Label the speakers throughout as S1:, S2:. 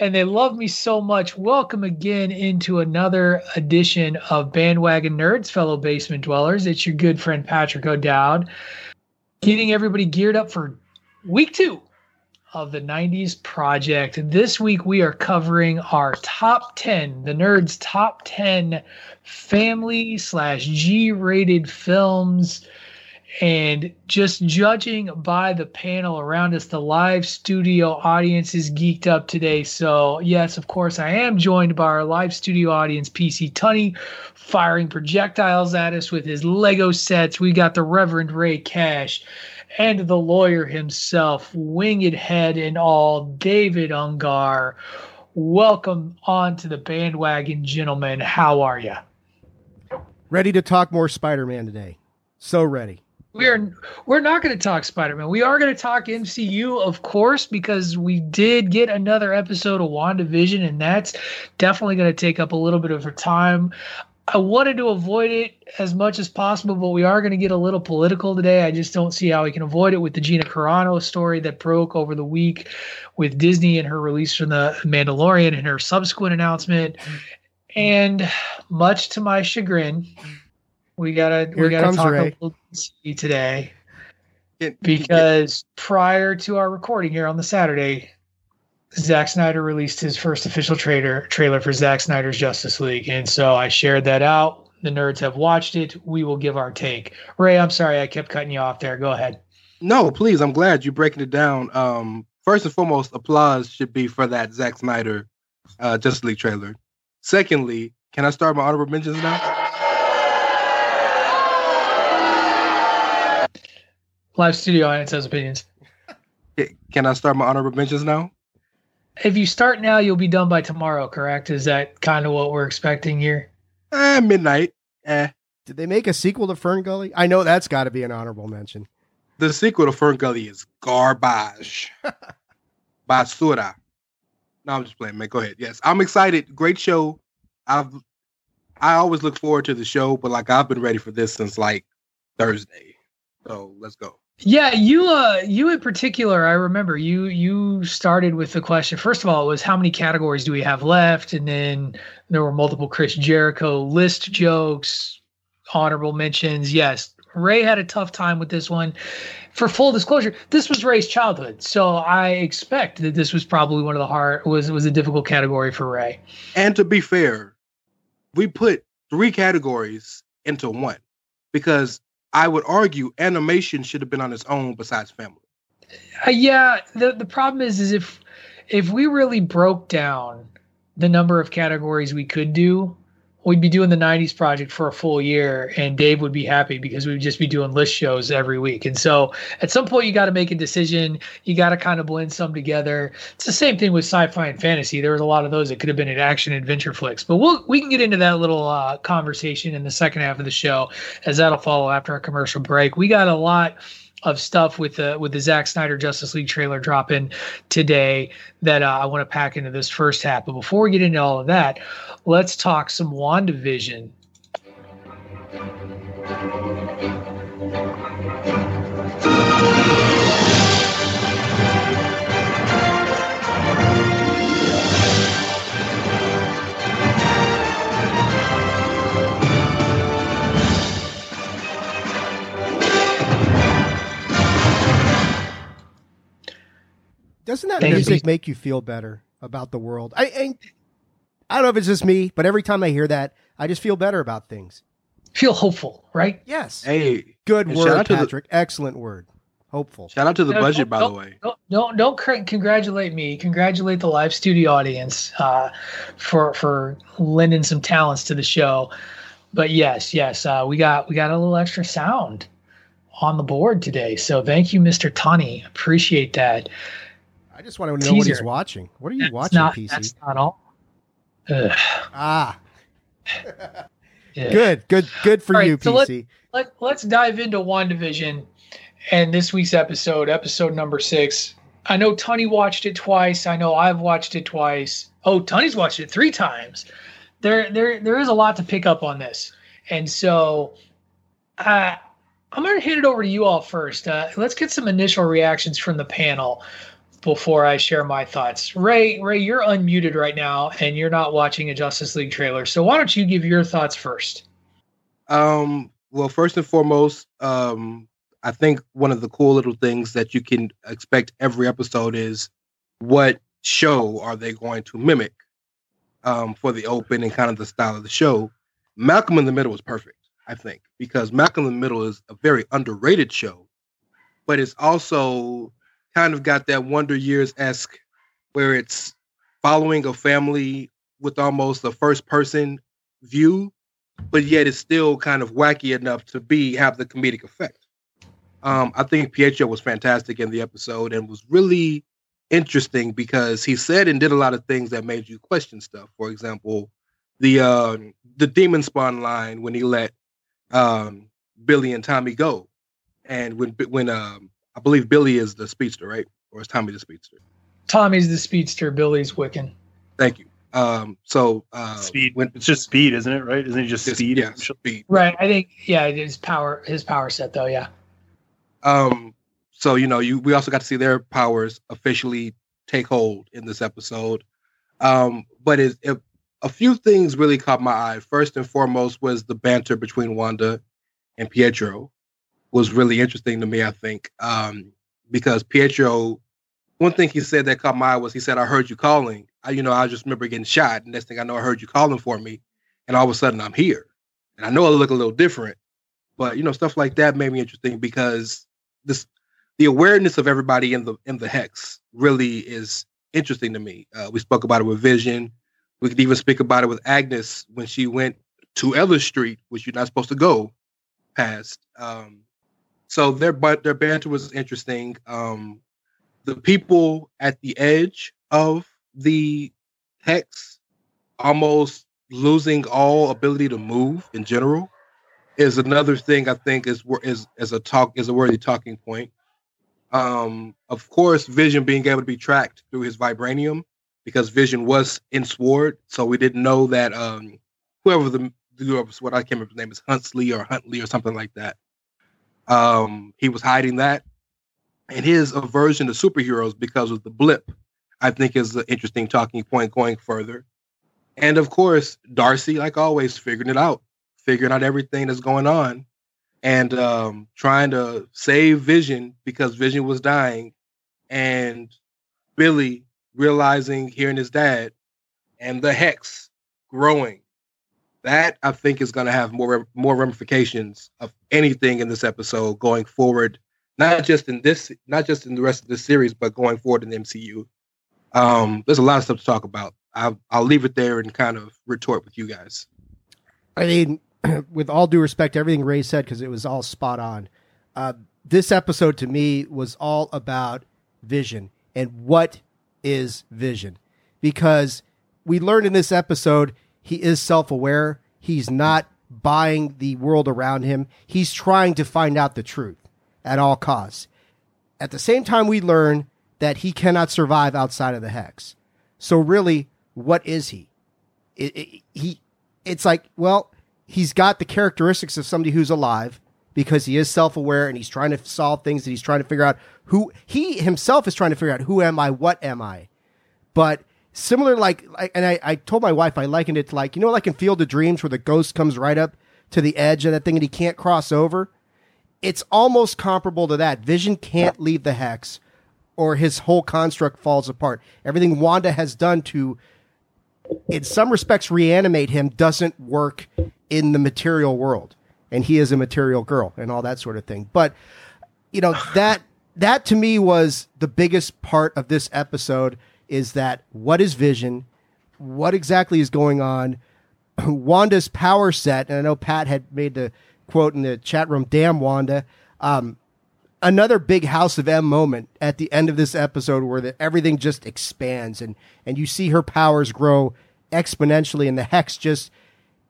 S1: And they love me so much. Welcome again into another edition of Bandwagon Nerds, fellow basement dwellers. It's your good friend Patrick O'Dowd, getting everybody geared up for week two of the 90s project. This week we are covering our top 10, the nerds' top 10 family slash G rated films and just judging by the panel around us, the live studio audience is geeked up today. So, yes, of course, I am joined by our live studio audience, PC Tunney, firing projectiles at us with his Lego sets. We got the Reverend Rey Cash and the lawyer himself, winged head and all, David Ungar. Welcome on to the bandwagon, gentlemen. How are you?
S2: Ready to talk more Spider Man today. So ready
S1: we are we're not going to talk Spider-Man. We are going to talk MCU, of course, because we did get another episode of WandaVision, and that's definitely going to take up a little bit of our time. I wanted to avoid it as much as possible, but we are going to get a little political today. I just don't see how we can avoid it with the Gina Carano story that broke over the week with Disney and her release from the Mandalorian and her subsequent announcement. And much to my chagrin, we gotta Here we gotta talk Ray. a little today because prior to our recording here on the Saturday, Zack Snyder released his first official trailer trailer for Zack Snyder's Justice League, and so I shared that out. The nerds have watched it. We will give our take. Rey, I'm sorry I kept cutting you off there. Go ahead.
S3: No, please. I'm glad you're breaking it down. Um, first and foremost, applause should be for that Zack Snyder uh, Justice League trailer. Secondly, can I start my honorable mentions now?
S1: Live studio audience has opinions.
S3: Can I start my honorable mentions now?
S1: If you start now, you'll be done by tomorrow, correct? Is that kind of what we're expecting here?
S3: Eh, midnight. Eh.
S2: Did they make a sequel to FernGully? I know that's got to be an honorable mention.
S3: The sequel to FernGully is garbage. Basura. No, I'm just playing, man. Go ahead. Yes, I'm excited. Great show. I've I always look forward to the show, but like I've been ready for this since like Thursday. So let's go.
S1: Yeah, you uh you in particular, I remember you you started with the question. First of all, it was how many categories do we have left? And then there were multiple Chris Jericho list jokes, honorable mentions. Yes, Rey had a tough time with this one. For full disclosure, this was Rey's childhood, so I expect that this was probably one of the hard was was a difficult category for Rey.
S3: And to be fair, we put three categories into one because I would argue animation should have been on its own besides family.
S1: Uh, yeah, the the problem is is if if we really broke down the number of categories we could do, we'd be doing the 90s project for a full year and Dave would be happy because we would just be doing list shows every week. And so at some point you got to make a decision. You got to kind of blend some together. It's the same thing with sci-fi and fantasy. There was a lot of those that could have been in action adventure flicks, but we'll, we can get into that little uh, conversation in the second half of the show as that'll follow after our commercial break. We got a lot of stuff with the with the Zack Snyder Justice League trailer dropping today that uh, I want to pack into this first half. But before we get into all of that, let's talk some WandaVision.
S2: Doesn't that music make you feel better about the world? I, I, I don't know if it's just me, but every time I hear that, I just feel better about things.
S1: Feel hopeful, right?
S2: Yes.
S3: Hey,
S2: good word, Patrick. The, Excellent word. Hopeful.
S3: Shout out to the no, budget, by
S1: the
S3: way.
S1: Don't, don't don't congratulate me. Congratulate the live studio audience uh, for for lending some talents to the show. But yes, yes, uh, we got we got a little extra sound on the board today. So thank you, Mr. Tunney. Appreciate that.
S2: I just want to know Teaser. what he's watching. What are you that's watching,
S1: not,
S2: PC?
S1: That's not all. Ugh.
S2: Ah. yeah. Good, good, good for right, you, so PC.
S1: Let, let, let's dive into WandaVision and this week's episode, episode number six. I know Tony watched it twice. I know I've watched it twice. Oh, Tony's watched it three times. There, there, there is a lot to pick up on this, and so uh, I'm going to hand it over to you all first. Uh, let's get some initial reactions from the panel before I share my thoughts. Rey, Rey, you're unmuted right now and you're not watching a Justice League trailer. So why don't you give your thoughts first?
S3: Um, well, first and foremost, um, I think one of the cool little things that you can expect every episode is what show are they going to mimic um, for the open and kind of the style of the show. Malcolm in the Middle is perfect, I think, because Malcolm in the Middle is a very underrated show, but it's also kind of got that Wonder Years esque, where it's following a family with almost a first person view, but yet it's still kind of wacky enough to be have the comedic effect. Um, I think Pietro was fantastic in the episode and was really interesting because he said and did a lot of things that made you question stuff. For example, the uh, the demon spawn line when he let um, Billy and Tommy go, and when when um, I believe Billy is the speedster, right? Or is Tommy the speedster?
S1: Tommy's the speedster. Billy's Wiccan.
S3: Thank you. Um, so uh,
S4: speed. When, it's just speed, isn't it? Right? Isn't it just speed?
S3: Yeah, speed.
S1: Right. I think. Yeah, it is power. His power set, though. Yeah.
S3: Um. So you know, you we also got to see their powers officially take hold in this episode. Um. But it, it a few things really caught my eye. First and foremost was the banter between Wanda and Pietro was really interesting to me. I think um, because Pietro, one thing he said that caught my eye was he said, "I heard you calling." I, you know, I just remember getting shot. And next thing I know, I heard you calling for me, and all of a sudden I'm here. And I know I look a little different, but you know, stuff like that made me interesting because this the awareness of everybody in the in the hex really is interesting to me. Uh, we spoke about it with Vision. We could even speak about it with Agnes when she went to Ellis Street, which you're not supposed to go past. Um, so their but their banter was interesting. Um, the people at the edge of the hex almost losing all ability to move in general is another thing I think is is is a talk is a worthy talking point. Um, of course, Vision being able to be tracked through his vibranium because Vision was in Sword, so we didn't know that um, whoever the what I can't remember his name is Huntsley or Huntley or something like that. Um, he was hiding that, and his aversion to superheroes because of the blip, I think, is an interesting talking point going further. And of course, Darcy, like always, figuring it out, figuring out everything that's going on, and um, trying to save Vision because Vision was dying, and Billy realizing hearing his dad, and the hex growing that I think is going to have more more ramifications of anything in this episode going forward, not just in this, not just in the rest of the series, but going forward in the MCU. Um, there's a lot of stuff to talk about. I'll, I'll leave it there and kind of retort with you guys.
S2: I mean, with all due respect to everything Rey said, because it was all spot on. Uh, this episode to me was all about vision and what is vision, because we learned in this episode he is self aware. He's not buying the world around him. He's trying to find out the truth at all costs. At the same time, we learn that he cannot survive outside of the hex. So really, what is he? It, it, he, it's like, well, he's got the characteristics of somebody who's alive because he is self-aware and he's trying to solve things and he's trying to figure out who he himself is trying to figure out who am I, what am I. But similar, like, and I, I told my wife I likened it to like, you know, like in Field of Dreams where the ghost comes right up to the edge of that thing and he can't cross over. It's almost comparable to that. Vision can't leave the hex or his whole construct falls apart. Everything Wanda has done to, in some respects, reanimate him doesn't work in the material world. And he is a material girl and all that sort of thing. But, you know, that, that to me was the biggest part of this episode is that what is vision? What exactly is going on? Wanda's power set, and I know Pat had made the quote in the chat room, damn Wanda. Um, another big House of M moment at the end of this episode where the, everything just expands and and you see her powers grow exponentially and the hex just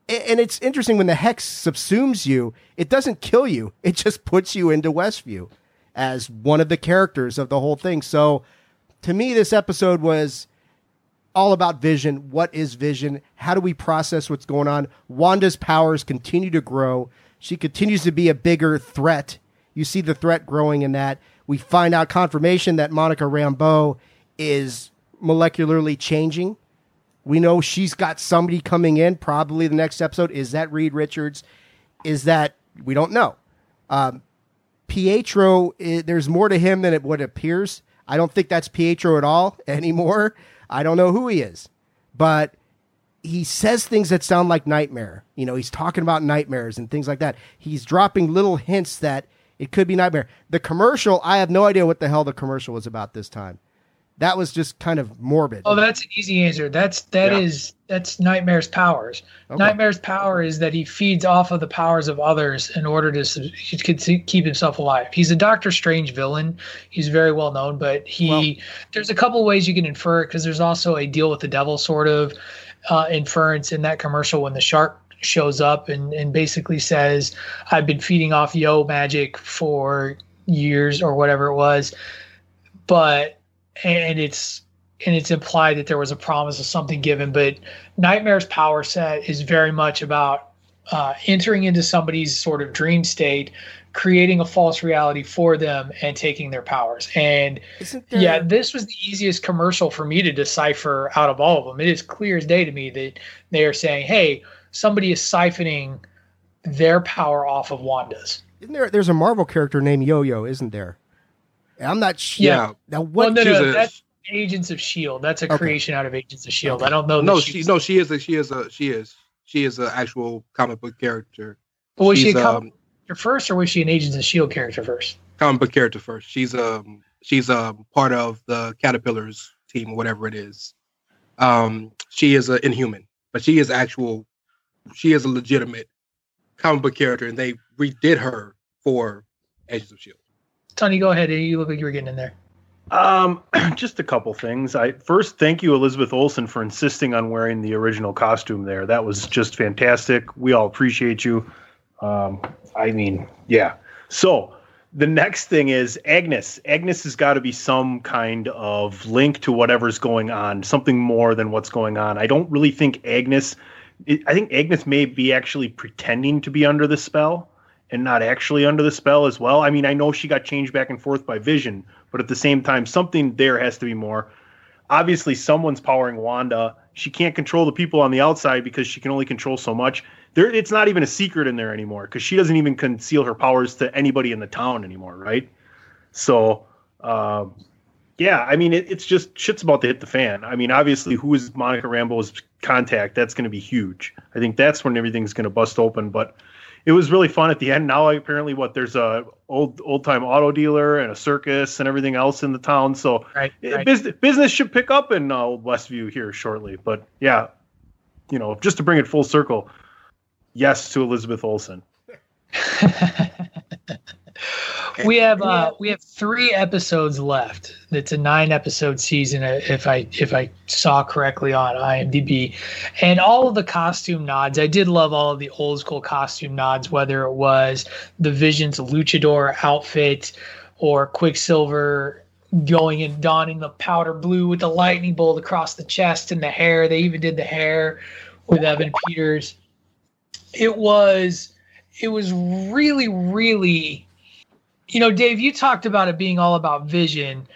S2: and it's interesting when the hex subsumes you it doesn't kill you it just puts you into westview as one of the characters of the whole thing so to me this episode was all about vision what is vision how do we process what's going on wanda's powers continue to grow she continues to be a bigger threat you see the threat growing in that. We find out confirmation that Monica Rambeau is molecularly changing. We know she's got somebody coming in, probably the next episode. Is that Reed Richards? Is that, we don't know. Um, Pietro, there's more to him than it what appears. I don't think that's Pietro at all anymore. I don't know who he is, but he says things that sound like nightmare. You know, he's talking about nightmares and things like that. He's dropping little hints that it could be Nightmare. The commercial, I have no idea what the hell the commercial was about this time. That was just kind of morbid.
S1: Oh, that's an easy answer. That's that yeah. is that's Nightmare's powers. Okay. Nightmare's power is that he feeds off of the powers of others in order to keep himself alive. He's a Doctor Strange villain. He's very well known, but he well, there's a couple ways you can infer it because there's also a deal with the devil sort of uh, inference in that commercial when the shark shows up and, and basically says, I've been feeding off yo magic for years or whatever it was. But, and it's, and it's implied that there was a promise of something given, but Nightmare's power set is very much about uh, entering into somebody's sort of dream state, creating a false reality for them, and taking their powers. And there... yeah, this was the easiest commercial for me to decipher out of all of them. It is clear as day to me that they are saying, "Hey, somebody is siphoning their power off of Wanda's.
S2: Isn't there? There's a Marvel character named Yo Yo, isn't there? I'm not sure.
S1: Yeah. Now what? Well, no, no, that's Agents of Shield. That's a okay. creation out of Agents of Shield. Okay. I don't know.
S3: No, she no, she is a she is a she is she is an actual comic book character.
S1: Well, was She's, she a comic um, character first, or was she an Agents of Shield character first?
S3: Comic book character first. She's um she's um part of the Caterpillars team, whatever it is. Um, she is an Inhuman, but she is actual she is a legitimate comic book character, and they redid her for Agents of Shield.
S1: Tony, go ahead. You look like you were getting in there.
S4: Um, just a couple things. I first thank you, Elizabeth Olsen, for insisting on wearing the original costume there. That was just fantastic. We all appreciate you. Um, I mean, yeah. So the next thing is Agnes. Agnes has got to be some kind of link to whatever's going on, something more than what's going on. I don't really think Agnes I think Agnes may be actually pretending to be under the spell and not actually under the spell as well. I mean, I know she got changed back and forth by Vision, but at the same time, something there has to be more. Obviously, someone's powering Wanda. She can't control the people on the outside because she can only control so much. There, it's not even a secret in there anymore because she doesn't even conceal her powers to anybody in the town anymore, right? So, um, yeah, I mean, it, it's just shit's about to hit the fan. I mean, obviously, who is Monica Rambeau's contact? That's going to be huge. I think that's when everything's going to bust open. But it was really fun at the end. Now, apparently, what there's a old old time auto dealer and a circus and everything else in the town. So right, right. Business, business should pick up in uh, Westview here shortly. But yeah, you know, just to bring it full circle, yes to Elizabeth Olsen.
S1: we have uh, we have three episodes left. It's a nine episode season, uh, if I if I saw correctly on IMDb, and all of the costume nods. I did love all of the old school costume nods, whether it was the Vision's luchador outfit or Quicksilver going and donning the powder blue with the lightning bolt across the chest and the hair. They even did the hair with Evan Peters. It was it was really really you know, Dave, you talked about it being all about vision.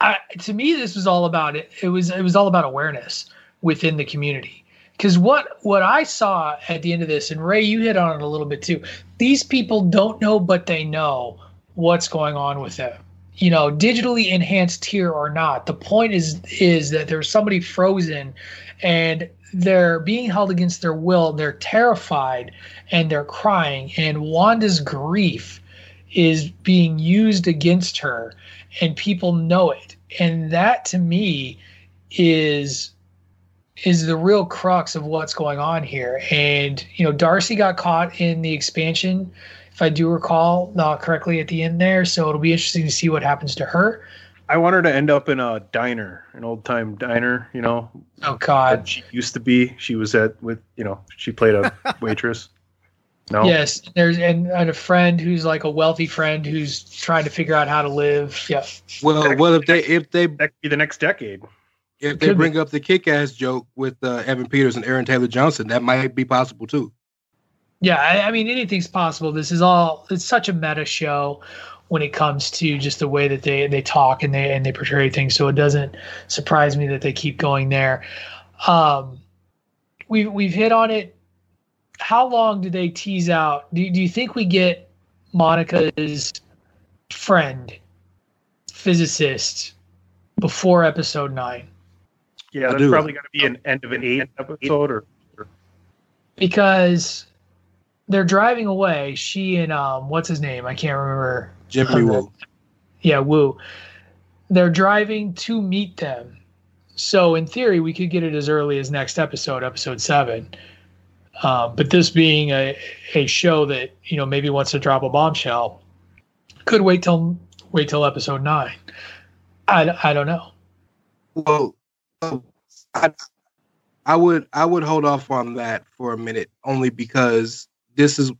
S1: I, to me, this was all about it. It was it was all about awareness within the community. Because what what I saw at the end of this, and Rey, you hit on it a little bit too. These people don't know, but they know what's going on with them. You know, digitally enhanced here or not. The point is is that there's somebody frozen, and they're being held against their will. They're terrified and they're crying. And Wanda's grief is being used against her and people know it. And that to me is is the real crux of what's going on here. And you know darcy got caught in the expansion if i do recall not correctly at the end there. So it'll be interesting to see what happens to her.
S4: I want her to end up in a diner an old time diner you know.
S1: Oh god.
S4: She used to be. She was at with you know she played a waitress
S1: no. Yes, there's and, and, a friend who's like a wealthy friend who's trying to figure out how to live. Yeah.
S3: Well, well, if they if they
S4: that could be the next decade.
S3: If they bring be. up the kick-ass joke with uh, Evan Peters and Aaron Taylor Johnson, that might be possible too.
S1: Yeah, I, I mean anything's possible. This is all it's such a meta show when it comes to just the way that they they talk and they and they portray things. So it doesn't surprise me that they keep going there. Um, we've we've hit on it how long do they tease out? Do, do you think we get Monica's friend, physicist, before episode nine?
S4: Yeah, that's probably going to be an end of an eight episode, or, or
S1: because they're driving away. She and um, what's his name? I can't remember.
S3: Jimmy Woo.
S1: Yeah, Woo. They're driving to meet them. So in theory, we could get it as early as next episode, episode seven. Uh, but this being a, a show that you know maybe wants to drop a bombshell, could wait till wait till episode nine. I, I don't know.
S3: Well, I I would I would hold off on that for a minute only because this is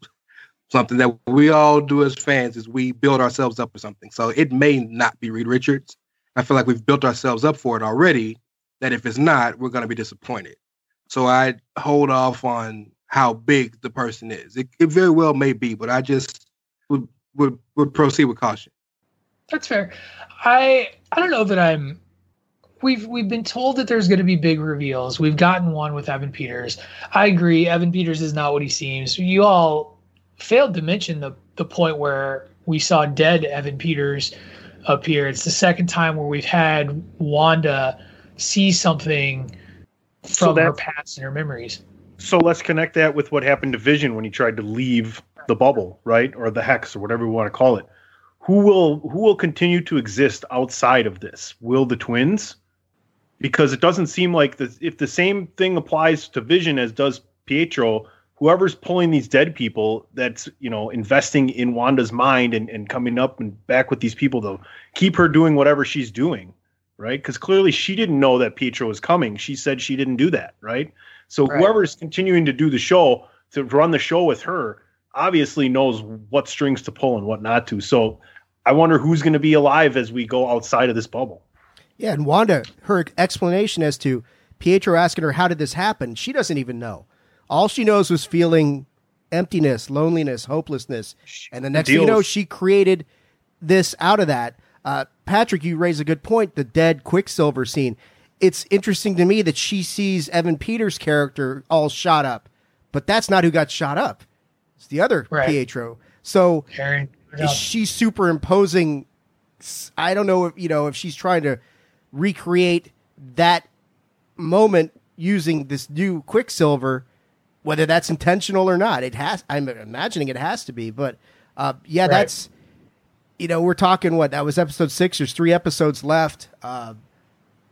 S3: something that we all do as fans is we build ourselves up for something. So it may not be Reed Richards. I feel like we've built ourselves up for it already. That if it's not, we're going to be disappointed. So I hold off on how big the person is. It, it very well may be, but I just would, would would proceed with caution.
S1: That's fair. I I don't know that I'm. We've we've been told that there's going to be big reveals. We've gotten one with Evan Peters. I agree. Evan Peters is not what he seems. You all failed to mention the the point where we saw dead Evan Peters appear. It's the second time where we've had Wanda see something from so her past and her memories.
S4: So let's connect that with what happened to Vision when he tried to leave the bubble, right, or the hex, or whatever we want to call it. Who will who will continue to exist outside of this? Will the twins? Because it doesn't seem like the, if the same thing applies to Vision as does Pietro, whoever's pulling these dead people that's you know investing in Wanda's mind and, and coming up and back with these people to keep her doing whatever she's doing right? Because clearly she didn't know that Pietro was coming. She said she didn't do that, right? So right. whoever's continuing to do the show to run the show with her obviously knows what strings to pull and what not to. So I wonder who's going to be alive as we go outside of this bubble.
S2: Yeah, and Wanda, her explanation as to Pietro asking her how did this happen, she doesn't even know. All she knows was feeling emptiness, loneliness, hopelessness, and the next thing you know, she created this out of that. Uh, Patrick, you raise a good point. The dead Quicksilver scene. It's interesting to me that she sees Evan Peters' character all shot up, but that's not who got shot up. It's the other right. Pietro. So Aaron, is she superimposing? I don't know if you know if she's trying to recreate that moment using this new Quicksilver, whether that's intentional or not. It has. I'm imagining it has to be, but uh, yeah, right. that's you know, we're talking what that was episode six. There's three episodes left. Uh,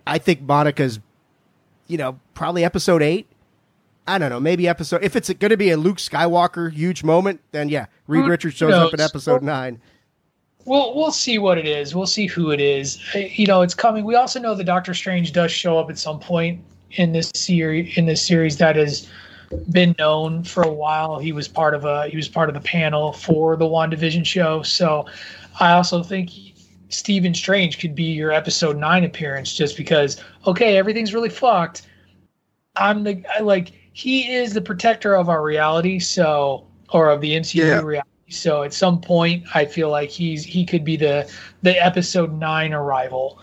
S2: I think Monica's, you know, probably episode eight. I don't know, maybe episode. If it's going to be a Luke Skywalker huge moment, then yeah, Reed
S1: Who
S2: Richards shows up in episode nine.
S1: We'll we'll see what it is. We'll see who it is. You know, it's coming. We also know that Doctor Strange does show up at some point in this series. In this series, that has been known for a while. He was part of a he was part of the panel for the WandaVision show. So, I also think Stephen Strange could be your episode nine appearance, just because. Okay, everything's really fucked. I'm the I like he is the protector of our reality. So, or of the MCU
S3: Yeah.
S1: reality. So at some point, I feel like he's he could be the the episode nine arrival.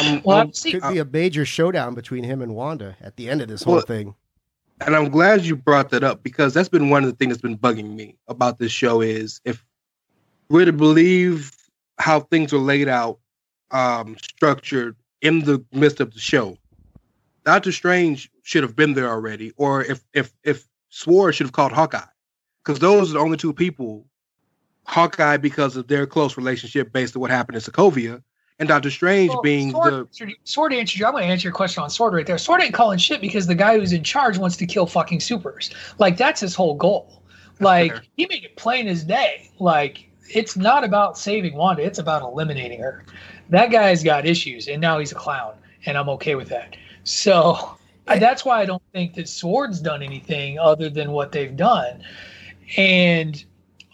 S3: Um,
S1: Well,
S3: um,
S1: I've
S2: Could be a major showdown between him and Wanda at the end of this whole
S3: Well,
S2: thing.
S3: and I'm glad you brought that up because that's been one of the things that's been bugging me about this show is if we're to believe how things were laid out, um, structured in the midst of the show, Doctor Strange should have been there already, or if if if Sword should have called Hawkeye, because those are the only two people. Hawkeye because of their close relationship based on what happened in Sokovia, and Doctor Strange
S1: Well,
S3: being
S1: Sword,
S3: the
S1: answered, Sword answered you. I'm going to answer your question on Sword right there. Sword ain't calling shit because the guy who's in charge wants to kill fucking supers. Like that's his whole goal. Like he made it plain as day. Like it's not about saving Wanda. It's about eliminating her. That guy's got issues, and now he's a clown, and I'm okay with that. So that's why I don't think that Sword's done anything other than what they've done. And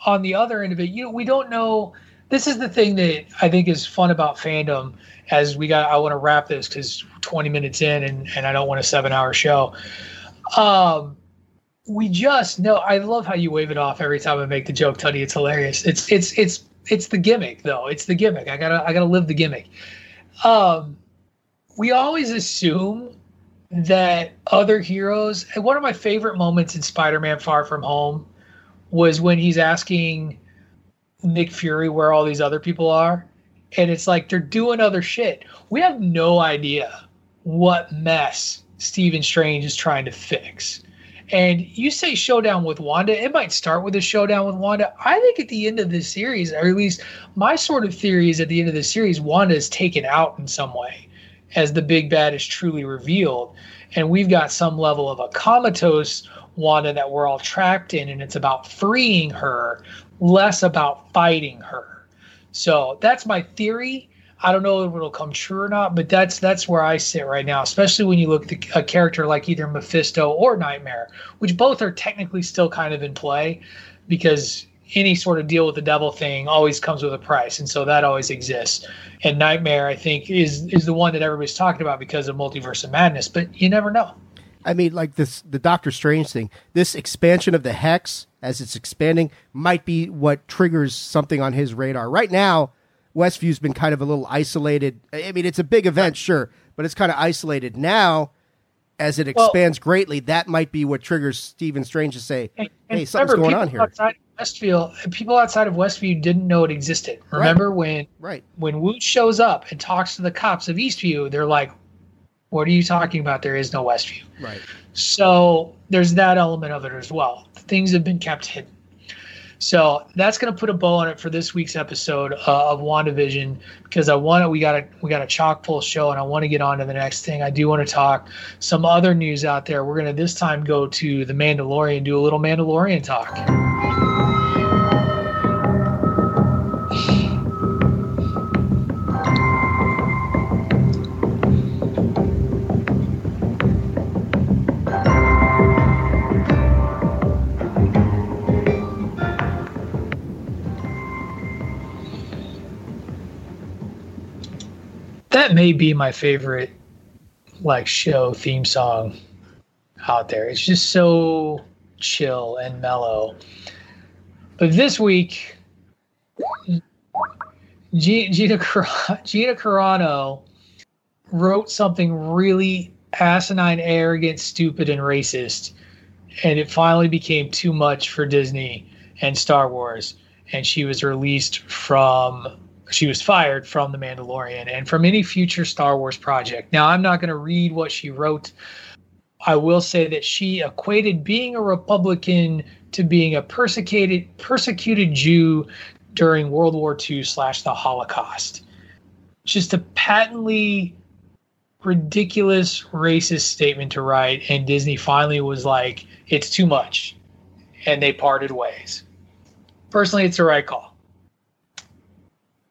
S1: on the other end of it, you know, we don't know. This is the thing that I think is fun about fandom. As we got, I want to wrap this because 20 minutes in, and and I don't want a seven hour show. Um, we just know. I love how you wave it off every time I make the joke, Tuddy. It's hilarious. It's it's it's it's the gimmick, though. It's the gimmick. I gotta I gotta live the gimmick. Um, we always assume that other heroes. And one of my favorite moments in Spider-Man: Far From Home was when he's asking Nick Fury where all these other people are, and it's like they're doing other shit. We have no idea what mess Stephen Strange is trying to fix. And you say showdown with Wanda, it might start with a showdown with Wanda. I think at the end of this series, or at least my sort of theory is at the end of the series, Wanda is taken out in some way as the big bad is truly revealed. And we've got some level of a comatose Wanda that we're all trapped in, and it's about freeing her, less about fighting her. So that's my theory. I don't know if it'll come true or not, but that's that's where I sit right now. Especially when you look at a character like either Mephisto or Nightmare, which both are technically still kind of in play, because any sort of deal with the devil thing always comes with a price, and so that always exists. And Nightmare, I think, is is the one that everybody's talking about because of Multiverse of Madness, but you never know.
S2: I mean, like this, the Doctor Strange thing. This expansion of the hex as it's expanding might be what triggers something on his radar. Right now, Westview's been kind of a little isolated. I mean, it's a big event, sure, but it's kind of isolated now. As it
S1: Well-
S2: expands greatly, that might be what triggers Stephen Strange to say,
S1: And,
S2: "Hey,
S1: and
S2: something's
S1: remember,
S2: going on here."
S1: Outside of Westview, people outside of Westview didn't know it existed. Remember when
S2: Right?
S1: when Woot shows up and talks to the cops of Eastview, they're like, "What are you talking about? There is no Westview."
S2: Right.
S1: So there's that element of it as well. Things have been kept hidden. So that's going to put a bow on it for this week's episode uh, of WandaVision because I want to, we got a we got a chock full show and I want to get on to the next thing. I do want to talk some other news out there. We're going to this time go to the Mandalorian, do a little Mandalorian talk. That may be my favorite like show theme song out there. It's just so chill and mellow. But this week, G- Gina Car- Gina Carano wrote something really asinine, arrogant, stupid, and racist, and it finally became too much for Disney and Star Wars, and she was released from. She was fired from The Mandalorian and from any future Star Wars project. Now, I'm not going to read what she wrote. I will say that she equated being a Republican to being a persecuted persecuted Jew during World War II slash the Holocaust. Just a patently ridiculous racist statement to write, and Disney finally was like, "It's too much," and they parted ways. Personally, it's the right call.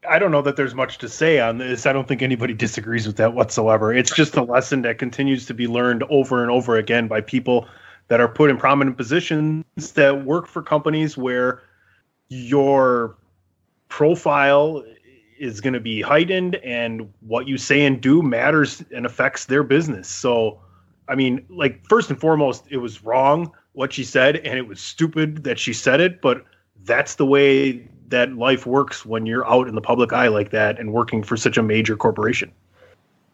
S4: I don't know that there's much to say on this. I don't think anybody disagrees with that whatsoever. It's just a lesson that continues to be learned over and over again by people that are put in prominent positions that work for companies where your profile is going to be heightened and what you say and do matters and affects their business. So, I mean, like first and foremost, it was wrong what she said and it was stupid that she said it, but that's the way that life works when you're out in the public eye like that and working for such a major corporation.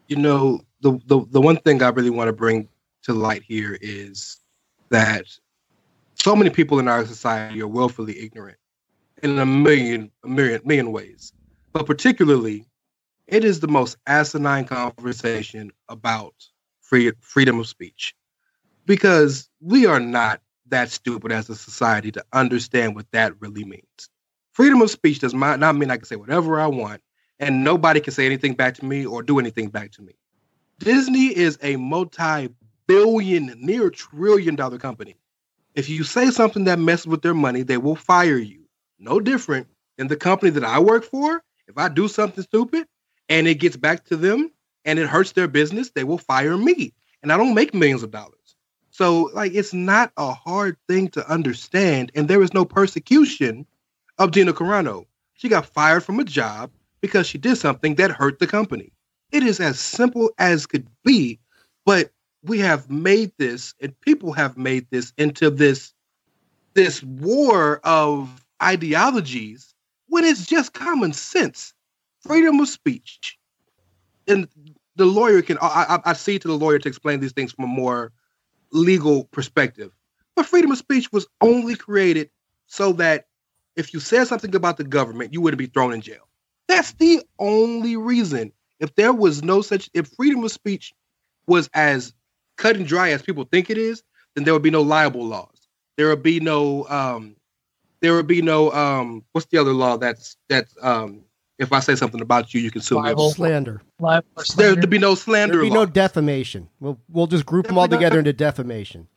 S3: You know, the the, the one thing I really want to bring to light here is that so many people in our society are willfully ignorant in a million, a million, million ways. But particularly, it is the most asinine conversation about free, freedom of speech because we are not that stupid as a society to understand what that really means. Freedom of speech does not mean I can say whatever I want and nobody can say anything back to me or do anything back to me. Disney is a multi billion, near trillion dollar company. If you say something that messes with their money, they will fire you. No different than the company that I work for. If I do something stupid and it gets back to them and it hurts their business, they will fire me. And I don't make millions of dollars. So, like, it's not a hard thing to understand. And there is no persecution of Gina Carano. She got fired from a job because she did something that hurt the company. It is as simple as could be, but we have made this and people have made this into this this war of ideologies when it's just common sense freedom of speech and the lawyer can I, I, I see to the lawyer to explain these things from a more legal perspective but freedom of speech was only created so that if you said something about the government you wouldn't be thrown in jail that's the only reason if there was no such if freedom of speech was as cut and dry as people think it is, then there would be no liable laws. There would be no um there would be no um what's the other law that's that's um if I say something about you, you can sue me.
S2: Slander.
S1: Live
S3: There would be no slander.
S2: There'd be
S3: law.
S2: no defamation. We'll we'll just group them all together into defamation.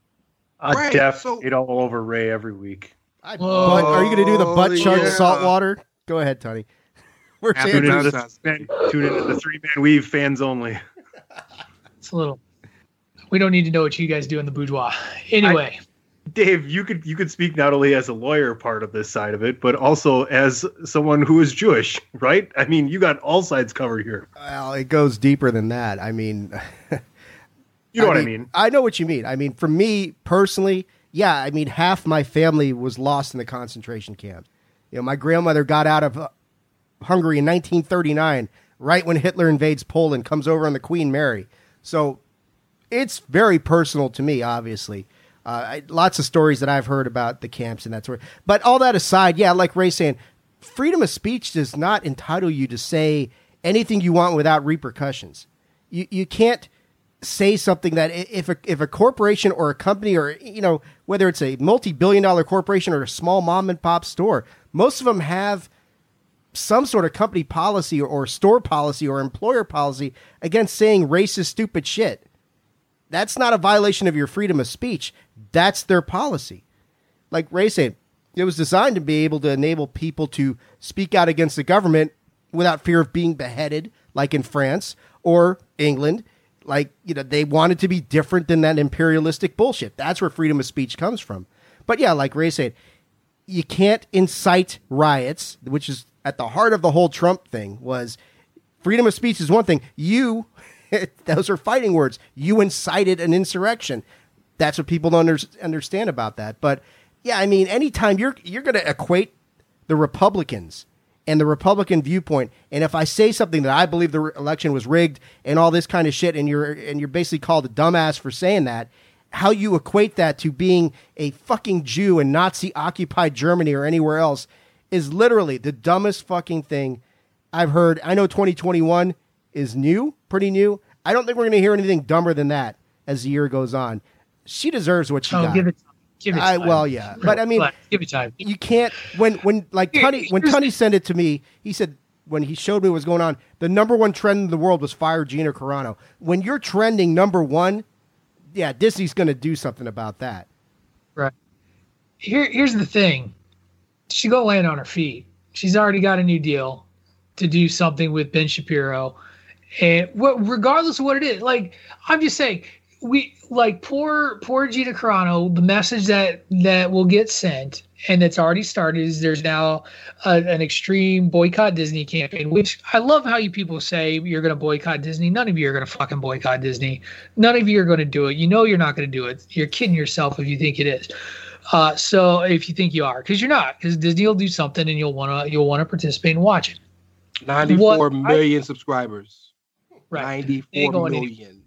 S4: I
S3: Right,
S4: def
S3: so-
S4: it all over Rey every week.
S2: I,
S1: Whoa.
S2: but are you going to do the butt chug
S3: Yeah.
S2: salt water? Go ahead, Tony. We're
S3: After
S4: Tune
S2: saying
S4: into
S3: nonsense.
S4: the, tune into the three man weave fans only.
S1: It's a little. We don't need to know what you guys do in the boudoir. Anyway,
S4: Dave, you could you could speak not only as a lawyer part of this side of it, but also as someone who is Jewish, right? I mean, you got all sides covered here.
S2: well, it goes deeper than that. I mean,
S4: You know what I mean?
S2: I know what you mean. I mean, for me personally, yeah, I mean, half my family was lost in the concentration camp. You know, my grandmother got out of uh, Hungary in 1939, right when Hitler invades Poland, comes over on the Queen Mary. So it's very personal to me, obviously. Uh, I, lots of stories that I've heard about the camps and that sort. But all that aside, yeah, like Rey saying, freedom of speech does not entitle you to say anything you want without repercussions. You you can't say something that if a, if a corporation or a company or you know whether it's a multi-billion dollar corporation or a small mom and pop store most of them have some sort of company policy or, or store policy or employer policy against saying racist stupid shit. That's not a violation of your freedom of speech. That's their policy. Like Rey said it was designed to be able to enable people to speak out against the government without fear of being beheaded like in france or england like you know they wanted to be different than that imperialistic bullshit. That's where freedom of speech comes from. But yeah like Rey said you can't incite riots which is at the heart of the whole trump thing was freedom of speech is one thing. You those are fighting words. You incited an insurrection. That's what people don't under, understand about that. But yeah i mean anytime you're you're going to equate the republicans and the Republican viewpoint. And if I say something that I believe the re- election was rigged and all this kind of shit, and you're and you're basically called a dumbass for saying that, how you equate that to being a fucking Jew in Nazi occupied Germany or anywhere else is literally the dumbest fucking thing I've heard. I know 2021 is new, pretty new. I don't think we're going to hear anything dumber than that as the year goes on. She deserves what she
S1: oh,
S2: got.
S1: give it, give.
S2: I, well, yeah, but I mean,
S1: Relax, give it time.
S2: you can't when when like Tunney when Tunney sent it to me, he said when he showed me what was going on, the number one trend in the world was fire Gina Carano. When you're trending number one, yeah, Disney's going to do something about that.
S1: Right. Here, here's the thing. She go land on her feet. She's already got a new deal to do something with Ben Shapiro, and what, regardless of what it is, like I'm just saying, we like poor poor Gina Carano. The message that that will get sent and that's already started is there's now a, an extreme boycott Disney campaign, which I love how you people say you're going to boycott Disney. None of you are going to fucking boycott Disney. None of you are going to do it. You know you're not going to do it. You're kidding yourself if you think it is. Uh, so if you think you are, because you're not, because Disney will do something and you'll want to you'll want to participate and watch it.
S3: Ninety four million I, subscribers.
S1: Right.
S3: Ninety-four million.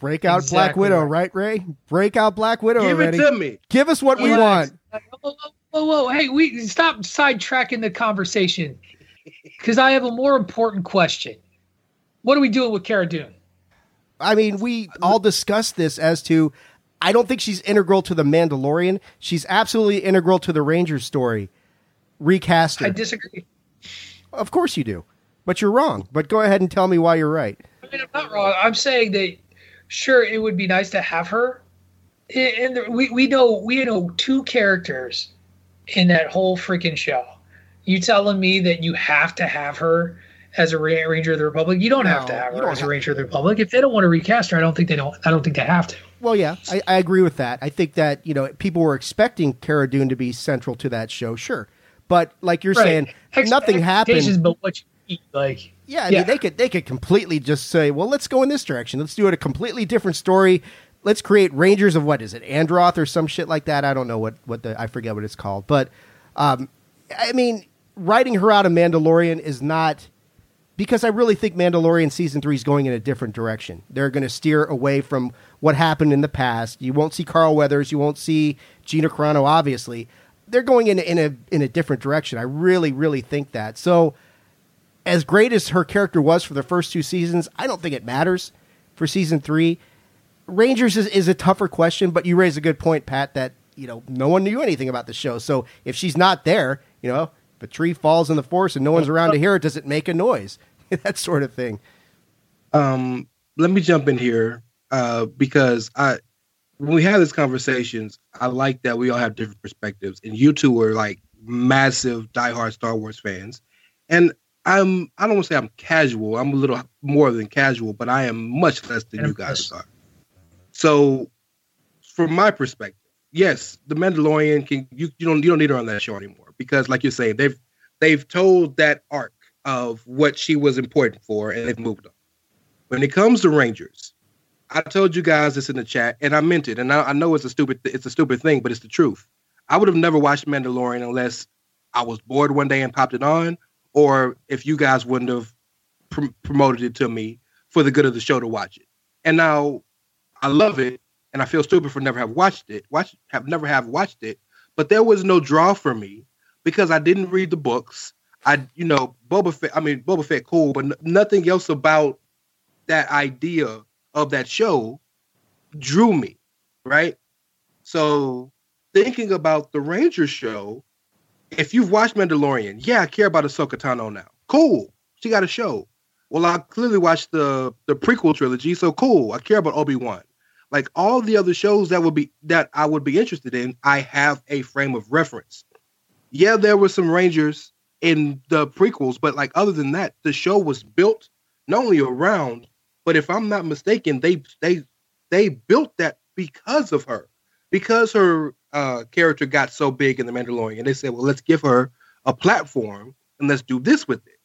S2: Break out exactly Black Widow, right. right, Rey? Break out Black Widow
S3: Give
S2: already.
S3: it to me.
S2: Give us what we want.
S1: Whoa, whoa, hey, we stop sidetracking the conversation because I have a more important question. What are we doing with Cara Dune?
S2: I mean, we all discussed this as to I don't think she's integral to the Mandalorian. She's absolutely integral to the Ranger story. Recast her.
S1: I disagree.
S2: Of course you do. But you're wrong. But go ahead and tell me why you're right.
S1: I mean, I'm not wrong. I'm saying that sure it would be nice to have her. And we, we know we know two characters in that whole freaking show. You telling me that you have to have her as a Ranger of the Republic? You don't no, have to have her as a Ranger of the Republic. If they don't want to recast her, I don't think they don't. I don't think they have to.
S2: Well, yeah, I, I agree with that. I think that you know people were expecting Cara Dune to be central to that show, sure, but like you're right. saying, Ex- nothing happened.
S1: But what you eat, like
S2: yeah, I yeah. mean, they could they could completely just say, well, let's go in this direction. Let's do it a completely different story. Let's create Rangers of what is it, Androth or some shit like that. I don't know what what the I forget what it's called, but um, I mean, writing her out of Mandalorian is not because I really think Mandalorian season three is going in a different direction. They're going to steer away from what happened in the past. You won't see Carl Weathers. You won't see Gina Carano. Obviously, they're going in in a in a different direction. I really, really think that. So, as great as her character was for the first two seasons, I don't think it matters for season three. Rangers is, is a tougher question, but you raise a good point, Pat. That you know, no one knew anything about the show. So if she's not there, you know, if a tree falls in the forest and no one's around to hear it, does it make a noise? that sort of thing.
S3: Um, let me jump in here uh, because I, when we have these conversations, I like that we all have different perspectives, and you two are like massive diehard Star Wars fans, and I'm I don't want to say I'm casual. I'm a little more than casual, but I am much less than you guys are. So, from my perspective yes, the Mandalorian can you you don't you don't need her on that show anymore because like you're saying they've they've told that arc of what she was important for and they've moved on. When it comes to Rangers, I told you guys this in the chat and I meant it and I, I know it's a stupid it's a stupid thing but it's the truth. I would have never watched Mandalorian unless I was bored one day and popped it on or if you guys wouldn't have pr- promoted it to me for the good of the show to watch it. And now I love it and I feel stupid for never have watched it. Watch have never have watched it, but there was no draw for me because I didn't read the books. I you know Boba Fett. I mean Boba Fett cool, but n- nothing else about that idea of that show drew me. Right. So thinking about the Ranger show, if you've watched Mandalorian, yeah, I care about Ahsoka Tano now. Cool, she got a show. Well, I clearly watched the the prequel trilogy, so cool. I care about Obi Wan like all the other shows that would be that I would be interested in, I have a frame of reference. Yeah, there were some Rangers in the prequels, but like other than that, the show was built not only around, but if I'm not mistaken, they they they built that because of her, because her uh, character got so big in the Mandalorian. And they said, well, let's give her a platform and let's do this with it.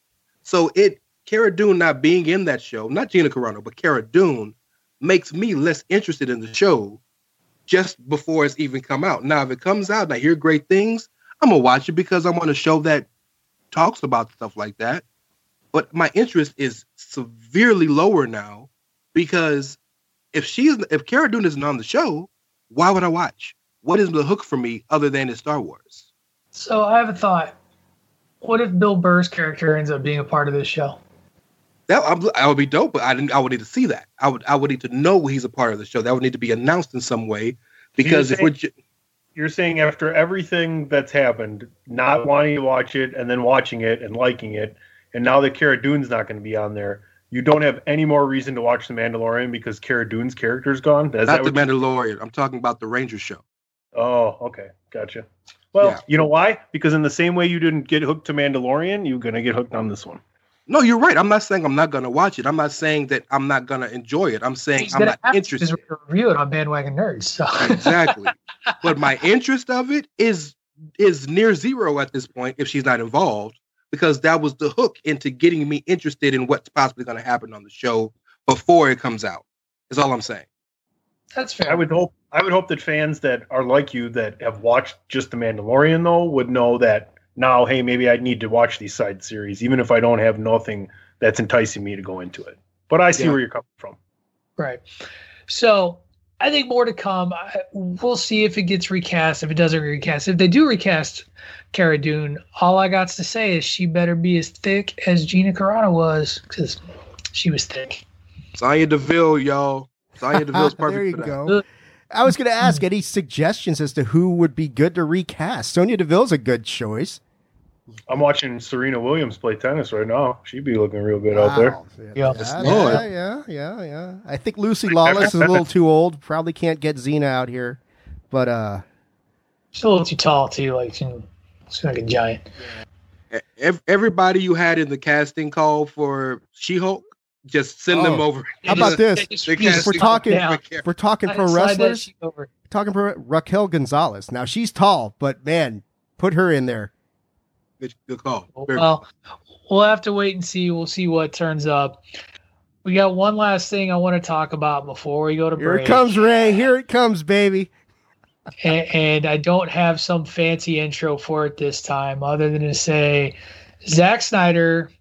S3: So it Cara Dune not being in that show, not Gina Carano, but Cara Dune makes me less interested in the show just before it's even come out. Now, if it comes out and I hear great things, I'm gonna watch it because I want a show that talks about stuff like that. But my interest is severely lower now because if she's if Cara Dune isn't on the show, why would I watch? What is the hook for me other than it's Star Wars?
S1: So I have a thought. What if Bill Burr's character ends up being a part of this show?
S3: That I would be dope, but I didn't. I would need to see that. I would. I would need to know he's a part of the show. That would need to be announced in some way. Because
S4: if
S3: we're,
S4: you're saying after everything that's happened, not uh-huh. wanting to watch it and then watching it and liking it, and now that Cara Dune's not going to be on there, you don't have any more reason to watch The Mandalorian because Cara Dune's character's gone. Is
S3: Not
S4: that
S3: the
S4: what
S3: Mandalorian. I'm talking about the Ranger show.
S4: Oh, okay, gotcha. Well,
S3: Yeah.
S4: you know why? Because in the same way you didn't get hooked to Mandalorian, you're gonna get hooked on this one.
S3: No, you're right. I'm not saying I'm not gonna watch it. I'm not saying that I'm not gonna enjoy it. I'm saying
S1: He's
S3: I'm not
S1: have
S3: interested.
S1: because we're gonna review it on Bandwagon Nerds. So
S3: exactly. but my interest of it is is near zero at this point if she's not involved because that was the hook into getting me interested in what's possibly going to happen on the show before it comes out. Is all I'm saying.
S1: That's fair.
S4: I would hope I would hope that fans that are like you that have watched just The Mandalorian though would know that now, hey, maybe I need to watch these side series, even if I don't have nothing that's enticing me to go into it. But I see
S3: Yeah.
S4: where you're coming from.
S1: Right. So I think more to come. I, we'll see if it gets recast. If it doesn't recast, if they do recast Cara Dune, all I got to say is she better be as thick as Gina Carano was because she was thick.
S3: Sonya Deville, y'all. Sonya Deville's perfect
S2: there you
S3: for that.
S2: go. I was going to ask any suggestions as to who would be good to recast. Sonya Deville's a good choice.
S4: I'm watching Serena Williams play tennis right now. She'd be looking real good out there.
S2: Yeah,
S1: Yeah.
S2: yeah, yeah, yeah, yeah, yeah. I think Lucy Lawless is a little too old. Probably can't get Xena out here. But uh
S1: She's a little too tall too. Like she's like a giant.
S3: Everybody you had in the casting call for She-Hulk, just send them
S2: Oh.
S3: over.
S2: How about this?
S1: Just-
S3: They
S1: just
S3: cast-
S2: we're talking- if we're talking pro
S1: Slide
S2: wrestlers,
S1: over.
S2: talking pro Raquel Gonzalez. Now she's tall, but man, put her in there.
S3: Good, good call. Very-
S1: Well, we'll have to wait and see. We'll see what turns up. We got one last thing I want to talk about before we go to
S2: Here
S1: break.
S2: it comes, Rey. Here it comes, baby.
S1: and, and I don't have some fancy intro for it this time, other than to say Zack Snyder.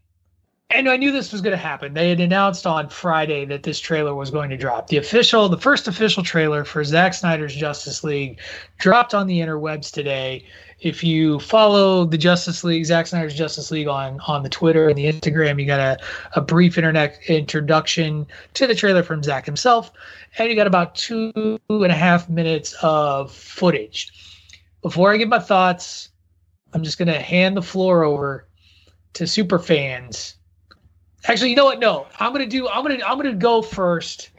S1: And I knew this was going to happen. They had announced on Friday that this trailer was going to drop. The official, the first official trailer for Zack Snyder's Justice League dropped on the interwebs today. If you follow the Justice League, Zack Snyder's Justice League on on the Twitter and the Instagram, you got a, a brief internet introduction to the trailer from Zack himself and you got about two and a half minutes of footage. Before I give my thoughts, I'm just gonna hand the floor over to super fans. Actually, you know what? No, I'm gonna do. I'm gonna. I'm gonna go first.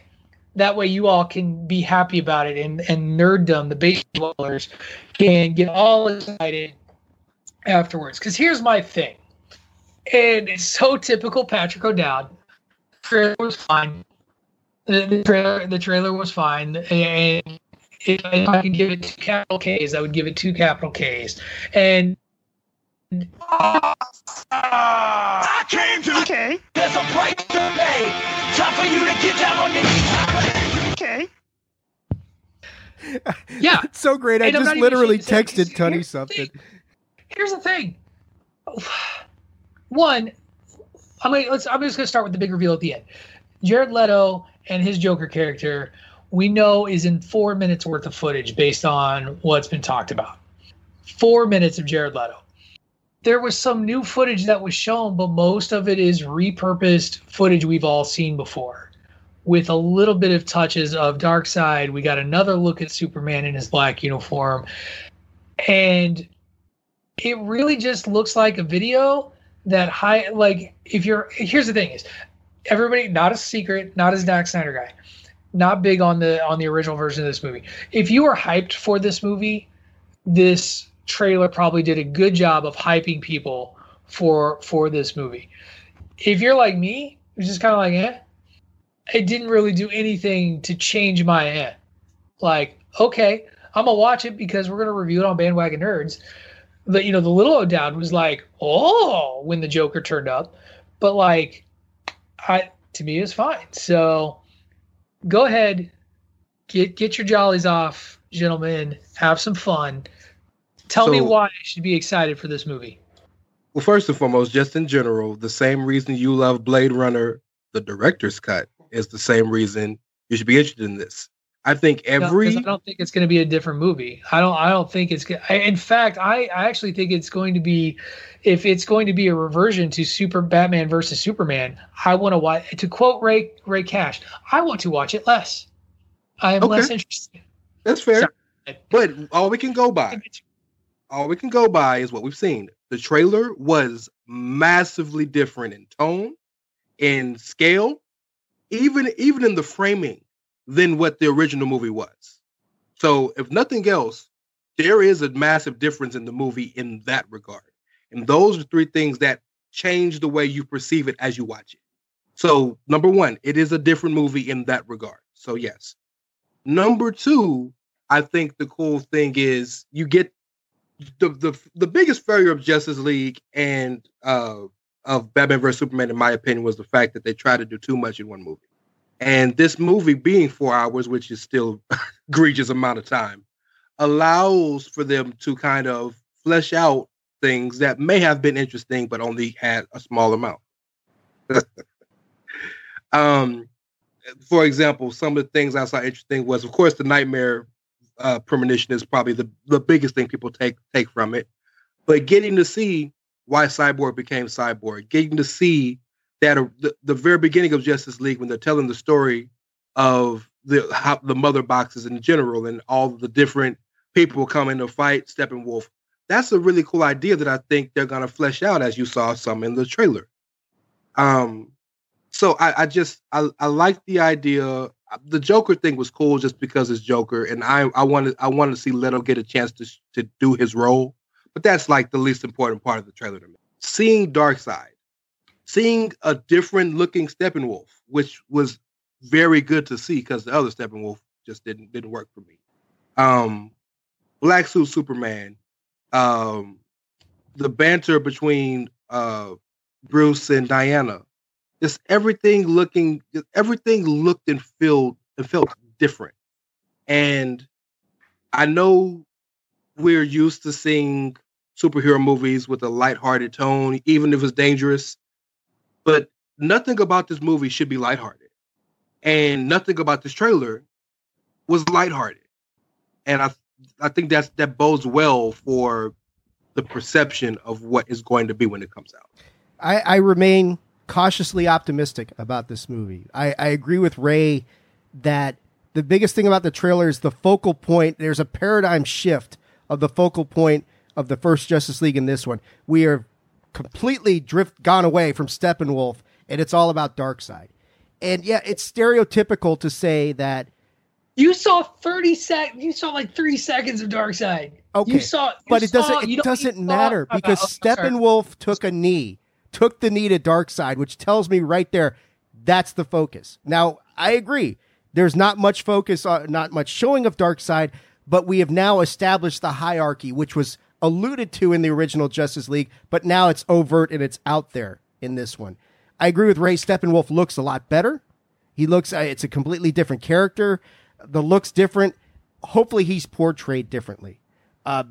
S1: That way, you all can be happy about it, and and nerddom, the base dwellers, can get all excited afterwards. Because here's my thing, and it's so typical Patrick O'Dowd. Trailer was fine. The, the trailer, the trailer was fine, and if, if I could give it two capital K's, I would give it two capital K's. And
S5: I came to. Okay. There's a price to pay. Time for you to get down on your knees. Okay.
S1: yeah,
S2: It's so great. I
S1: And I'm
S2: just literally
S1: texted say it,
S2: texted
S1: 'cause
S2: Tony
S1: here's
S2: something.
S1: thing. here's the thing. One, I'm gonna, let's. I'm just gonna start with the big reveal at the end. Jared Leto and his Joker character, we know is in four minutes worth of footage based on what's been talked about. Four minutes of Jared Leto. There was some new footage that was shown, but most of it is repurposed footage we've all seen before. With a little bit of touches of Darkseid, we got another look at Superman in his black uniform. And it really just looks like a video that high like if you're here's the thing is everybody not a secret, not a Zack Snyder guy, not big on the on the original version of this movie. If you are hyped for this movie, this trailer probably did a good job of hyping people for for this movie. If you're like me, who's just kind of like, eh, it didn't really do anything to change my eh. Like, okay, I'm gonna watch it because we're gonna review it on Bandwagon Nerds. But you know the little O'Dowd was like, oh, when the Joker turned up, but like, I to me was fine. So go ahead, get get your jollies off, gentlemen. Have some fun. Tell me why I should be excited for this movie.
S3: Well, first and foremost, just in general, the same reason you love Blade Runner, the director's cut, is the same reason you should be interested in this. I think
S1: No,
S3: every
S1: I don't think it's going to be a different movie. I don't. I don't think it's. I, in fact, I, I actually think it's going to be, if it's going to be a reversion to Super Batman versus Superman. I want to watch. To quote Rey Rey Cash, I want to watch it less. I am
S3: Okay.
S1: less interested.
S3: that's fair,
S1: Sorry.
S3: but all we can go by, all we can go by is what we've seen. the trailer was massively different in tone, in scale, even even in the framing than what the original movie was. So, if nothing else, there is a massive difference in the movie in that regard. And those are three things that change the way you perceive it as you watch it. So, number one, it is a different movie in that regard. So, yes. Number two, I think the cool thing is you get the the the biggest failure of Justice League and uh of Batman vs Superman, in my opinion, was the fact that they tried to do too much in one movie. And this movie being four hours, which is still egregious amount of time, allows for them to kind of flesh out things that may have been interesting, but only had a small amount. um, for example, some of the things I saw interesting was, of course, the nightmare uh, premonition is probably the, the biggest thing people take take from it. But getting to see why Cyborg became Cyborg, getting to see that uh, the, the very beginning of Justice League when they're telling the story of the how, the mother boxes in general and all the different people coming to fight Steppenwolf. That's a really cool idea that I think they're gonna flesh out as you saw some in the trailer. Um, so I, I just I, I like the idea. The Joker thing was cool just because it's Joker, and I I wanted I wanted to see Leto get a chance to to do his role, but that's like the least important part of the trailer to me. Seeing Darkseid, seeing a different looking Steppenwolf, which was very good to see because the other Steppenwolf just didn't didn't work for me. Um, Black Suit Superman, um, the banter between uh, Bruce and Diana, just everything looking, just everything looked and felt and felt different. And I know we're used to seeing superhero movies with a lighthearted tone, even if it's dangerous. But nothing about this movie should be lighthearted, and nothing about this trailer was lighthearted. And I I think that's that bodes well for the perception of what is going to be when it comes out.
S2: I, I remain cautiously optimistic about this movie. I, I agree with Rey that the biggest thing about the trailer is the focal point. There's a paradigm shift of the focal point of the first Justice League in this one. We are completely drift gone away from Steppenwolf, and it's all about Darkseid. And yeah, it's stereotypical to say that
S1: You saw 30 sec you saw like 3 seconds of Darkseid.
S2: Okay,
S1: You saw you
S2: but it
S1: saw-
S2: doesn't. It doesn't matter because. Steppenwolf took a knee, took the knee to Darkseid, which tells me right there that's the focus. Now I agree. There's not much focus on, not much showing of Darkseid, but we have now established the hierarchy, which was alluded to in the original Justice League, but now it's overt and it's out there in this one. I agree with Rey. Steppenwolf looks a lot better. He looks. uh, It's a completely different character. The looks different. Hopefully, he's portrayed differently. Uh,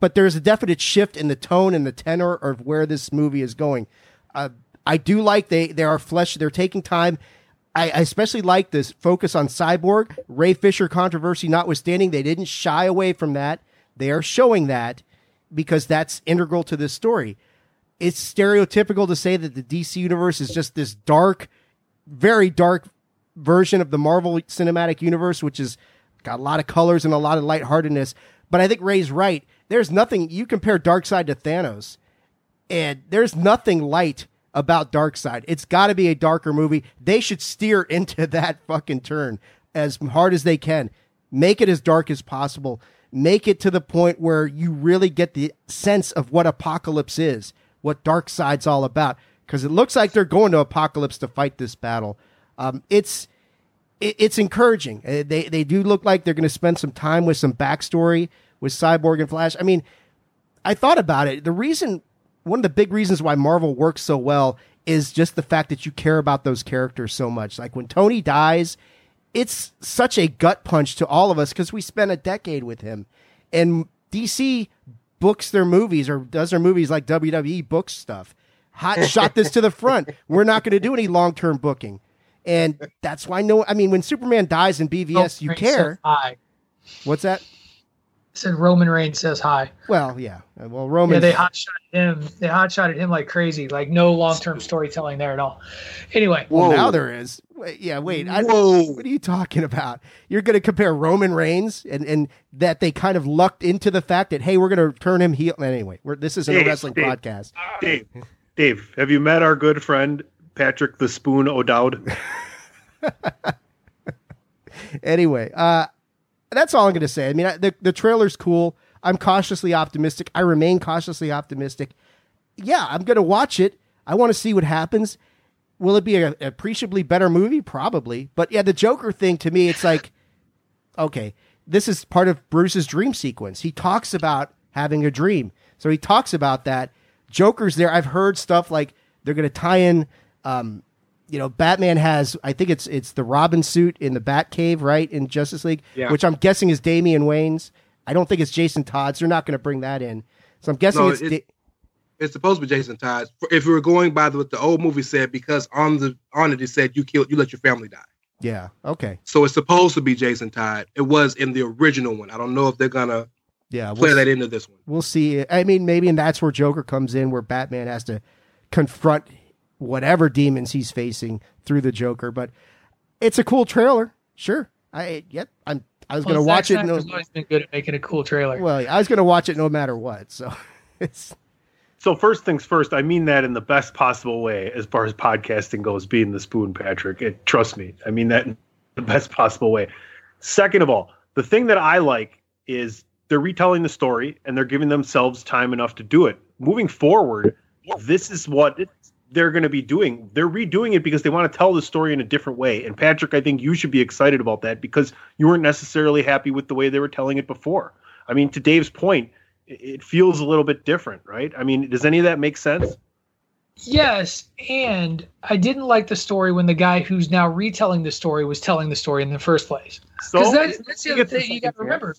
S2: but there's a definite shift in the tone and the tenor of where this movie is going. Uh, I do like they they are flesh. They're taking time. I, I especially like this focus on Cyborg. Ray Fisher controversy notwithstanding, they didn't shy away from that. They are showing that because that's integral to this story. It's stereotypical to say that the DC universe is just this dark, very dark version of the Marvel Cinematic Universe, which is got a lot of colors and a lot of lightheartedness. But I think Rey's right. There's nothing you compare Darkseid to Thanos, and there's nothing light about Darkseid. It's got to be a darker movie. They should steer into that fucking turn as hard as they can. Make it as dark as possible. Make it to the point where you really get the sense of what Apocalypse is, what Darkseid's all about. Because it looks like they're going to Apocalypse to fight this battle. Um, it's it's encouraging. Uh, They they do look like they're going to spend some time with some backstory with Cyborg and Flash. I mean, I thought about it. The reason, one of the big reasons why Marvel works so well is just the fact that you care about those characters so much. Like when Tony dies, it's such a gut punch to all of us because we spent a decade with him. And DC books their movies or does their movies like WWE books stuff. Hot shot this to the front. We're not going to do any long term booking. And that's why no, I mean, when Superman dies in BVS, you care.
S1: so.
S2: What's that?
S1: Said Roman Reigns says hi.
S2: Well, yeah. Well, Roman.
S1: Yeah, they hot shot him. They hot shotted him like crazy. Like no long term storytelling there at all. Anyway,
S2: well,
S3: Whoa.
S2: now there is. Wait, yeah, wait. I,
S3: Whoa.
S2: what are you talking about? You're going to compare Roman Reigns and, and that they kind of lucked into the fact that hey, we're going to turn him heel. Anyway, we're, this isn't a wrestling
S4: Dave.
S2: podcast.
S4: Dave, Dave, have you met our good friend Patrick the Spoon O'Dowd?
S2: anyway, uh, that's all I'm going to say. I mean, I, the the trailer's cool. I'm cautiously optimistic. I remain cautiously optimistic. Yeah, I'm going to watch it. I want to see what happens. Will it be a, appreciably better movie? Probably. But yeah, the Joker thing to me, it's like, okay, this is part of Bruce's dream sequence. He talks about having a dream, so he talks about that. Joker's there. I've heard stuff like they're going to tie in. Um, you know, Batman has. I think it's it's the Robin suit in the Batcave, right in Justice League,
S3: Yeah.
S2: which I'm guessing is Damian Wayne's. I don't think it's Jason Todd's. They're not going to bring that in. So I'm guessing
S3: No,
S2: it's.
S3: it-
S2: Da-
S3: It's supposed to be Jason Todd. If we were going by the, what the old movie said, because on the on it it said you killed, you let your family die.
S2: yeah. Okay.
S3: So it's supposed to be Jason Todd. It was in the original one. I don't know if they're gonna
S2: Yeah. we'll play
S3: that into this one.
S2: we'll see. I mean, maybe and that's where Joker comes in, where Batman has to confront whatever demons he's facing through the Joker. But it's a cool trailer. Sure. I yep. I'm. I was going to
S1: Well,
S2: watch
S1: Zack
S2: it. No,
S1: Snyder's always been good at making a cool trailer.
S2: well, I was going to watch it no matter what. So it's
S4: So first things first, I mean that in the best possible way as far as podcasting goes, being the spoon, Patrick. It, trust me, I mean that in the best possible way. Second of all, the thing that I like is they're retelling the story and they're giving themselves time enough to do it. Moving forward, this is what they're going to be doing. They're redoing it because they want to tell the story in a different way. And Patrick, I think you should be excited about that because you weren't necessarily happy with the way they were telling it before. I mean, to Dave's point, it- feels a little bit different, right? I mean, does any of that make sense?
S1: Yes, and I didn't like the story when the guy who's now retelling the story was telling the story in the first place.
S4: So
S1: Because that, that's the other thing you got to remember.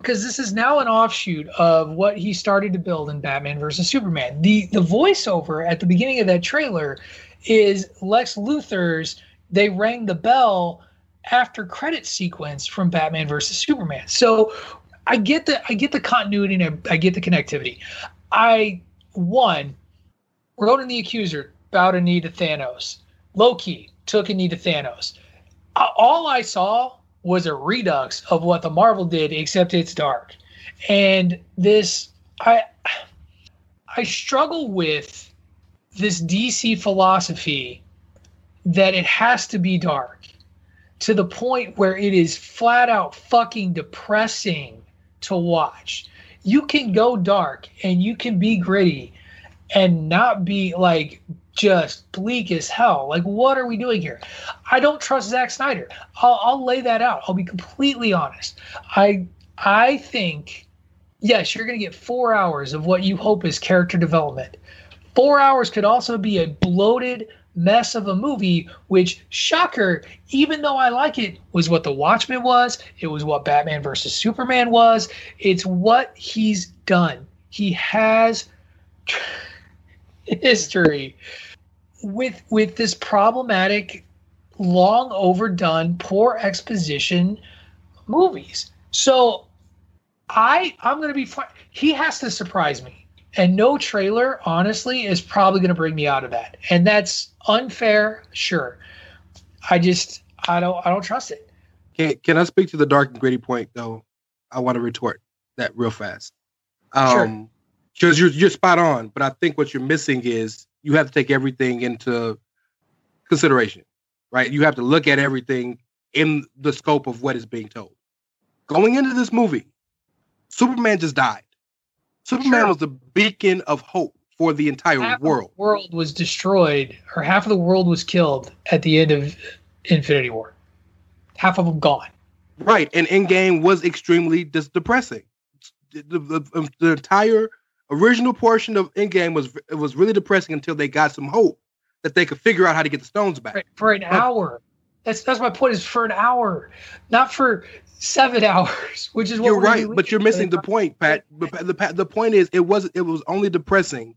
S1: Because this is now an offshoot of what he started to build in Batman versus Superman. The the voiceover at the beginning of that trailer is Lex Luthor's "They rang the bell" after credit sequence from Batman versus Superman. So I get the I get the continuity and I get the connectivity. I one Ronan the Accuser bowed a knee to Thanos. Loki took a knee to Thanos. All I saw was a redux of what the Marvel did, except it's dark. And this, I, I struggle with this DC philosophy that it has to be dark to the point where it is flat out fucking depressing to watch. You can go dark and you can be gritty and not be like just bleak as hell. Like, what are we doing here? I don't trust Zack Snyder. I'll, I'll lay that out. I'll be completely honest. I I think yes, you're going to get four hours of what you hope is character development. Four hours could also be a bloated mess of a movie, which shocker, even though I like it, was what The Watchmen was. It was what Batman versus Superman was. It's what he's done. He has history with with this problematic long overdone poor exposition movies so i i'm going to be fine he has to surprise me and no trailer honestly is probably going to bring me out of that and that's unfair sure i just i don't i don't trust it
S3: Can can I speak to the dark and gritty point though? I want to retort that real fast.
S1: Sure.
S3: Um, Because you're you're spot on, but I think what you're missing is you have to take everything into consideration, right? You have to look at everything in the scope of what is being told. Going into this movie, Superman just died. Superman
S1: Sure.
S3: was the beacon of hope for the entire
S1: half
S3: world.
S1: the world was destroyed or half of the world was killed at the end of infinity war half of them gone
S3: Right, and Endgame was extremely dis- depressing. The, the, the entire original portion of Endgame was it was really depressing until they got some hope that they could figure out how to get the stones back.
S1: for, for an hour. That's that's my point. Is for an hour, not for seven hours, which is what
S3: You're right, but you're missing the point, Pat. But the the point is, it was it was only depressing.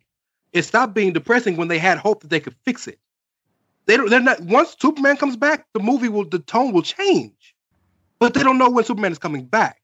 S3: It stopped being depressing when they had hope that they could fix it. They don't. They're not. Once Superman comes back, the movie will the tone will change, but they don't know when Superman is coming back.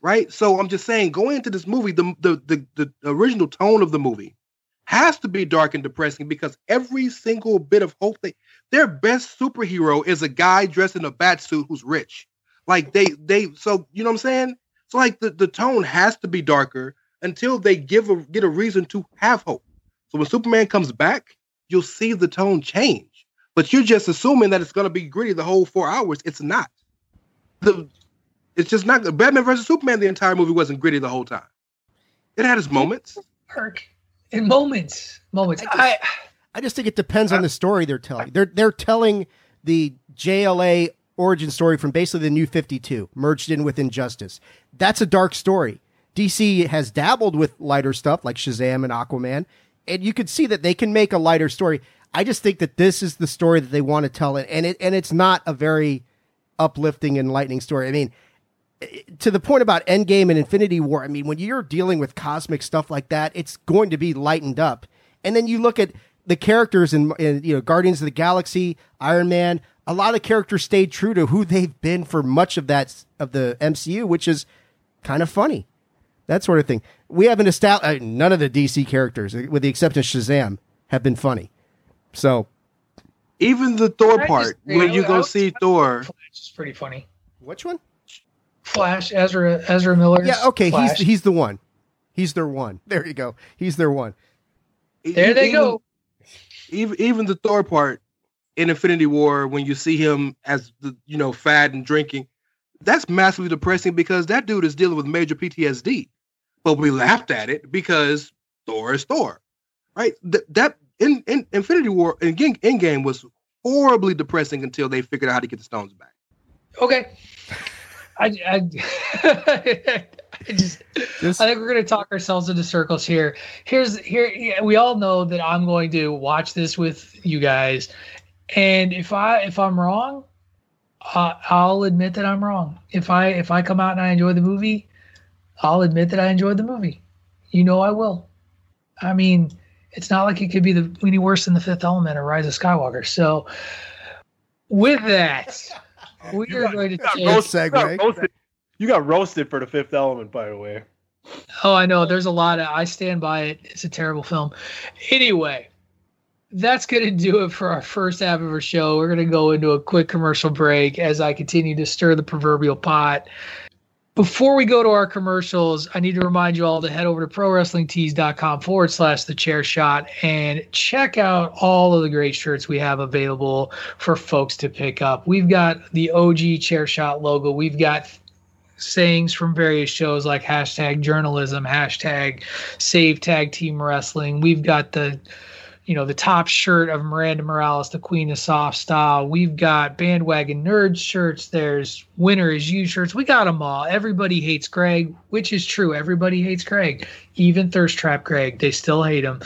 S3: Right? So I'm just saying, going into this movie, the, the the the original tone of the movie has to be dark and depressing because every single bit of hope they their best superhero is a guy dressed in a bat suit who's rich. Like they they so you know what I'm saying? So like the, the tone has to be darker until they give a get a reason to have hope. So when Superman comes back, you'll see the tone change. But you're just assuming that it's gonna be gritty the whole four hours. It's not. The it's just not Batman versus Superman, the entire movie wasn't gritty the whole time. It had its moments.
S1: Perk in moments, moments. I,
S2: I just think it depends on the story they're telling. They're they're telling the JLA origin story from basically the New Fifty Two merged in with Injustice. That's a dark story. DC has dabbled with lighter stuff like Shazam and Aquaman, and you could see that they can make a lighter story. I just think that this is the story that they want to tell, and it and it's not a very uplifting, enlightening story. I mean, to the point about Endgame and Infinity War, I mean, when you're dealing with cosmic stuff like that, it's going to be lightened up. And then you look at the characters in, in, you know Guardians of the Galaxy, Iron Man. A lot of characters stayed true to who they've been for much of that of the MCU, which is kind of funny. That sort of thing. We haven't established uh, none of the DC characters, with the exception of Shazam, have been funny. So
S3: even the Thor part, when you go see Thor,
S1: it's pretty funny.
S2: Which one?
S1: Flash, Ezra, Ezra Miller.
S2: Yeah, okay, Flash. he's he's the one. He's their one. There you go. He's their one.
S1: There they
S3: even,
S1: go.
S3: Even even the Thor part in Infinity War, when you see him as the you know fad and drinking, that's massively depressing because that dude is dealing with major PTSD. But we laughed at it because Thor is Thor, right? Th- that in, in Infinity War and in, Endgame was horribly depressing until they figured out how to get the stones back.
S1: Okay. I, I, I just, just, I think we're going to talk ourselves into circles here. Here's here. We all know that I'm going to watch this with you guys, and if I if I'm wrong, uh, I'll admit that I'm wrong. If I if I come out and I enjoy the movie, I'll admit that I enjoyed the movie. You know I will. I mean, it's not like it could be the any worse than the Fifth Element or Rise of Skywalker. So, with that. We
S4: you
S1: are
S4: got,
S1: going to
S4: got
S1: change.
S4: roasted, you, got roasted, you got roasted for the Fifth Element, by the way.
S1: Oh, I know. There's a lot of. I stand by it. It's a terrible film. Anyway, that's going to do it for our first half of our show. We're going to go into a quick commercial break as I continue to stir the proverbial pot. Before we go to our commercials, I need to remind you all to head over to prowrestlingtees.com forward slash the chair shot and check out all of the great shirts we have available for folks to pick up. We've got the OG chair shot logo. We've got sayings from various shows like hashtag journalism, hashtag save tag team wrestling. We've got the you know, the top shirt of Miranda Morales, the Queen of Soft Style. We've got bandwagon nerd shirts. There's winner is you shirts. We got them all. Everybody hates Greg, which is true. Everybody hates Greg, even Thirst Trap Greg. They still hate him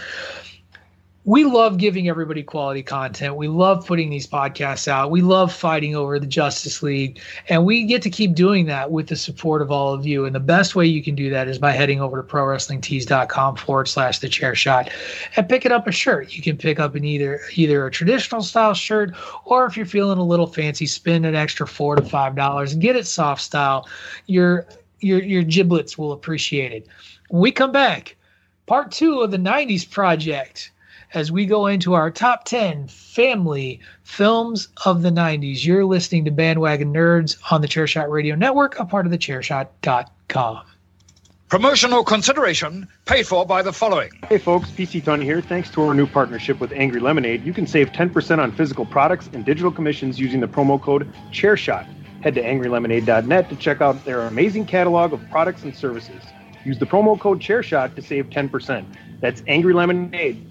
S1: we love giving everybody quality content. We love putting these podcasts out. We love fighting over the Justice League. And we get to keep doing that with the support of all of you. And the best way you can do that is by heading over to prowrestlingtees.com forward slash the chair shot and picking up a shirt. You can pick up an either either a traditional style shirt or if you're feeling a little fancy, spend an extra four to five dollars and get it soft style. Your your your giblets will appreciate it. When we come back, part two of the 90s project as we go into our top 10 family films of the 90s. You're listening to Bandwagon Nerds on the Chairshot Radio Network, a part of the chairshot.com.
S6: Promotional consideration paid for by the following.
S4: Hey folks, PC Tunney here. Thanks to our new partnership with Angry Lemonade, you can save 10% on physical products and digital commissions using the promo code ChairShot. Head to angrylemonade.net to check out their amazing catalog of products and services. Use the promo code ChairShot to save 10%. That's Angry Lemonade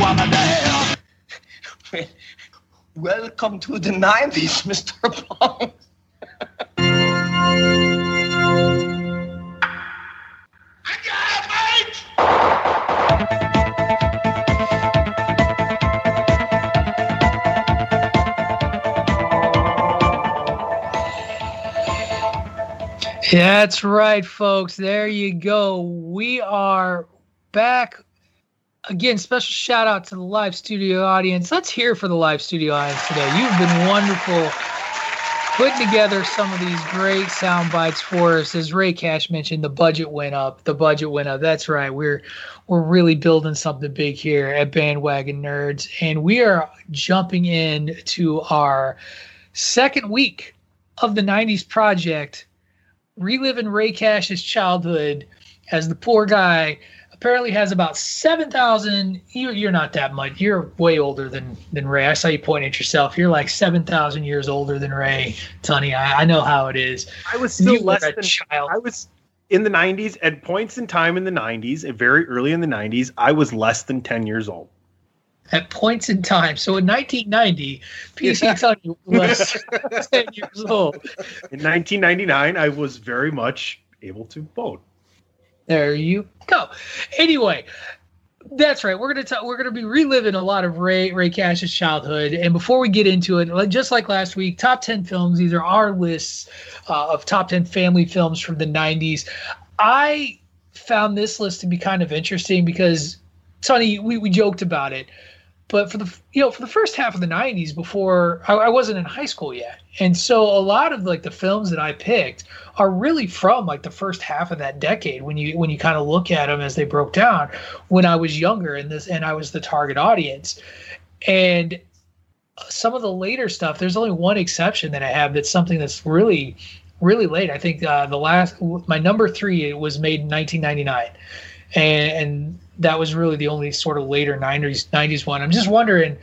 S5: Welcome to hell.
S7: Welcome to the 90s, Mr. Pong.
S1: That's right, folks. There you go. We are back. Again, special shout out to the live studio audience. Let's hear for the live studio audience today. You've been wonderful putting together some of these great sound bites for us. As Rey Cash mentioned, the budget went up. The budget went up. That's right. We're we're really building something big here at Bandwagon Nerds, and we are jumping in to our second week of the '90s project reliving Rey Cash's childhood as the poor guy apparently has about 7,000. You're, you're not that much. You're way older than, than Rey. I saw you point at yourself. You're like 7,000 years older than Rey, Tunney. I, I know how it is.
S4: I was still less
S1: a
S4: than
S1: child.
S4: I was in the 90s at points in time in the 90s, very early in the 90s, I was less than 10 years old.
S1: At points in time. So in 1990, PC Tunney was 10 years old.
S4: In 1999, I was very much able to vote.
S1: There you go. Anyway, that's right. We're gonna talk, we're gonna be reliving a lot of Rey Rey Cash's childhood. And before we get into it, just like last week, top ten films. These are our lists uh, of top ten family films from the '90s. I found this list to be kind of interesting because Sonny, we, we joked about it, but for the you know for the first half of the '90s, before I, I wasn't in high school yet, and so a lot of like the films that I picked are really from like the first half of that decade when you when you kind of look at them as they broke down when I was younger and this and I was the target audience, and some of the later stuff. There's only one exception that I have that's something that's really really late. I think uh, the last my number three it was made in 1999, and, and that was really the only sort of later 90s 90s one. I'm just wondering,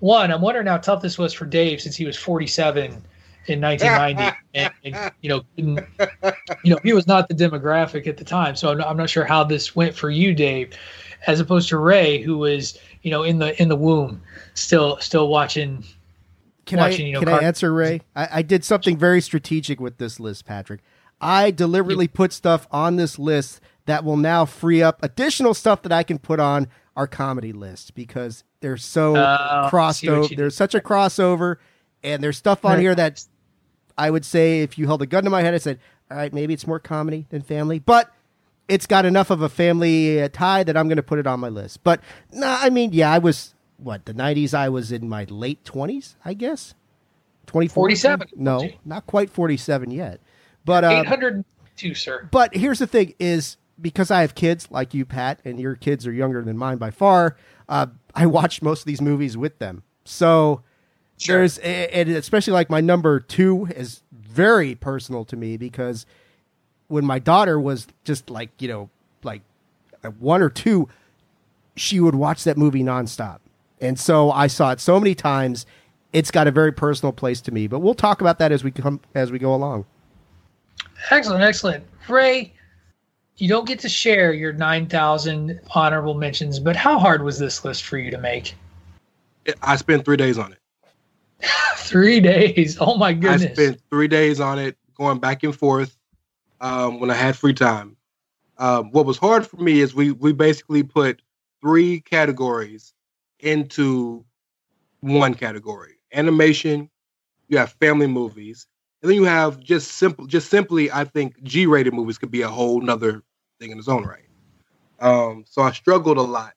S1: one, I'm wondering how tough this was for Dave since he was 47 in 1990, and, and you know, didn't- you know, he was not the demographic at the time. So I'm not, I'm not sure how this went for you, Dave, as opposed to Rey, who was you know in the in the womb, still still watching.
S2: Can
S1: watching,
S2: I
S1: you know,
S2: can
S1: car-
S2: I answer Rey? I, I did something very strategic with this list, Patrick. I deliberately put stuff on this list that will now free up additional stuff that I can put on our comedy list because they're so
S1: Oh,
S2: crossed over. There's such a crossover, and there's stuff on here that I would say if you held a gun to my head, I said, all right, maybe it's more comedy than family, but it's got enough of a family uh, tie that I'm going to put it on my list. But no, I mean, yeah, I was what the '90s. I was in my late 20s, I guess. 24,
S1: 47.
S2: No, not quite 47 yet. But uh,
S1: 802, sir.
S2: but here's the thing: is because I have kids like you, Pat, and your kids are younger than mine by far. Uh, I watched most of these movies with them, so there's and especially like my number two is very personal to me because when my daughter was just like you know like uh, one or two, she would watch that movie nonstop, and so I saw it so many times. It's got a very personal place to me, but we'll talk about that as we come as we go along.
S1: Excellent, excellent. Rey, you don't get to share your 9,000 honorable mentions, but how hard was this list for you to make?
S3: I spent three days on it.
S1: Three days. Oh my goodness.
S3: I spent three days on it, going back and forth um, when I had free time. Um, what was hard for me is we we basically put three categories into one category: animation. You have family movies, and then you have just simple, just simply. I think G-rated movies could be a whole nother thing in its own right. Um, so I struggled a lot,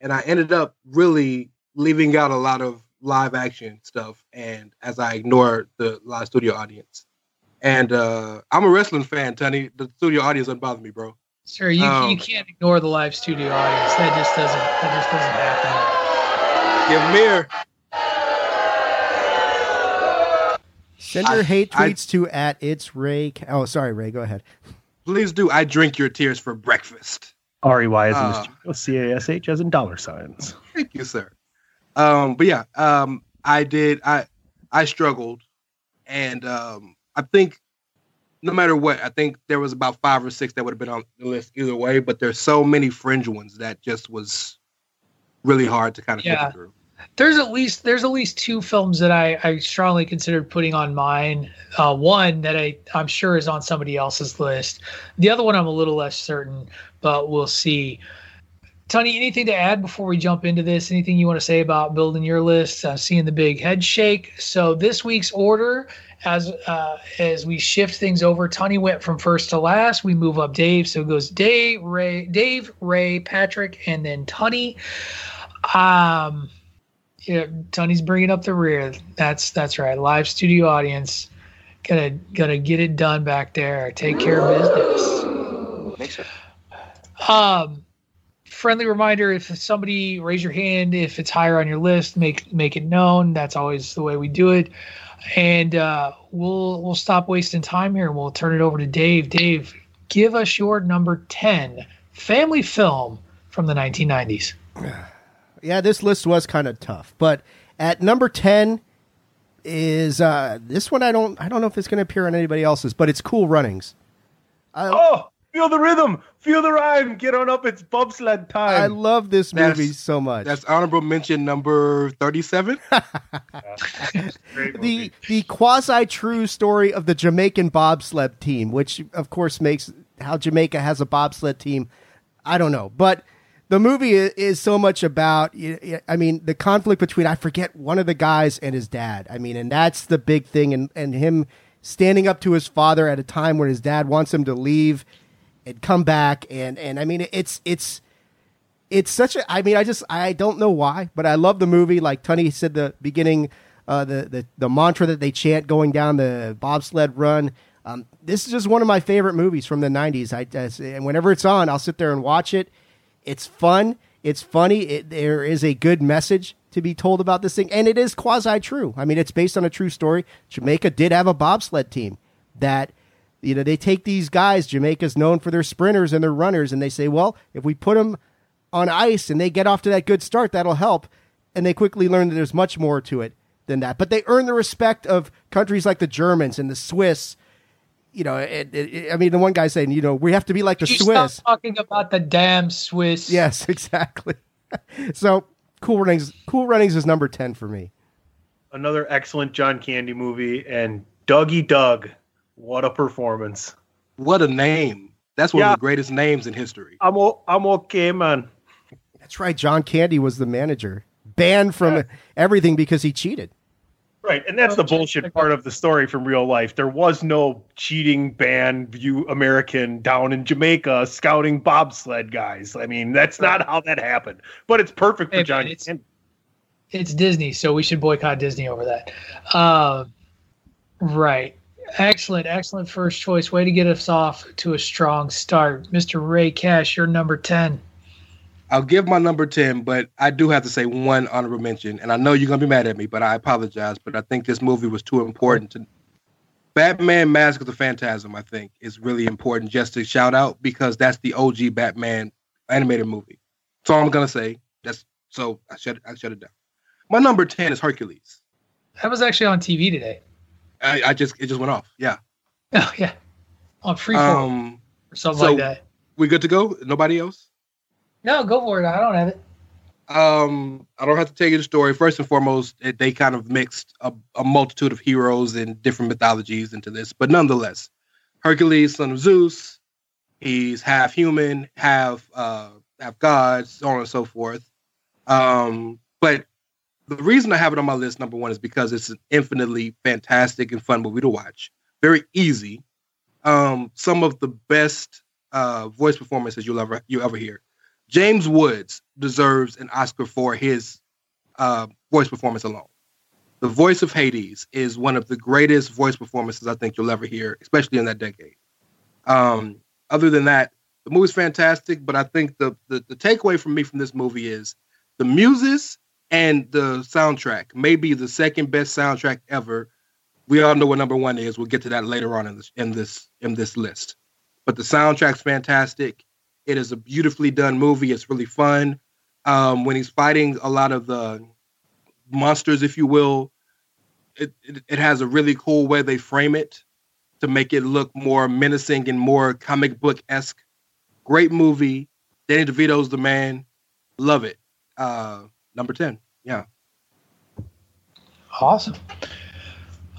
S3: and I ended up really leaving out a lot of live action stuff, and as I ignore the live studio audience. And uh, I'm a wrestling fan, Tunney. The studio audience doesn't bother me, bro.
S1: Sir, you,
S3: Um,
S1: you can't ignore the live studio audience. That just doesn't that just doesn't happen.
S3: Give them here.
S2: Send your
S3: I-
S2: hate
S3: I-
S2: tweets to at it's Rey. Oh, sorry, Rey. Go ahead.
S3: Please do. I drink your tears for breakfast.
S4: R E Y as in
S3: Uh,
S4: the C A S H as in dollar signs.
S3: Thank you, sir. Um, but yeah, um, I did. I I struggled, and um, I think no matter what, I think there was about five or six that would have been on the list either way. But there's so many fringe ones that just was really hard to kind of
S1: Yeah.
S3: get through.
S1: There's at least there's at least two films that I, I strongly considered putting on mine. Uh, one that I I'm sure is on somebody else's list. The other one I'm a little less certain, but we'll see. Tunney, anything to add before we jump into this? Anything you want to say about building your list? Uh, seeing the big head shake. So this week's order, as uh, as we shift things over, Tunney went from first to last. We move up Dave, so it goes Dave, Rey, Dave, Rey, Patrick, and then Tunney. Um, yeah, Tunney's bringing up the rear. That's that's right. Live studio audience, gonna gonna get it done back there. Take care of business.
S7: Makes it.
S1: Um, friendly reminder: if somebody raise your hand, if it's higher on your list, make make it known. That's always the way we do it. And uh, we'll we'll stop wasting time here and we'll turn it over to Dave. Dave, give us your number ten family film from the 1990s.
S2: Yeah, this list was kind of tough, but at number ten is uh, this one. I don't I don't know if it's going to appear on anybody else's, but it's Cool Runnings. I,
S4: Oh, feel the rhythm, feel the rhyme. Get on up, it's bobsled time.
S2: I love this
S3: That's-
S2: movie so much.
S3: That's honorable mention number thirty-seven.
S2: The the quasi true story of the Jamaican bobsled team, which of course makes how Jamaica has a bobsled team. I don't know, but the movie is so much about. I mean, the conflict between I forget one of the guys and his dad. I mean, and that's the big thing, and and him standing up to his father at a time when his dad wants him to leave and come back, and and I mean, it's it's it's such a i mean i just i don't know why but i love the movie. Like Tony said the beginning uh the the, the mantra that they chant going down the bobsled run. Um, this is just one of my favorite movies from the 90s i just, and whenever it's on i'll sit there and watch it. It's fun. It's funny. It, there is a good message to be told about this thing and it is quasi true i mean it's based on a true story. Jamaica did have a bobsled team that you know they take these guys jamaica's known for their sprinters and their runners and they say well if we put them on ice and they get off to that good start, that'll help. And they quickly learn that there's much more to it than that. But they earn the respect of countries like the Germans and the Swiss. You know, it, it, I mean, the one guy saying, you know, we have to be like the
S1: you
S2: Swiss.
S1: stop talking about the damn Swiss.
S2: Yes, exactly. so, Cool Runnings, Cool Runnings is number ten for me.
S4: Another excellent John Candy movie, and Dougie Doug. What a performance!
S3: What a name! That's one
S4: Yeah.
S3: of the greatest names in history.
S4: I'm o- I'm okay, man.
S2: That's right. John Candy was the manager, banned from
S4: Yeah.
S2: everything because he cheated.
S4: Right, and that's the bullshit part of the story from real life. There was no cheating ban view American down in Jamaica scouting bobsled guys. I mean, that's not how that happened. But it's perfect for
S1: Hey,
S4: John.
S1: it's-
S4: Candy.
S1: it's Disney, so we should boycott Disney over that. Um, right. Excellent, excellent first choice. Way to get us off to a strong start. Mr. Rey Cash, you're number 10.
S3: I'll give my number 10, but I do have to say one honorable mention. And I know you're going to be mad at me, but I apologize. But I think this movie was too important to. Batman Mask of the Phantasm, I think, is really important just to shout out because that's the OG Batman animated movie. That's all I'm going to say. That's so I shut, I shut it down. My number 10 is Hercules.
S1: That was actually on TV today.
S3: I, I just, it just went off. Yeah.
S1: Oh, yeah. On Freeform
S3: Um,
S1: or something
S3: so-
S1: like that.
S3: we good to go? Nobody else?
S1: No, go for it. I don't have it.
S3: Um, I don't have to tell you the story. First and foremost, it, they kind of mixed a, a multitude of heroes and different mythologies into this, but nonetheless, Hercules, son of Zeus, he's half human, half uh, half god, so on and so forth. Um, but the reason I have it on my list, number one, is because it's an infinitely fantastic and fun movie to watch. Very easy. Um, some of the best uh, voice performances you'll ever you ever hear. James Woods deserves an Oscar for his uh, voice performance alone. The voice of Hades is one of the greatest voice performances I think you'll ever hear, especially in that decade. Um, other than that, the movie's fantastic, but I think the, the the takeaway from me from this movie is the muses and the soundtrack maybe the second best soundtrack ever. We all know what number one is. We'll get to that later on in this in this in this list. but the soundtrack's fantastic. It is a beautifully done movie. It's really fun. Um, when he's fighting a lot of the monsters, if you will, it, it, it has a really cool way they frame it to make it look more menacing and more comic book esque. Great movie. Danny DeVito's the man. Love it. Uh, number 10. Yeah.
S1: Awesome.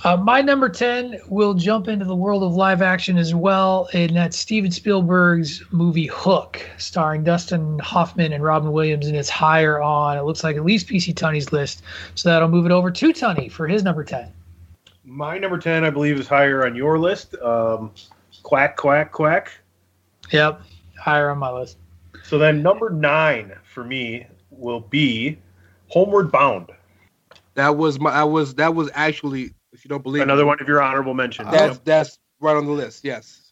S1: Uh, my number 10 will jump into the world of live action as well, and that's Steven Spielberg's movie Hook, starring Dustin Hoffman and Robin Williams, and it's higher on, it looks like at least PC Tunney's list. So that'll move it over to Tunney for his number 10.
S4: My number 10, I believe, is higher on your list. Um, quack, quack, quack.
S1: Yep, higher on my list.
S4: So then number nine for me will be Homeward Bound.
S3: That was my. I was. That was actually. If you don't believe
S4: Another
S3: me,
S4: one of your honorable mentions.
S3: That's that's right on the list. Yes.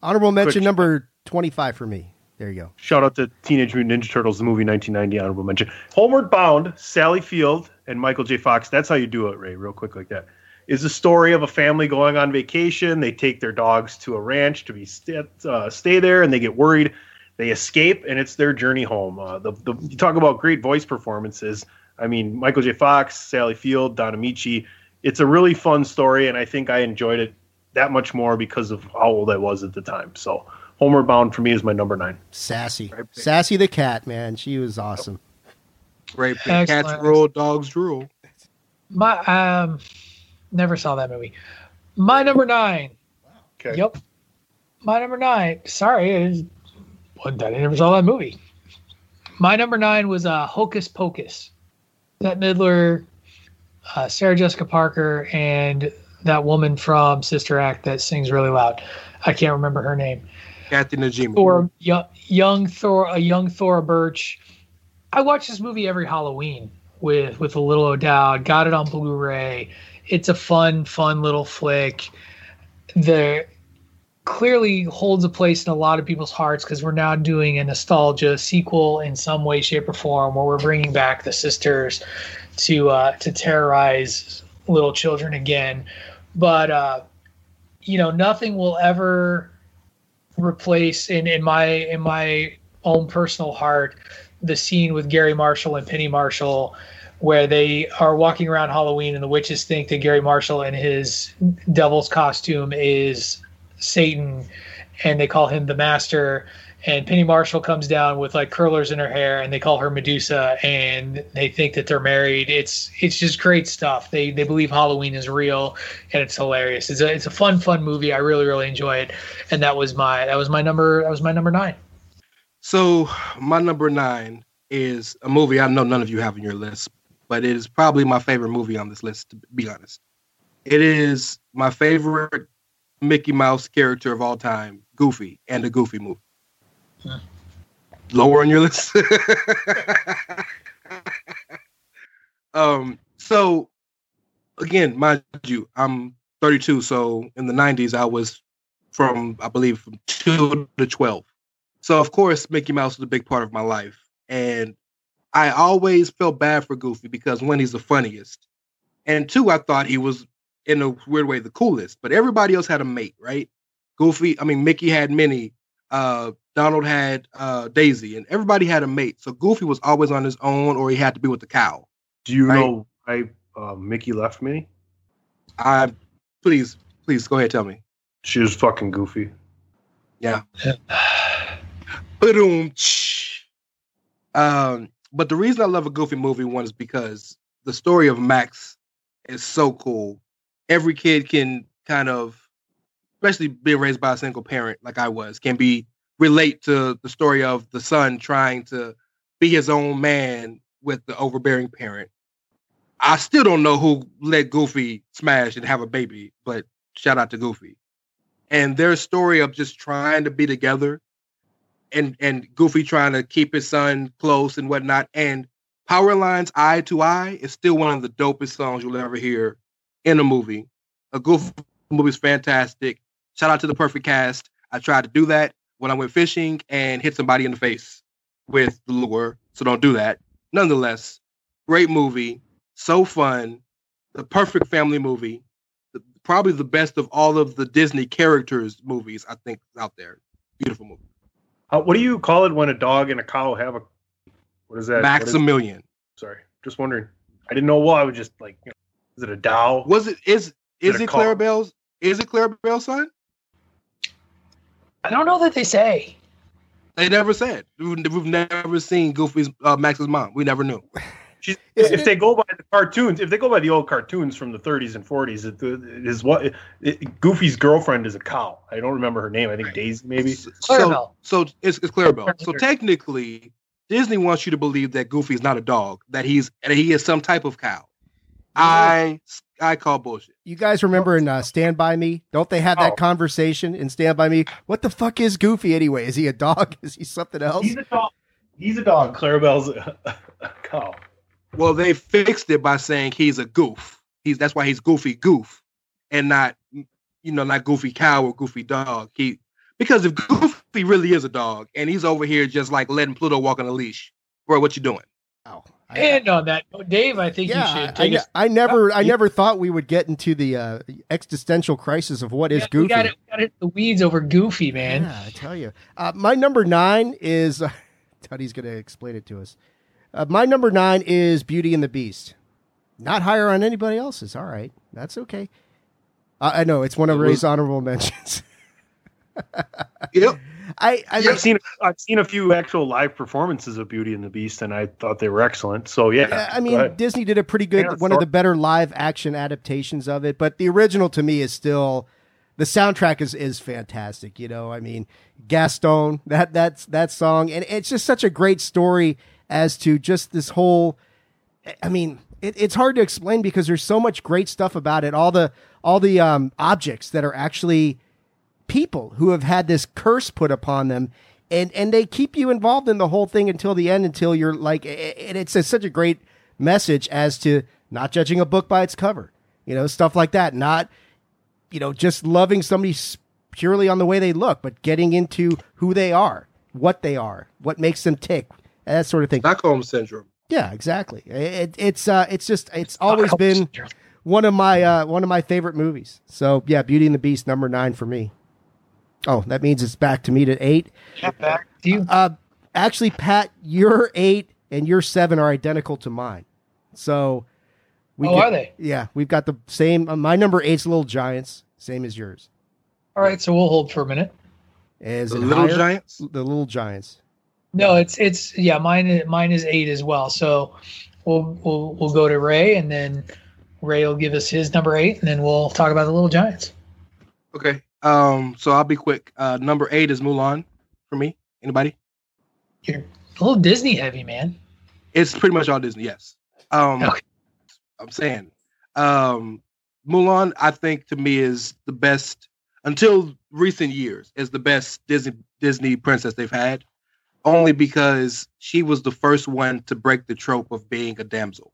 S2: Honorable mention
S4: Quick.
S2: number 25 for me. There you go.
S4: Shout out to Teenage Mutant Ninja Turtles, the movie 1990, honorable mention. Homeward Bound, Sally Field, and Michael J. Fox. That's how you do it, Rey, real quick like that. Is the story of a family going on vacation. They take their dogs to a ranch to be st- uh, stay there, and they get worried. They escape, and it's their journey home. Uh, the, the you talk about great voice performances. I mean, Michael J. Fox, Sally Field, Don Ameche. It's a really fun story, and I think I enjoyed it that much more because of how old I was at the time. So, Homeward Bound for me is my number nine.
S2: Sassy. Sassy the cat, man. She was awesome.
S3: Great.
S1: Excellent.
S3: Cats rule, dogs drool.
S1: My um, never saw that movie. My number nine.
S4: Okay.
S1: Yep. My number nine. Sorry, I, just- I never saw that movie. My number nine was uh, Hocus Pocus. Bette Midler, uh, Sarah Jessica Parker, and that woman from Sister Act that sings really loud. I can't remember her name.
S3: Kathy Najimy.
S1: Thor, young, young Thor, a young Thora Birch. I watch this movie every Halloween with with a little O'Dowd. Got it on Blu-ray. It's a fun, fun little flick. The clearly holds a place in a lot of people's hearts because we're now doing a nostalgia sequel in some way, shape, or form, where we're bringing back the sisters to uh, to terrorize little children again. But uh, you know, nothing will ever replace in in my in my own personal heart the scene with Garry Marshall and Penny Marshall where they are walking around Halloween and the witches think that Garry Marshall in his devil's costume is Satan and they call him the master and Penny Marshall comes down with like curlers in her hair and they call her Medusa and they think that they're married. It's it's just great stuff. They they believe Halloween is real and it's hilarious. It's a it's a fun fun movie. I really really enjoy it. And that was my that was my number that was my number 9.
S3: So my number nine is a movie I know none of you have on your list, but it is probably my favorite movie on this list. To be honest, it is my favorite Mickey Mouse character of all time, Goofy, and the Goofy movie. Lower on your list. um. So again, mind you, I'm 32. So in the 90s, I was from I believe from two to 12. So of course, Mickey Mouse was a big part of my life, and I always felt bad for Goofy because one, he's the funniest, and two, I thought he was in a weird way the coolest. But everybody else had a mate, right? Goofy, I mean Mickey had Minnie, uh, Donald had uh, Daisy, and everybody had a mate. So Goofy was always on his own, or he had to be with the cow.
S4: Do you
S3: Right.
S4: know why uh, Mickey left me?
S3: I please, please go ahead, tell me.
S4: She was fucking goofy.
S3: Yeah. Boom. Um, but the reason I love a Goofy movie one is because the story of Max is so cool. Every kid can kind of, especially being raised by a single parent like I was, can be relate to the story of the son trying to be his own man with the overbearing parent. I still don't know who let Goofy smash and have a baby, but shout out to Goofy. And their story of just trying to be together and and Goofy trying to keep his son close and whatnot. And Powerline's Eye to Eye is still one of the dopest songs you'll ever hear in a movie. A Goofy movie is fantastic. Shout out to the perfect cast. I tried to do that when I went fishing and hit somebody in the face with the lure, so don't do that. Nonetheless, great movie, so fun, the perfect family movie. The probably the best of all of the Disney characters movies I think out there. Beautiful movie.
S4: Uh, what do you call it when a dog and a cow have a? What is that? what is-
S3: Maximilian.
S4: sorry, just wondering. I didn't know what. I was just like, you know, is it a Dow?
S3: Was it is is
S4: Is it
S3: it
S4: a car?
S3: Clarabelle's? Is it Clarabelle's son?
S1: I don't know that they say.
S3: They never said. We've, we've never seen Goofy's uh, Max's mom. We never knew.
S4: She's, if
S2: it-
S4: they go by the cartoons, if they go by the old cartoons from the 30s and 40s, it, it is what it, Goofy's girlfriend is a cow. I don't remember her name. I think Daisy, maybe.
S3: So,
S1: Clarabelle.
S3: so it's, it's Clarabelle. So technically, Disney wants you to believe that Goofy's not a dog, that he's that he is some type of cow. I I call bullshit.
S2: You guys remember in uh, Stand By Me? Don't they have that
S4: Oh.
S2: conversation in Stand By Me? What the fuck is Goofy anyway? Is he a dog? Is he something else?
S4: He's a dog. He's a dog. Clarabelle's a, a cow.
S3: Well, they fixed it by saying he's a goof. He's that's why he's Goofy Goof, and not you know not Goofy Cow or Goofy Dog. He because if Goofy really is a dog and he's over here just like letting Pluto walk on a leash, bro, what you doing?
S2: Oh, I-
S1: And on that, note, Dave, I think
S2: yeah,
S1: you should take
S2: I,
S1: us.
S2: I never, I never thought we would get into the uh, existential crisis of what is
S1: Yeah, we
S2: Goofy.
S1: got it. Got it. The weeds over Goofy, man.
S2: Yeah, I tell you. Uh, my number nine is. Uh, Tuddy's going to explain it to us. Uh, my number nine is Beauty and the Beast. Not higher on anybody else's. All right, that's okay. Uh, I know it's one of
S3: It Rey's
S2: honorable mentions.
S3: Yep.
S2: I, I mean,
S4: I've seen I've seen a few actual live performances of Beauty and the Beast, and I thought they were excellent. So yeah,
S2: Yeah, I mean. Disney did a pretty good,
S4: Yeah,
S2: one of the better live action adaptations of it. But the original to me is still, the soundtrack is is fantastic. You know, I mean, Gaston that that's that song, and it's just such a great story as to just this whole. I mean, it, it's hard to explain because there's so much great stuff about it. All the all the um, objects that are actually people who have had this curse put upon them and and they keep you involved in the whole thing until the end until you're like and it's a, such a great message as to not judging a book by its cover you know stuff like that. Not you know just loving somebody purely on the way they look but getting into who they are what they are what makes them tick that sort of thing.
S3: Stockholm syndrome.
S2: yeah exactly. It, it's uh it's just it's always been one of my uh one of my favorite movies. So yeah beauty and the beast number nine for me oh that means it's back to me to eight
S1: Back to you.
S2: uh, actually, Pat, your eight and your seven are identical to mine. So, we
S1: Oh, are they?
S2: Yeah, we've got the same. Uh, my number eight's Little Giants, same as yours.
S1: All right, so we'll hold for a minute.
S2: Is
S3: The Little
S2: higher?
S3: Giants.
S2: The Little Giants.
S1: No, it's it's yeah. Mine mine is eight as well. So we'll we'll we'll go to Ray, and then Ray will give us his number eight, and then we'll talk about the Little Giants.
S3: Okay. Um. So I'll be quick. Uh. Number eight is Mulan for me. Anybody?
S1: You're a little Disney heavy, man.
S3: It's pretty much all Disney. Yes. Um.
S1: Okay.
S3: I'm saying. Um. Mulan, I think to me is the best until recent years is the best Disney Disney princess they've had. Only because she was the first one to break the trope of being a damsel,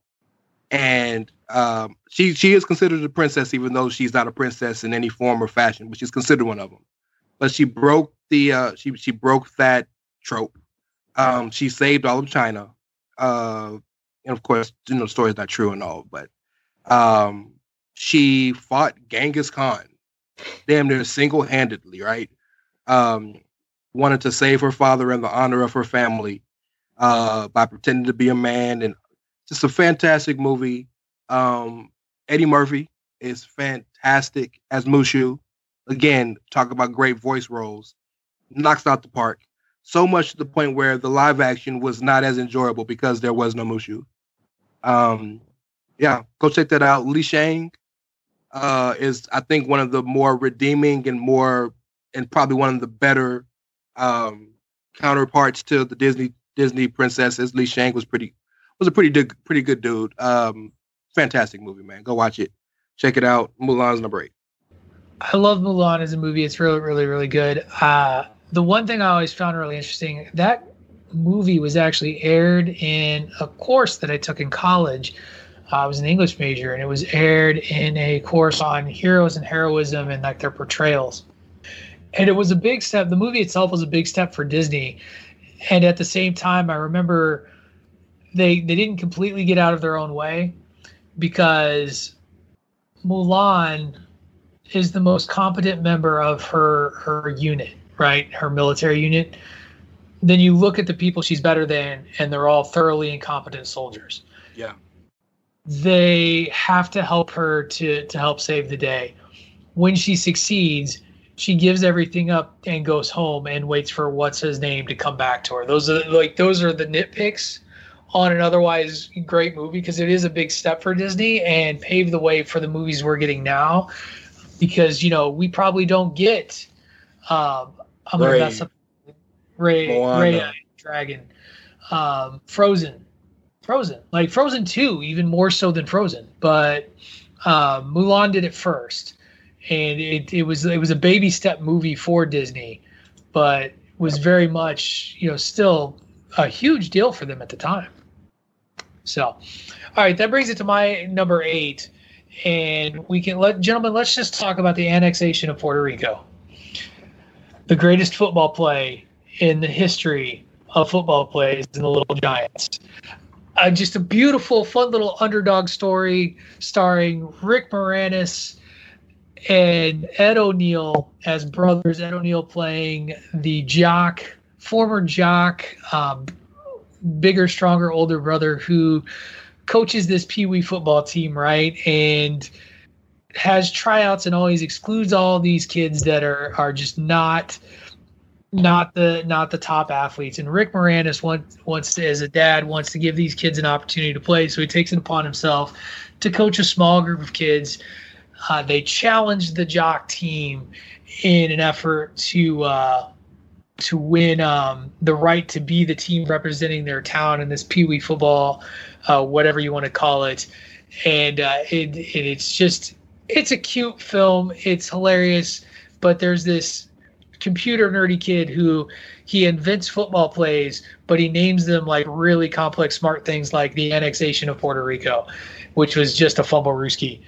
S3: and um, she she is considered a princess even though she's not a princess in any form or fashion, but she's considered one of them. But she broke the uh, she she broke that trope. Um, she saved all of China, uh, and of course, you know the story is not true and all, but um, she fought Genghis Khan, damn near single handedly, right? Um, wanted to save her father and the honor of her family uh, by pretending to be a man, and just a fantastic movie. Um, Eddie Murphy is fantastic as Mushu. Again, talk about great voice roles. Knocks out the park. So much to the point where the live action was not as enjoyable because there was no Mushu. Um, yeah, go check that out. Li Shang uh, is, I think, one of the more redeeming and more, and probably one of the better um, counterparts to the Disney Disney princesses. Li Shang was pretty was a pretty good pretty good dude. Um, fantastic movie, man. Go watch it. Check it out. Mulan's number eight.
S1: I love Mulan as a movie. It's really, really, really good. Uh, the one thing I always found really interesting that movie was actually aired in a course that I took in college. Uh, I was an English major, and it was aired in a course on heroes and heroism and like their portrayals. And it was a big step. The movie itself was a big step for Disney, and at the same time, I remember they they didn't completely get out of their own way because Mulan is the most competent member of her her unit, right? Her military unit. Then you look at the people she's better than, and they're all thoroughly incompetent soldiers.
S3: Yeah.
S1: They have to help her to to help save the day. When she succeeds, she gives everything up and goes home and waits for what's his name to come back to her. Those are like those are the nitpicks on an otherwise great movie because it is a big step for Disney and paved the way for the movies we're getting now. Because you know we probably don't get. Um, I'm gonna
S3: Ray.
S1: mess up. Ray,
S3: Moana.
S1: Ray, uh, Dragon, um, Frozen, Frozen, like Frozen two, even more so than Frozen. But um, Mulan did it first, and it, it was it was a baby step movie for Disney, but was very much you know still a huge deal for them at the time. So, all right, that brings it to my number eight, and we can let gentlemen. Let's just talk about the annexation of Puerto Rico, the greatest football play in the history of football plays in the Little Giants. Uh, just a beautiful, fun little underdog story starring Rick Moranis and Ed O'Neill as brothers. Ed O'Neill playing the jock, former jock, um, bigger, stronger, older brother who coaches this Pee Wee football team, right? And has tryouts and always excludes all these kids that are are just not not the not the top athletes. And Rick Moranis wants wants to, as a dad wants to give these kids an opportunity to play, so he takes it upon himself to coach a small group of kids. Uh, they challenge the jock team in an effort to uh, to win um, the right to be the team representing their town in this Pee Wee football, uh, whatever you want to call it. And uh, it, it it's just it's a cute film. It's hilarious, but there's this computer nerdy kid who he invents football plays, but he names them like really complex, smart things like the annexation of Puerto Rico, which was just a fumble rooski.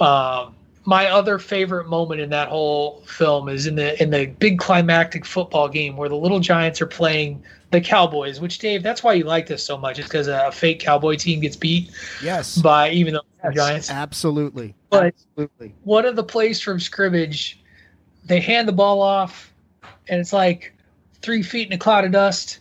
S1: Um, my other favorite moment in that whole film is in the in the big climactic football game where the little giants are playing the Cowboys. Which Dave, that's why you like this so much. It's because a fake Cowboy team gets beat
S2: Yes.
S1: by even though they're Giants.
S2: Absolutely.
S1: But
S2: Absolutely.
S1: one of the plays from scrimmage, they hand the ball off, and it's like three feet in a cloud of dust,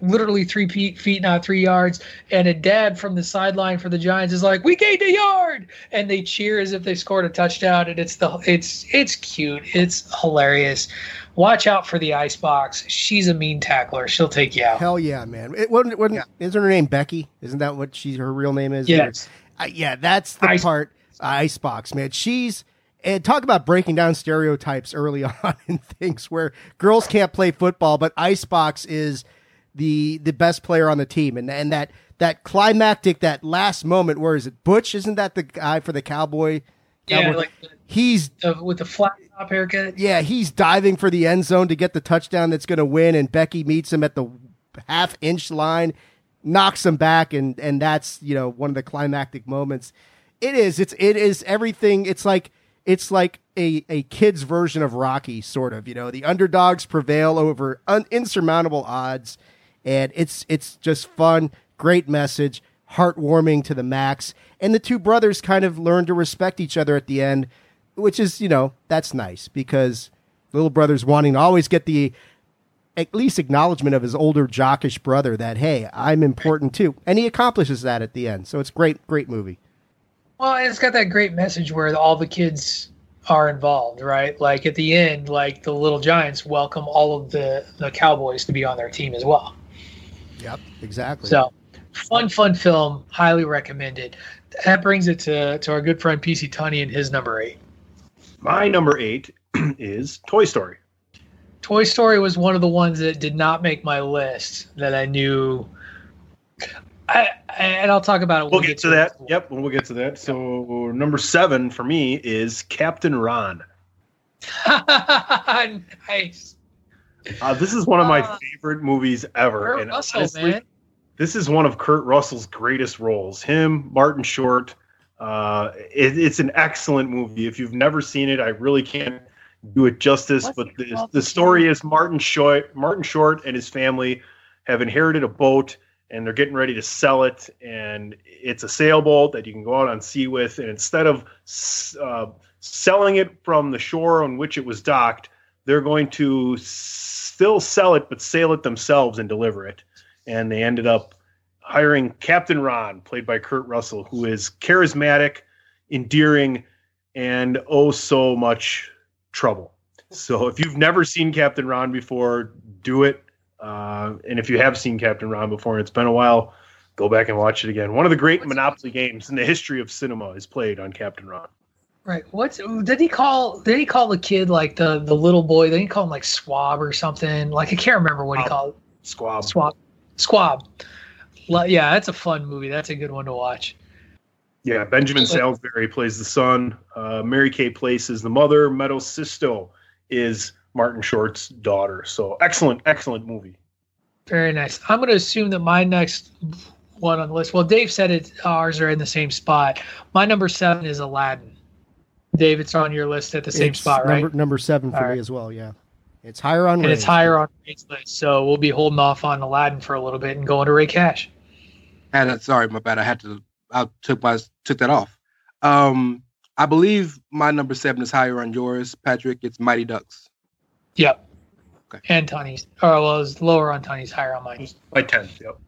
S1: literally three feet, feet not three yards. And a dad from the sideline for the Giants is like, "We gained a yard," and they cheer as if they scored a touchdown. And it's the it's it's cute, it's hilarious. Watch out for the ice box. She's a mean tackler. She'll take you out.
S2: Hell yeah, man. It wasn't, wasn't isn't her name Becky? Isn't that what she her real name is?
S1: Yes.
S2: Uh, yeah, that's the
S1: Ice-
S2: part. Icebox, man. She's and talk about breaking down stereotypes early on in things where girls can't play football, but Icebox is the the best player on the team, and and that that climactic that last moment. Where is it? Butch isn't that the guy for the cowboy?
S1: Yeah,
S2: Cowboy-
S1: like
S2: he's
S1: uh, with the flat top haircut.
S2: yeah, he's diving for the end zone to get the touchdown that's going to win, and Becky meets him at the half inch line, knocks him back, and and that's you know one of the climactic moments. It is. It's it is everything. It's like it's like a a kid's version of Rocky, sort of. You know, the underdogs prevail over un- insurmountable odds, and it's it's just fun. Great message, heartwarming to the max, and the two brothers kind of learn to respect each other at the end which is you know that's nice because little brother's wanting to always get the at least acknowledgement of his older jockish brother that hey i'm important too and he accomplishes that at the end so it's great great movie
S1: Well, it's got that great message where all the kids are involved, right? Like at the end, like the little giants welcome all of the the cowboys to be on their team as well.
S2: Yep exactly
S1: So, fun, fun film, highly recommended. That brings it to to our good friend PC Tunney and his number eight.
S4: My number eight is Toy Story.
S1: Toy Story was one of the ones that did not make my list that I knew. I, and I'll talk about it. when
S4: We'll
S1: we
S4: get to that. Yep, we'll get to that. So number seven for me is Captain Ron.
S1: nice.
S4: Uh, this is one of my
S1: Uh,
S4: favorite movies ever.
S1: Kurt
S4: and
S1: Russell,
S4: honestly,
S1: man.
S4: this is one of Kurt Russell's greatest roles. Him, Martin Short. Uh, it, it's an excellent movie. If you've never seen it, I really can't do it justice.
S1: What's
S4: but the, the story is Martin Short. Martin Short and his family have inherited a boat, and they're getting ready to sell it. And it's a sailboat that you can go out on sea with. And instead of uh, selling it from the shore on which it was docked. They're going to still sell it, but sail it themselves and deliver it. And they ended up hiring Captain Ron, played by Kurt Russell, who is charismatic, endearing, and oh so much trouble. So if you've never seen Captain Ron before, do it. Uh, and if you have seen Captain Ron before and it's been a while, go back and watch it again. One of the great Monopoly games in the history of cinema is played on Captain Ron.
S1: Right. What's did he call? Did he call the kid like the the little boy? Did he call him like Swab or something? Like I can't remember what he called.
S4: Squab.
S1: Swab. Squab. Yeah, that's a fun movie. That's a good one to watch.
S4: Yeah, Benjamin Salisbury plays the son. Uh, Mary Kay Place is the mother. Meadow Sisto is Martin Short's daughter. So excellent, excellent movie.
S1: Very nice. I'm going to assume that my next one on the list. Well, Dave said it. Ours are in the same spot. My number seven is Aladdin. Dave, it's on your list at the same
S2: It's
S1: spot, right?
S2: Number, number seven for
S1: All
S2: me
S1: right.
S2: as well. Yeah, it's higher on.
S1: and it's higher on Rey's list. So we'll be holding off on Aladdin for a little bit and going to Rey Cash.
S3: had a, sorry, my bad. I had to. I took my took that off. Um, I believe my number seven is higher on yours, Patrick. It's Mighty Ducks.
S1: Yep.
S3: Okay.
S1: And Tony's. Or well, it's lower on Tony's, higher on mine.
S4: By 10. Yep.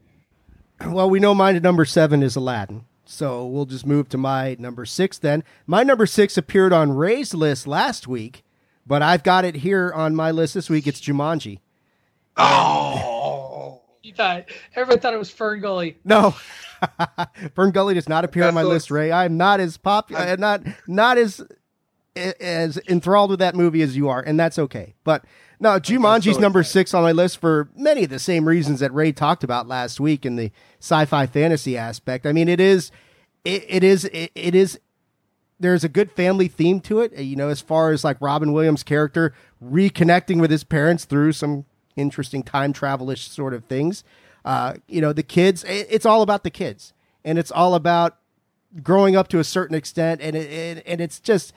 S2: Well, we know mine at number seven is Aladdin. So we'll just move to my number six then. My number six appeared on Rey's list last week, but I've got it here on my list this week. It's Jumanji.
S3: Oh,
S1: You thought everyone thought it was FernGully.
S2: No, FernGully does not appear on my
S3: That's
S2: list, Rey. I'm not as popular, I'm uh, not not as as enthralled with that movie as you are, and that's okay. But no, Jumanji's
S3: so
S2: number six on my list for many of the same reasons that Rey talked about last week in the sci-fi fantasy aspect. I mean, it is, it, it is, it, it is. There's a good family theme to it, you know, as far as like Robin Williams' character reconnecting with his parents through some interesting time travelish sort of things. Uh, you know, the kids, it, it's all about the kids, and it's all about growing up to a certain extent, and it, it, and it's just.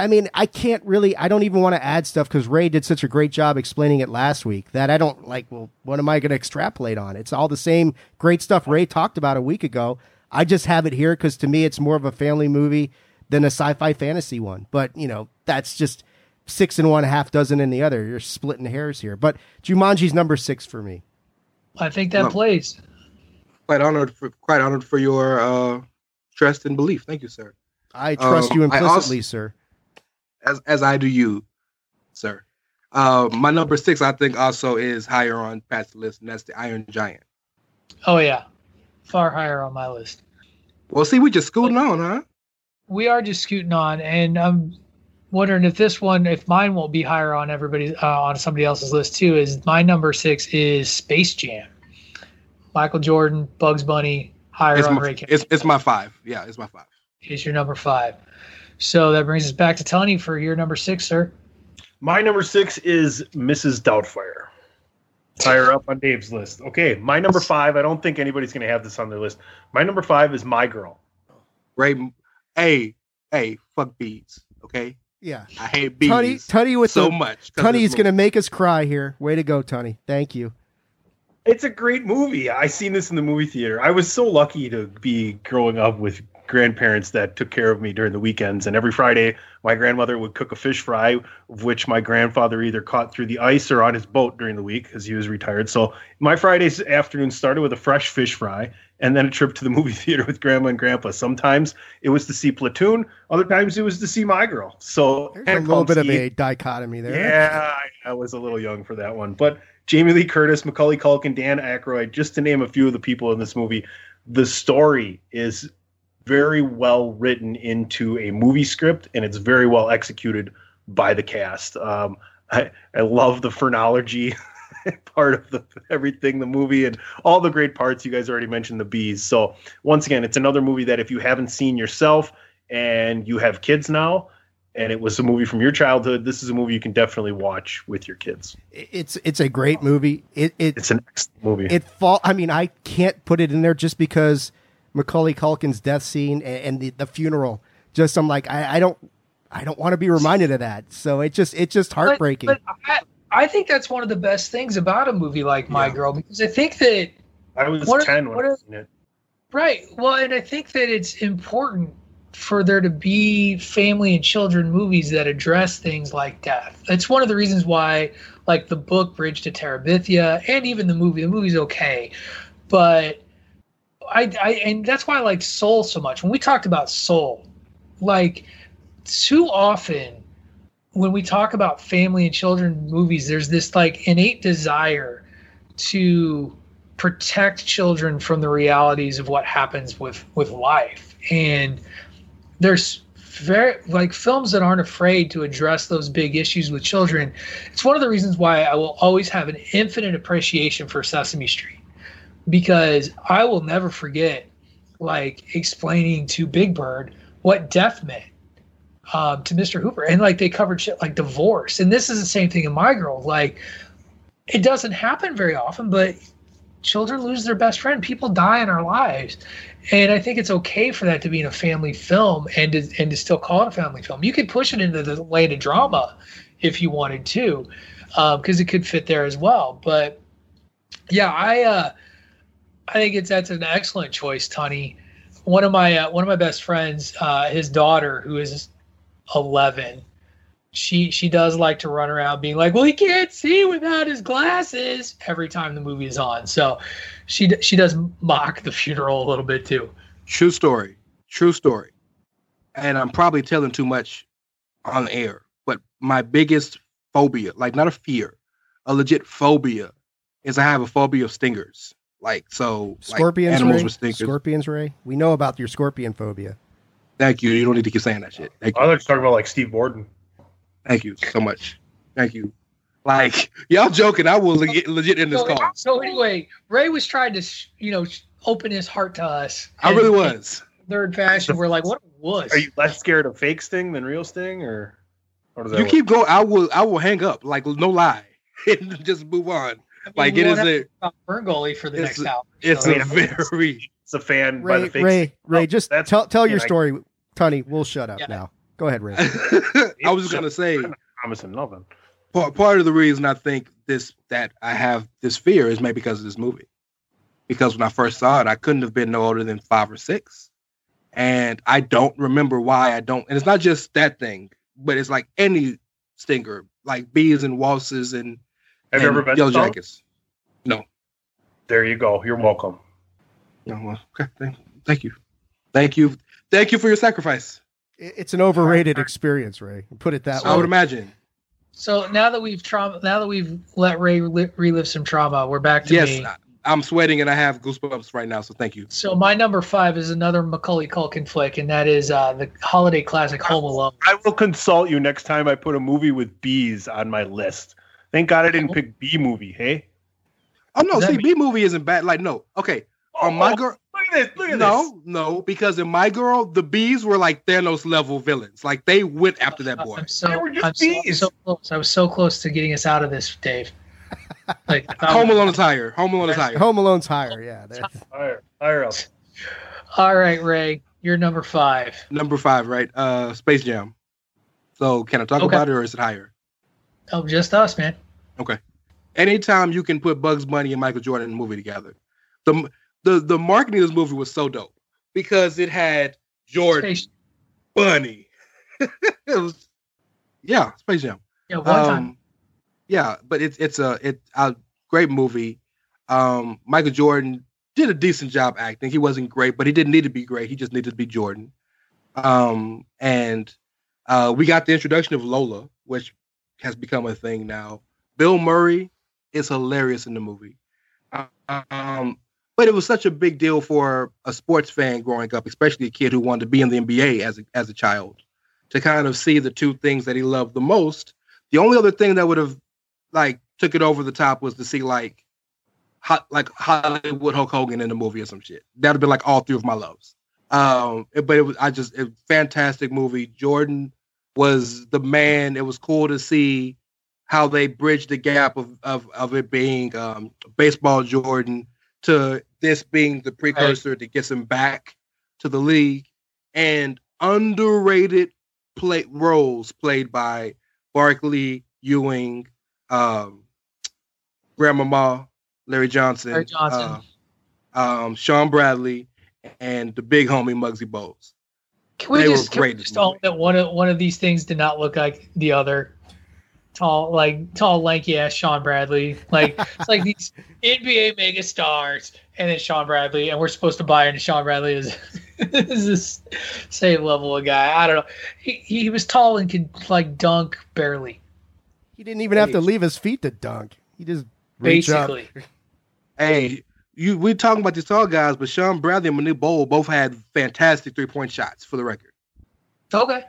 S2: I mean, I can't really. I don't even want to add stuff because Rey did such a great job explaining it last week that I don't like. Well, what am I going to extrapolate on? It's all the same great stuff Rey talked about a week ago. I just have it here because to me, it's more of a family movie than a sci-fi fantasy one. But you know, that's just six and one, half dozen in the other. You're splitting hairs here. But Jumanji's number six for me.
S1: I think that
S3: No.
S1: plays.
S3: quite honored for quite honored for your uh, trust and belief. Thank you, sir.
S2: I trust
S3: Um,
S2: you implicitly,
S3: also-
S2: sir.
S3: As as I do you, sir. Uh, my number six, I think, also is higher on Pat's list, and that's the Iron Giant.
S1: Oh yeah, far higher on my list.
S3: Well, see, we just scooting on, huh?
S1: We are just scooting on, and I'm wondering if this one, if mine won't be higher on everybody uh, on somebody else's list too. Is my number six is Space Jam. Michael Jordan, Bugs Bunny, higher
S3: It's
S1: on
S3: my,
S1: Rey
S3: it's, it's my five. Yeah, it's my five.
S1: is your number five. So that brings us back to Tony for your number six, sir.
S4: My number six is Mrs. Doubtfire. Higher up on Dave's list. Okay, my number five. I don't think anybody's going to have this on their list. My number five is My Girl.
S3: Right? Hey, hey, fuck bees. Okay,
S2: Yeah.
S3: I hate bees
S2: Tunney, Tunney with
S3: so
S2: the,
S3: much. 'cause
S2: Tunney's
S3: this
S2: going to make us cry here. Way to go, Tunney. Thank you.
S4: It's a great movie. I seen this in the movie theater. I was so lucky to be growing up with grandparents that took care of me during the weekends. And every Friday, my grandmother would cook a fish fry, of which my grandfather either caught through the ice or on his boat during the week because he was retired. So my Fridays afternoon started with a fresh fish fry and then a trip to the movie theater with grandma and grandpa. Sometimes it was to see Platoon, other times it was to see My Girl. So
S2: There's a little bit of a dichotomy there.
S4: yeah, I, I was a little young for that one. But Jamie Lee Curtis, Macaulay Culkin, Dan Aykroyd, just to name a few of the people in this movie, the story is very well written into a movie script and it's very well executed by the cast. Um, I, I love the phrenology part of the everything, the movie, and all the great parts. You guys already mentioned the bees. So once again, it's another movie that if you haven't seen yourself and you have kids now, and it was a movie from your childhood, this is a movie you can definitely watch with your kids.
S2: It's it's a great movie. It, it
S4: It's an excellent movie.
S2: it fall. I mean, I can't put it in there just because Macaulay Culkin's death scene and, and the, the funeral. Just I'm like I, I don't I don't want to be reminded of that. So it just it's just heartbreaking.
S1: But, but I, I think that's one of the best things about a movie like My Girl because I think that
S4: I was
S1: what-
S4: 10 when
S1: what
S4: I seen it.
S1: Right. Well, and I think that it's important for there to be family and children movies that address things like death. It's one of the reasons why, like the book Bridge to Terabithia, and even the movie. The movie's okay, but I, I and that's why I like Soul so much. When we talked about Soul, like too often when we talk about family and children movies, there's this like innate desire to protect children from the realities of what happens with with life. And there's very like films that aren't afraid to address those big issues with children. It's one of the reasons why i will always have an infinite appreciation for sesame street because i will never forget like explaining to big bird what death meant um, to mr hooper. And like they covered shit like divorce. And this is the same thing in my girl. Like it doesn't happen very often but children lose their best friend. People die in our lives. And I think it's okay for that to be in a family film and to, and to still call it a family film. You could push it into the lane of drama if you wanted to, because um, it could fit there as well. But yeah, I uh, I think it's that's an excellent choice, Tony. One of my uh, one of my best friends, uh, his daughter, who is eleven, she she does like to run around being like, "Well, he can't see without his glasses." Every time the movie is on, so she she does mock the funeral a little bit too.
S3: True story. True story. And I'm probably telling too much on air, but my biggest phobia, like not a fear, a legit phobia, is I have a phobia of stingers. Like so,
S2: scorpions,
S3: like animals
S2: Rey?
S3: with stingers.
S2: Scorpions, Rey. We know about your scorpion phobia.
S3: Thank you. You don't need to keep saying that shit. Thank you.
S4: I like to talk about like Steve Borden.
S3: Thank you so much. Thank you. Like y'all joking, I will legit, legit in this
S1: so,
S3: call.
S1: So anyway, Rey was trying to, you know, open his heart to us.
S3: I really was.
S1: Third fashion, we're like, what was?
S4: Are you less scared of fake sting than real sting, or
S3: how does that you work? keep going? I will. I will hang up. Like no lie, and just move on. I mean, like it is a
S1: burn goalie for the next
S3: a,
S1: hour.
S3: It's
S1: so.
S3: a very.
S4: It's a fan
S2: Rey,
S4: by the fake. Rey.
S2: Rey,
S4: Oh,
S2: just tell tell your
S4: I-
S2: story, Tony. We'll shut up
S1: Yeah.
S2: now. Go ahead, Rey.
S3: I was gonna say
S4: promising nothing.
S3: part, part of the reason I think this that I have this fear is maybe because of this movie. Because when I first saw it, I couldn't have been no older than five or six, and I don't remember why I don't. And it's not just that thing, but it's like any stinger, like bees and waltzes and,
S4: Have you ever been
S3: yellow
S4: stung?
S3: jackets. No,
S4: There you go. You're welcome.
S3: no. well, Okay, thank, thank you, thank you, thank you for your sacrifice.
S2: It's an overrated experience, Rey. Put it that way.
S3: I would imagine.
S1: So now that we've trauma, now that we've let Ray reli- relive some trauma, we're back to
S3: Yes,
S1: me.
S3: I- I'm sweating and I have goosebumps right now. So thank you.
S1: So my number five is another Macaulay Culkin flick, and that is uh, the holiday classic Home Alone.
S4: I will consult you next time I put a movie with bees on my list. Thank God I didn't pick B movie. Hey,
S3: Oh no, see,
S1: mean-
S3: B movie isn't bad. Like no, okay. On my
S4: Oh,
S3: girl,
S4: look at this. Look at this.
S3: no, no, because in my girl, the bees were like Thanos level villains. Like they went after that boy.
S1: I'm so,
S4: They were just
S1: I'm so,
S4: bees.
S1: so close. I was so close to getting us out of this, Dave. Like
S3: Home Alone is higher. Home Alone is higher.
S2: Home Alone's higher. Yeah. that's-
S4: Higher, higher up.
S1: All right, Rey, you're number five.
S3: Number five, right? Uh, Space Jam. So can I talk
S1: Okay.
S3: about it or is it higher?
S1: Oh, just us, man.
S3: Okay. Anytime you can put Bugs Bunny and Michael Jordan in a movie together, the the the marketing of this movie was so dope because it had Jordan,
S1: Space-
S3: Bunny. it was, yeah, Space Jam.
S1: Yeah, one time.
S3: Um, yeah, but it's it's a it a great movie. Um, Michael Jordan did a decent job acting. He wasn't great, but he didn't need to be great. He just needed to be Jordan. Um, and uh, we got the introduction of Lola, which has become a thing now. Bill Murray is hilarious in the movie. Um, but it was such a big deal for a sports fan growing up, especially a kid who wanted to be in the NBA as a, as a child, to kind of see the two things that he loved the most. The only other thing that would have like took it over the top was to see like hot like Hollywood Hulk Hogan in the movie or some shit. That'd been like all three of my loves. Um, but it was I just a fantastic movie. Jordan was the man. It was cool to see how they bridged the gap of of, of it being um, baseball Jordan to this being the precursor that gets him back to the league and underrated play roles played by Barkley, Ewing, um, Grandmama, Larry Johnson,
S1: Larry Johnson.
S3: uh, um, Shawn Bradley, and the big homie Muggsy Bogues.
S1: Can we
S3: They were
S1: just, can we just
S3: the
S1: own that one of one of these things did not look like the other? Tall, like tall, lanky ass Shawn Bradley. Like it's like these NBA mega stars, and then Shawn Bradley, and we're supposed to buy into Shawn Bradley is is this same level of guy. I don't know. He he was tall and could like dunk barely.
S2: He didn't even have to leave his feet to dunk. He just reach up.
S1: Basically,
S3: Hey, you we're talking about these tall guys, but Shawn Bradley and Manute Bol both had fantastic three point shots for the record.
S1: okay.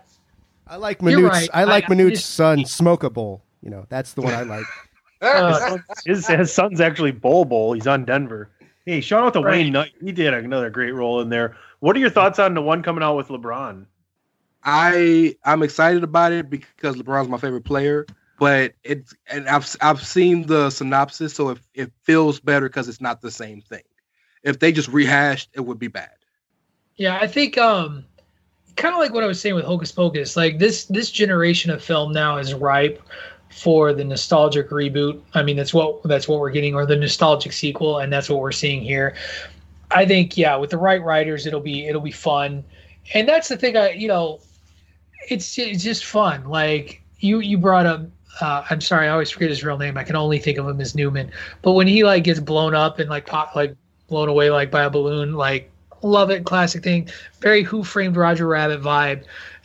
S2: I like
S1: You're
S2: Manute's.
S1: right.
S2: I like
S1: I- I Manute's
S2: son, Smoke a Bowl. You know, that's the one I like.
S1: Uh,
S4: His, his son's actually Bol Bol. He's on Denver. Hey, shout out to
S1: Right.
S4: Wayne Knight. He did another great role in there. What are your thoughts on the one coming out with LeBron?
S3: I I'm excited about it because LeBron's my favorite player, but it's and I've I've seen the synopsis, so it it feels better because it's not the same thing. If they just rehashed, it would be bad.
S1: Yeah, I think um kind of like what I was saying with Hocus Pocus, like this this generation of film now is ripe for the nostalgic reboot. I mean, that's what that's what we're getting or the nostalgic sequel and that's what we're seeing here. I think yeah, with the right writers it'll be it'll be fun. And that's the thing I, you know, it's it's just fun. Like you you brought up uh, I'm sorry, I always forget his real name. I can only think of him as Newman. But when he like gets blown up and like pop, like blown away like by a balloon, like love it, classic thing. Very Who Framed Roger Rabbit vibe.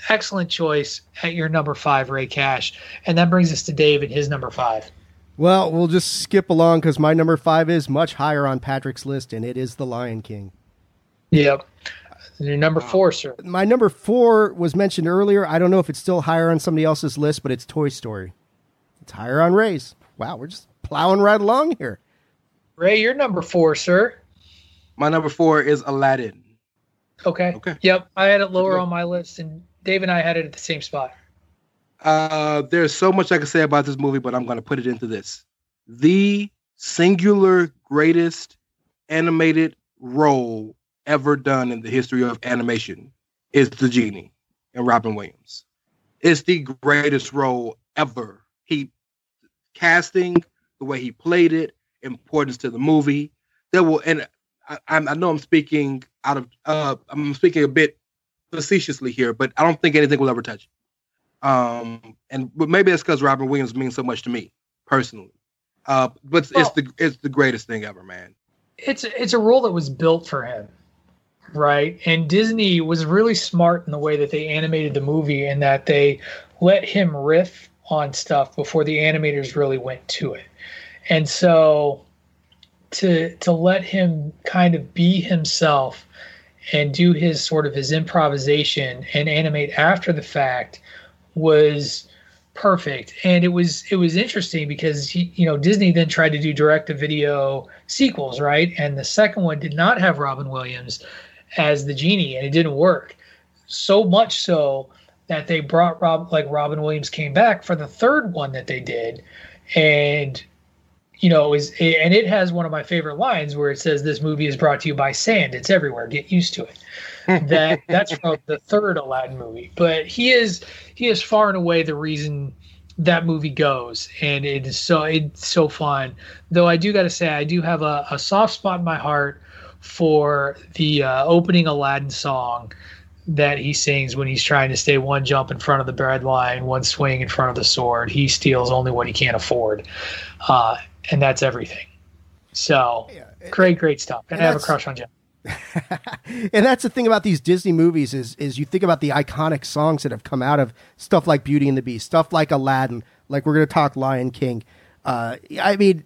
S1: Excellent choice at your number five, Rey Cash. And that brings us to Dave and his number five.
S2: Well, we'll just skip along because my number five is much higher on Patrick's list, and it is The Lion King.
S1: Yep. Your number four, sir.
S2: My number four was mentioned earlier. I don't know if it's still higher on somebody else's list, but it's Toy Story. It's higher on Rey's. Wow, we're just plowing right along here.
S1: Rey, your number four, sir.
S3: My number four is Aladdin.
S1: Okay.
S3: Okay.
S1: Yep. I had it lower on my list, and Dave and I had it at the same spot.
S3: Uh, there's so much I can say about this movie, but I'm going to put it into this: the singular greatest animated role ever done in the history of animation is the genie and Robin Williams. It's the greatest role ever. He casting the way he played it, importance to the movie. There will, and I, I'm- know I'm speaking out of, uh, I'm speaking a bit facetiously here, but I don't think anything will ever touch it. Um, and but maybe that's because Robin Williams means so much to me personally. Uh, but it's the it's the greatest thing ever, man.
S1: It's it's a role that was built for him, right? And Disney was really smart in the way that they animated the movie, and that they let him riff on stuff before the animators really went to it. And so to to let him kind of be himself and do his sort of his improvisation and animate after the fact was perfect. And it was it was interesting because he, you know Disney then tried to do direct to video sequels right? And the second one did not have Robin Williams as the genie and it didn't work. So much so that they brought Rob like Robin Williams came back for the third one that they did. And you know is and it has one of my favorite lines where it says this movie is brought to you by sand. It's everywhere. Get used to it. That that's from the third Aladdin movie. But he is he is far and away the reason that movie goes. And it is so it's so fun. Though I do got to say I do have a, a soft spot in my heart for the uh, opening Aladdin song that he sings when he's trying to stay one jump in front of the bread line, one swing in front of the sword. He steals only what he can't afford, uh, and that's everything. So great, great stuff. And,
S2: and
S1: I have a crush on Jim.
S2: and that's the thing about these Disney movies is is you think about the iconic songs that have come out of stuff like Beauty and the Beast, stuff like Aladdin, like we're going to talk Lion King. Uh, I mean,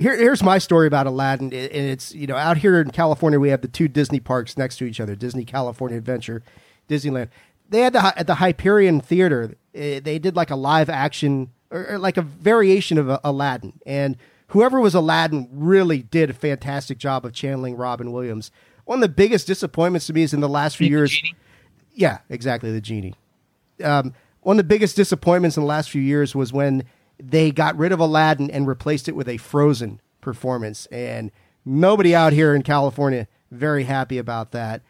S2: here, here's my story about Aladdin, and it's you know out here in California we have the two Disney parks next to each other, Disney California Adventure, Disneyland. They had the at the Hyperion Theater, eh, they did like a live action or, like a variation of uh, Aladdin, and whoever was Aladdin really did a fantastic job of channeling Robin Williams. One of the biggest disappointments to me is in the last few years. Yeah, exactly, the genie. Um, one of the biggest disappointments in the last few years was when they got rid of Aladdin and replaced it with a Frozen performance, and nobody out here in California very happy about that.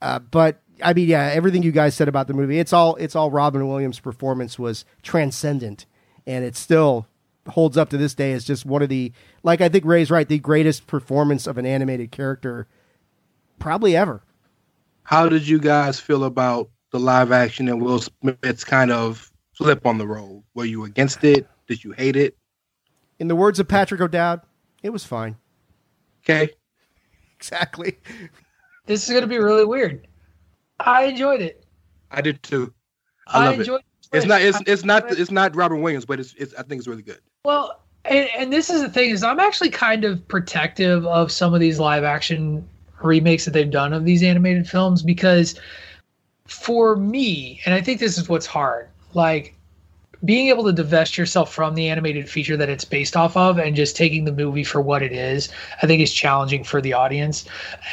S2: Uh, but I mean, yeah, everything you guys said about the movie, it's all it's all Robin Williams' performance was transcendent, and it still holds up to this day as just one of the like I think Rey's right, the greatest performance of an animated character probably ever.
S3: How did you guys feel about the live action and Will Smith's kind of flip on the role? Were you against it? Did you hate it?
S2: In the words of Patrick O'Dowd, it was fine.
S3: Okay.
S2: Exactly.
S1: This is going to be really weird. I enjoyed it.
S3: I did too. I
S1: I
S3: love it.
S1: enjoyed
S3: It's not. It's it's not. It's not Robin Williams, but it's. it's I think it's really good.
S1: Well, and, and this is the thing is I'm actually kind of protective of some of these live action remakes that they've done of these animated films because for me, and I think this is what's hard, like being able to divest yourself from the animated feature that it's based off of and just taking the movie for what it is, I think is challenging for the audience.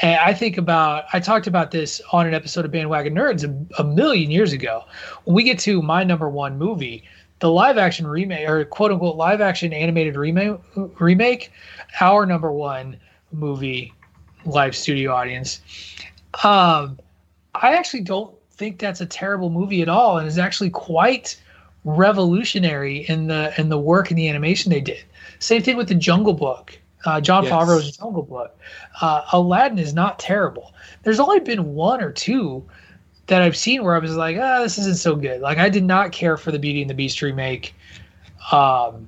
S1: And I think about, I talked about this on an episode of Bandwagon Nerds a, a million years ago. When we get to my number one movie, the live action remake or quote unquote live action animated remake, remake our number one movie live studio audience. Um, I actually don't think that's a terrible movie at all, and is actually quite revolutionary in the in the work and the animation they did. Same thing with the Jungle Book, uh, John
S3: Yes.
S1: Favreau's Jungle Book. Uh, Aladdin is not terrible. There's only been one or two that I've seen where I was like, ah, this isn't so good. Like I did not care for the Beauty and the Beast remake, um,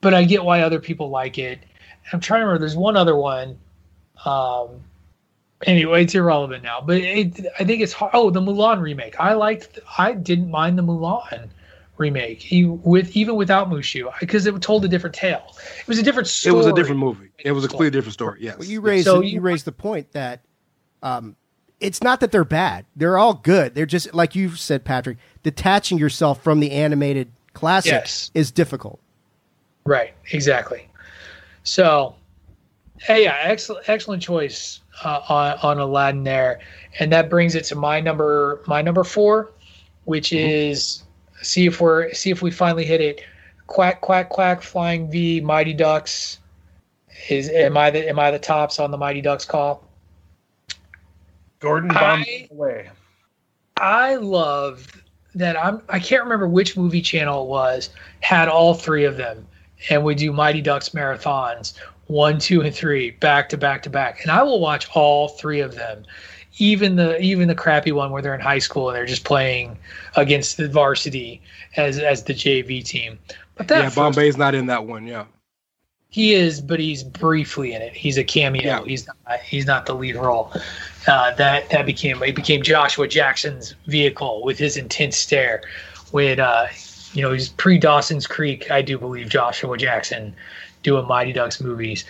S1: but I get why other people like it. I'm trying to remember. There's one other one. Um, anyway, it's irrelevant now. But it, I think it's hard. Oh, the Mulan remake. I liked. I didn't mind the Mulan remake, e- with even without Mushu, because it told a different tale. It was a different story.
S3: It was a different movie. It was a completely different story. Yes.
S2: Well, you raised
S1: So
S2: you,
S1: you-
S2: raised the point that um, it's not that they're bad; they're all good. They're just like you said, Patrick. Detaching yourself from the animated classic
S1: Yes.
S2: is difficult.
S1: Right, exactly. So, hey, yeah, excellent, excellent choice uh, on on Aladdin there, and that brings it to my number my number four, which is see if we're see if we finally hit it. Quack quack quack, flying V, Mighty Ducks. Is am I the am I the tops on the Mighty Ducks call?
S4: Gordon bombed
S1: I-
S4: away.
S1: I love that I'm I can't remember which movie channel it was had all three of them and we do Mighty Ducks marathons one, two, and three back to back to back. And I will watch all three of them. Even the even the crappy one where they're in high school and they're just playing against the varsity as as the JV team. But that
S3: yeah, Bombay's not in that one. Yeah.
S1: he is, but he's briefly in it. He's a cameo.
S3: Yeah.
S1: He's not. He's not the lead role. Uh, that that became it became Joshua Jackson's vehicle with his intense stare. When uh, you know he's pre Dawson's Creek, I do believe Joshua Jackson doing Mighty Ducks movies,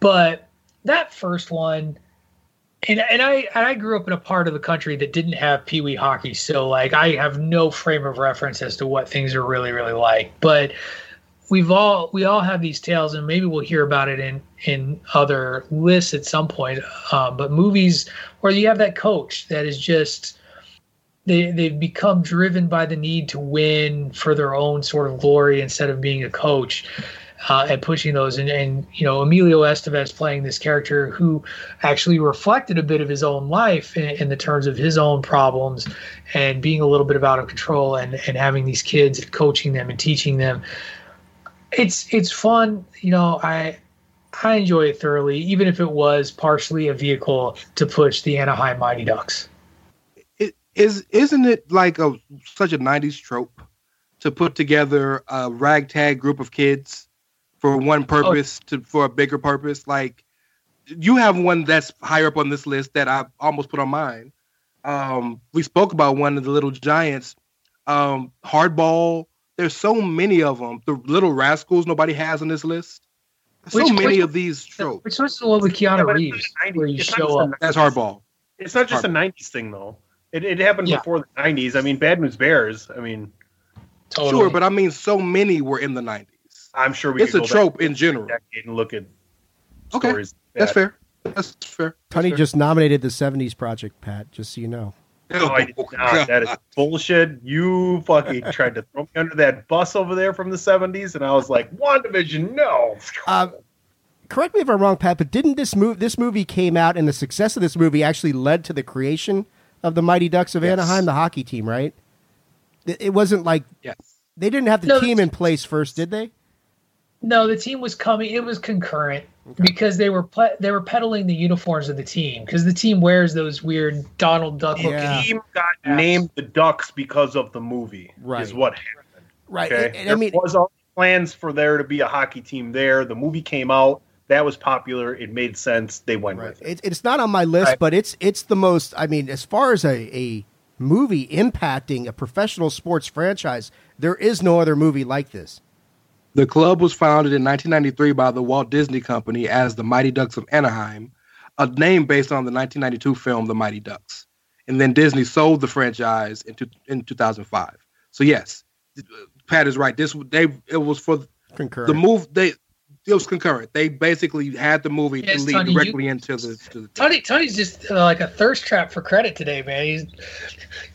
S1: but that first one. And, and I and I grew up in a part of the country that didn't have pee wee hockey, so like I have no frame of reference as to what things are really really like. But we've all we all have these tales and maybe we'll hear about it in in other lists at some point um, but movies where you have that coach that is just they they've become driven by the need to win for their own sort of glory instead of being a coach uh, and pushing those and, and you know Emilio Estevez playing this character who actually reflected a bit of his own life in, in the terms of his own problems and being a little bit out of control and and having these kids and coaching them and teaching them. It's it's fun you know i i enjoy it thoroughly even if it was partially a vehicle to push the anaheim mighty ducks.
S3: It is isn't it like a such a '90s trope to put together a ragtag group of kids for one purpose to for a bigger purpose? Like you have one that's higher up on this list that I almost put on mine. Um, we spoke about one of the Little Giants, um, Hardball. There's so many of them. The Little Rascals nobody has on this list. So
S1: Which-
S3: many
S1: which-
S3: of these tropes.
S1: which was the one with keanu
S4: but
S1: reeves where you
S4: It's
S1: show up
S4: a
S3: That's Hardball.
S4: It's not just a '90s thing though. It, it happened
S1: Yeah.
S4: before the '90s. I mean, Bad News Bears. I mean,
S1: totally
S3: Sure, but I mean, so many were in the '90s.
S4: I'm sure we.
S3: It's
S4: could
S3: a trope in general.
S4: decade and look at
S3: Okay,
S4: stories.
S3: That's fair. That's fair.
S2: Tony
S3: That's
S2: just nominated the '70s project, Pat. Just so you know.
S4: No, I did not. That is bullshit. You fucking tried to throw me under that bus over there from the 70s, and I was like, WandaVision, no.
S2: Uh, correct me if I'm wrong, Pat, but didn't this move this movie came out and the success of this movie actually led to the creation of the Mighty Ducks of
S3: Yes.
S2: Anaheim, the hockey team, right? It, it wasn't like
S3: Yes.
S2: they didn't have the
S1: No,
S2: team in place first, did they?
S1: No, the team was coming. It was concurrent because they were ple- they were peddling the uniforms of the team because the team wears those weird Donald Duck looking.
S2: Yeah.
S4: team got named the Ducks because of the movie.
S2: Right.
S4: Is what happened.
S2: Right.
S4: Okay.
S2: And- and
S4: there
S2: I mean,
S4: was all plans for there to be a hockey team there. The movie came out. That was popular. It made sense. They went with it.
S2: it, it's not on my list,
S4: Right.
S2: but it's it's the most. I mean, as far as a, a movie impacting a professional sports franchise, there is no other movie like this.
S3: The club was founded in 1993 by the Walt Disney Company as the Mighty Ducks of Anaheim, a name based on the 1992 film The Mighty Ducks. And then Disney sold the franchise in, two, in 2005. So yes, Pat is right. This they it was for
S2: Concurrent.
S3: the move. They it was concurrent. They basically had the movie
S1: Yes,
S3: to lead
S1: Tony, you-
S3: directly into the. To the
S1: Tony, Tony's just uh, like a thirst trap for credit today, man. He's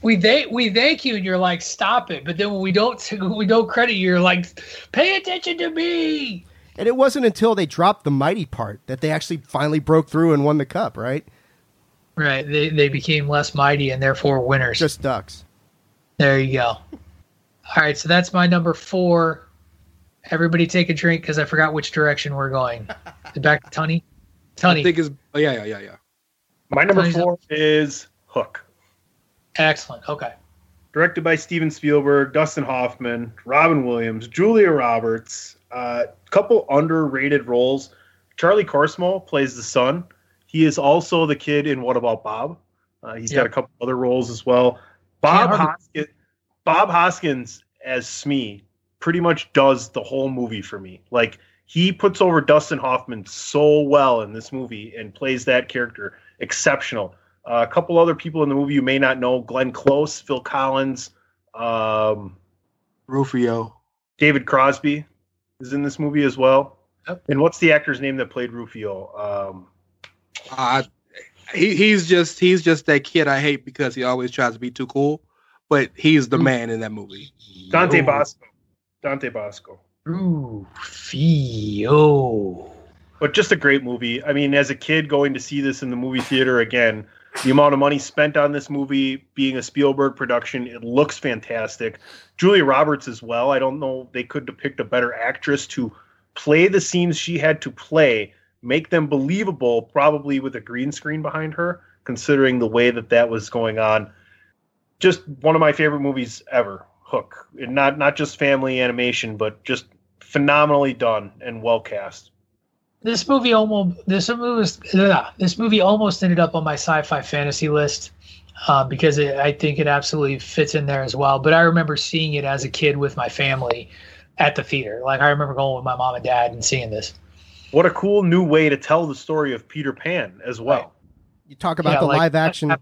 S1: we thank we thank you, and you're like, stop it. But then when we don't when we don't credit you, you're like, pay attention to me.
S2: And it wasn't until they dropped the mighty part that they actually finally broke through and won the cup, right?
S1: Right. They they became less mighty and therefore winners.
S2: Just ducks.
S1: There you go. All right, so that's my number four. Everybody take a drink because I forgot which direction we're going. Back to Tony. Tony.
S3: I think it's oh, yeah yeah yeah yeah.
S4: My number
S1: Tony's
S4: four is Hook.
S1: Excellent. Okay.
S4: directed by Steven Spielberg, Dustin Hoffman, Robin Williams, Julia Roberts. A uh, couple underrated roles. Charlie Korsmo plays the son. He is also the kid in What About Bob? Uh, he's got a couple other roles as well. Bob Hoskins, Bob Hoskins as Smee pretty much does the whole movie for me. Like he puts over Dustin Hoffman so well in this movie and plays that character exceptional. Uh, a couple other people in the movie you may not know: Glenn Close, Phil Collins, um,
S3: Rufio.
S4: David Crosby is in this movie as well.
S1: Yep.
S4: And what's the actor's name that played Rufio? Um,
S3: Uh, he, he's just he's just that kid I hate because he always tries to be too cool, but he's the man in that movie.
S4: Dante
S1: Ooh.
S4: Basco. Dante Basco.
S1: Ooh, Fio.
S4: But just a great movie. I mean, as a kid going to see this in the movie theater again, the amount of money spent on this movie being a Spielberg production, it looks fantastic. Julia Roberts as well. I don't know they could depict a better actress to play the scenes she had to play, make them believable, probably with a green screen behind her, considering the way that that was going on. Just one of my favorite movies ever, Hook. And not not just family animation, but just phenomenally done and well cast.
S1: This movie almost this movie was, ugh, this movie almost ended up on my sci-fi fantasy list uh, because it, I think it absolutely fits in there as well. But I remember seeing it as a kid with my family at the theater. Like I remember going with my mom and dad and seeing this.
S4: What a cool new way to tell the story of Peter Pan as well.
S2: You talk about
S1: Yeah,
S2: the
S1: like-
S2: live action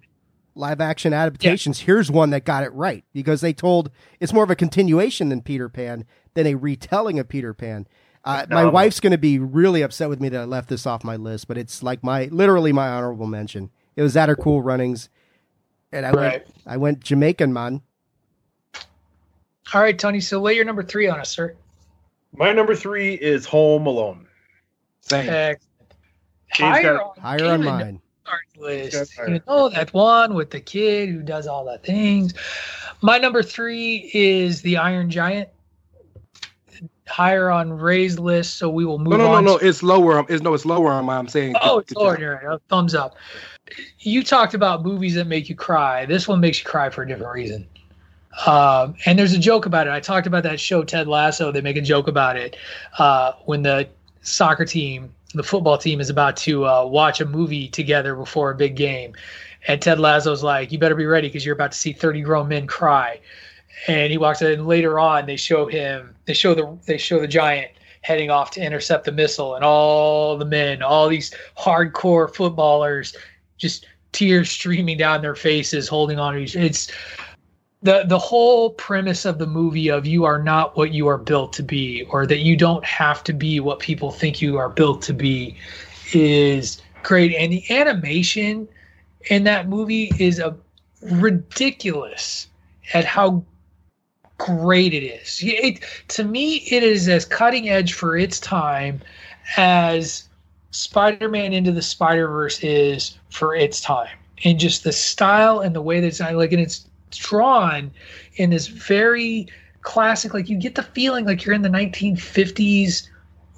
S2: live action adaptations. Here's one that got it right because they told it's more of a continuation than Peter Pan than a retelling of Peter Pan. Uh, my
S4: Phenomenal.
S2: wife's going to be really upset with me that I left this off my list, but it's like my literally my honorable mention. It was at her cool runnings, and I
S1: Right.
S2: went I went Jamaican man.
S1: All right, Tony. So lay your number three on us, sir.
S4: My number three is Home Alone.
S3: Same.
S1: Excellent.
S4: Dave's
S1: Higher
S4: got-
S1: on,
S2: Higher on mine.
S1: Our list.
S4: Got.
S1: You know that one with the kid who does all the things. My number three is the Iron Giant. Higher on Rey's list, so we will move
S3: No, no, no,
S1: on.
S3: no.
S1: to-
S3: It's lower. It's no, it's lower on mine. I'm saying.
S1: Oh,
S3: good-
S1: it's lower. You're right. Thumbs up. You talked about movies that make you cry. This one makes you cry for a different reason. Um, and there's a joke about it. I talked about that show Ted Lasso. They make a joke about it uh, when the soccer team, the football team, is about to uh, watch a movie together before a big game, and Ted Lasso's like, "You better be ready because you're about to see 30 grown men cry." And he walks in. And later on, they show him. They show the. They show the giant heading off to intercept the missile, and all the men, all these hardcore footballers, just tears streaming down their faces, holding on to each. It's the the whole premise of the movie of you are not what you are built to be, or that you don't have to be what people think you are built to be, is great. And the animation in that movie is a ridiculous at how great it is. It, to me, it is as cutting edge for its time as Spider-Man Into the Spider-Verse is for its time, and just the style and the way that it's like, and it's drawn in this very classic. Like you get the feeling like you're in the 1950s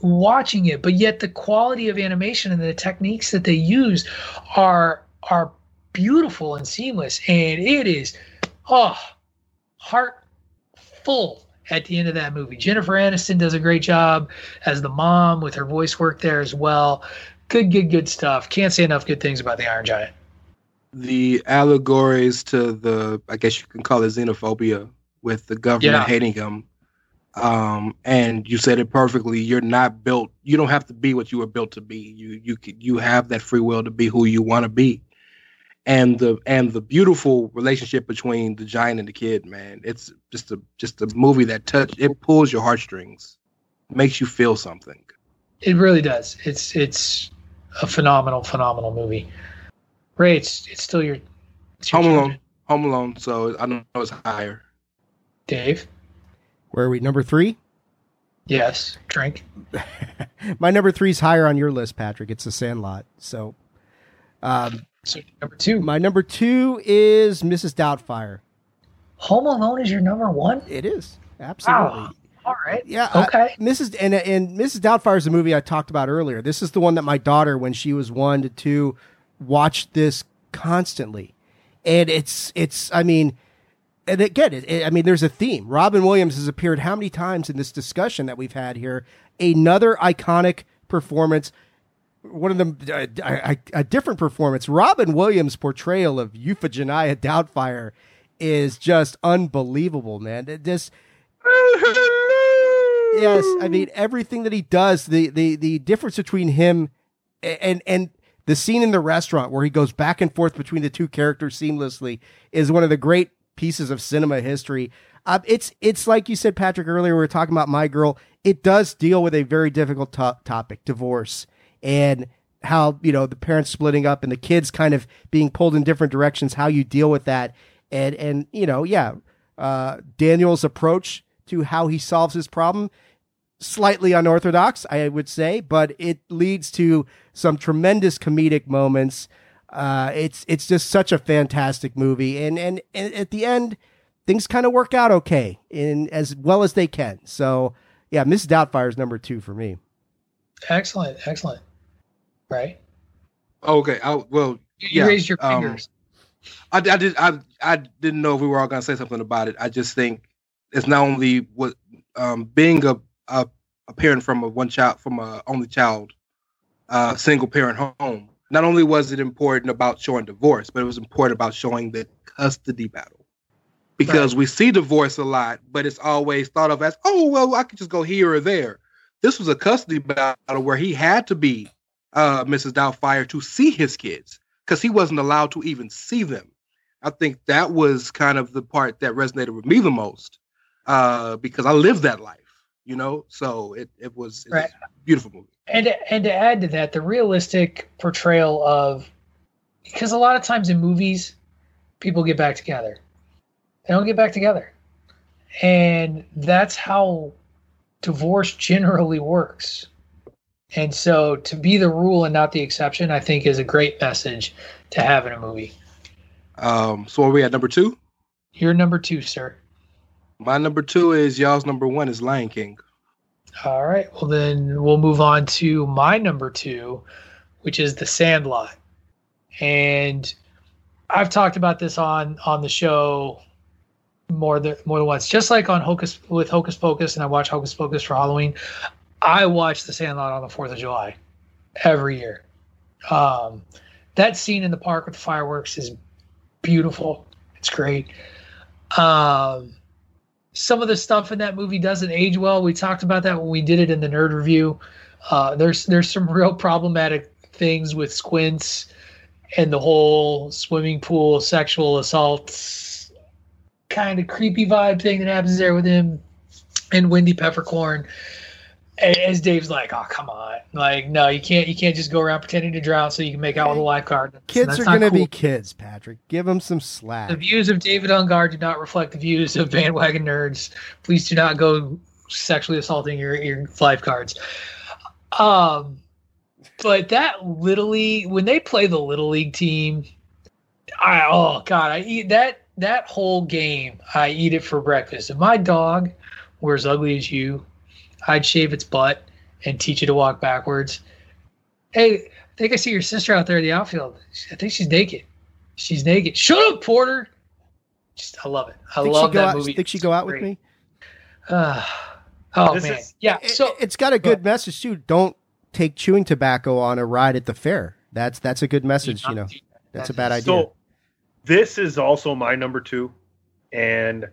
S1: watching it, but yet the quality of animation and the techniques that they use are are beautiful and seamless, and it is oh heart full at the end of that movie. Jennifer Aniston does a great job as the mom with her voice work there as well. Good, good, good stuff. Can't say enough good things about the Iron Giant.
S3: The allegories to the, I guess you can call it xenophobia with the government
S1: Yeah.
S3: hating him. Um, and you said it perfectly. You're not built. You don't have to be what you were built to be. You you you have that free will to be who you want to be. And the and the beautiful relationship between the giant and the kid, man. It's just a just a movie that touch it pulls your heartstrings, makes you feel something.
S1: It really does. It's it's a phenomenal, phenomenal movie. Rey, it's it's still your, it's your
S3: Home
S1: turn.
S3: Alone, Home Alone. So I don't know it's higher.
S1: Dave.
S2: Where are we? Number three?
S1: Yes. Drink.
S2: My number three is higher on your list, Patrick. It's The Sandlot. So, um,
S1: so number two.
S2: My number two is Mrs. Doubtfire.
S1: Home Alone is your number one.
S2: It is absolutely.
S1: Wow. All right.
S2: Yeah.
S1: Okay.
S2: I- Mrs. and and Mrs. Doubtfire is a movie I talked about earlier. This is the one that my daughter, when she was one to two, watched this constantly, and it's it's. I mean, and again, it, it- I mean, there's a theme. Robin Williams has appeared how many times in this discussion that we've had here? Another iconic performance. One of them, uh, a, a, a different performance. Robin Williams' portrayal of Euphegenia Doubtfire is just unbelievable, man. It just yes, I mean everything that he does, the the the difference between him and and the scene in the restaurant where he goes back and forth between the two characters seamlessly is one of the great pieces of cinema history. Uh, it's it's like you said, Patrick earlier. We were talking about My Girl. It does deal with a very difficult to- topic, divorce, and how you know the parents splitting up and the kids kind of being pulled in different directions. How you deal with that, and and you know, yeah, uh, Daniel's approach to how he solves his problem slightly unorthodox, I would say, but it leads to some tremendous comedic moments. Uh, it's it's just such a fantastic movie, and and, and at the end, things kind of work out okay in as well as they can. So yeah, Miss Doubtfire is number two for me.
S1: Excellent. Excellent. Right.
S3: Okay. I, well,
S1: You raised your
S3: um,
S1: fingers.
S3: I, I did. I I didn't know if we were all going to say something about it. I just think it's not only what um, being a, a a parent from a one child from a only child, uh, single parent home. Not only was it important about showing divorce, but it was important about showing the custody battle. Because we see divorce a lot, but it's always thought of as, oh well, I could just go here or there. This was a custody battle where he had to be uh, Mrs. Doubtfire to see his kids because he wasn't allowed to even see them. I think that was kind of the part that resonated with me the most uh, because I lived that life, you know. So it it was, it was
S1: Right.
S3: a beautiful movie.
S1: And to, and to add to that, the realistic portrayal of because a lot of times in movies, people get back together. They don't get back together, and that's how divorce generally works. And so, to be the rule and not the exception, I think is a great message to have in a movie.
S3: Um, so are we at number two?
S1: You're number two, sir.
S3: My number two is y'all's number one is Lion King.
S1: All right. Well, then we'll move on to my number two, which is The Sandlot. And I've talked about this on on the show more than more than once. Just like on Hocus with Hocus Pocus, and I watch Hocus Pocus for Halloween. I watch The Sandlot on the Fourth of July every year. Um, that scene in the park with the fireworks is beautiful. It's great. Um, some of the stuff in that movie doesn't age well. We talked about that when we did it in the nerd review. Uh, there's there's some real problematic things with squints and the whole swimming pool sexual assault kind of creepy vibe thing that happens there with him and Wendy Peppercorn. As Dave's like, oh come on, like no, you can't you can't just go around pretending to drown so you can make out with a lifeguard. That's-
S2: Kids
S1: that's
S2: are going to
S1: cool.
S2: be kids, Patrick. Give them some slack.
S1: The views of David Ungar do not reflect the views of bandwagon nerds. Please do not go sexually assaulting your, your lifeguards. Um, but that little league when they play the little league team, I oh god, I eat that that whole game. I eat it for breakfast. If my dog were as ugly as you, I'd shave its butt and teach you to walk backwards. Hey, I think I see your sister out there in the outfield. I think she's naked. She's naked. Shut up, Porter. Just, I love it. I
S2: think
S1: love
S2: she go
S1: that
S2: out,
S1: movie.
S2: Think she go out with me?
S1: Uh, oh
S4: This
S1: man,
S4: is-
S1: yeah.
S2: It-
S1: So
S2: it's got a good message too. Don't take chewing tobacco on a ride at the fair. That's that's a good message. You know, that's a bad idea.
S4: So this is also my number two. And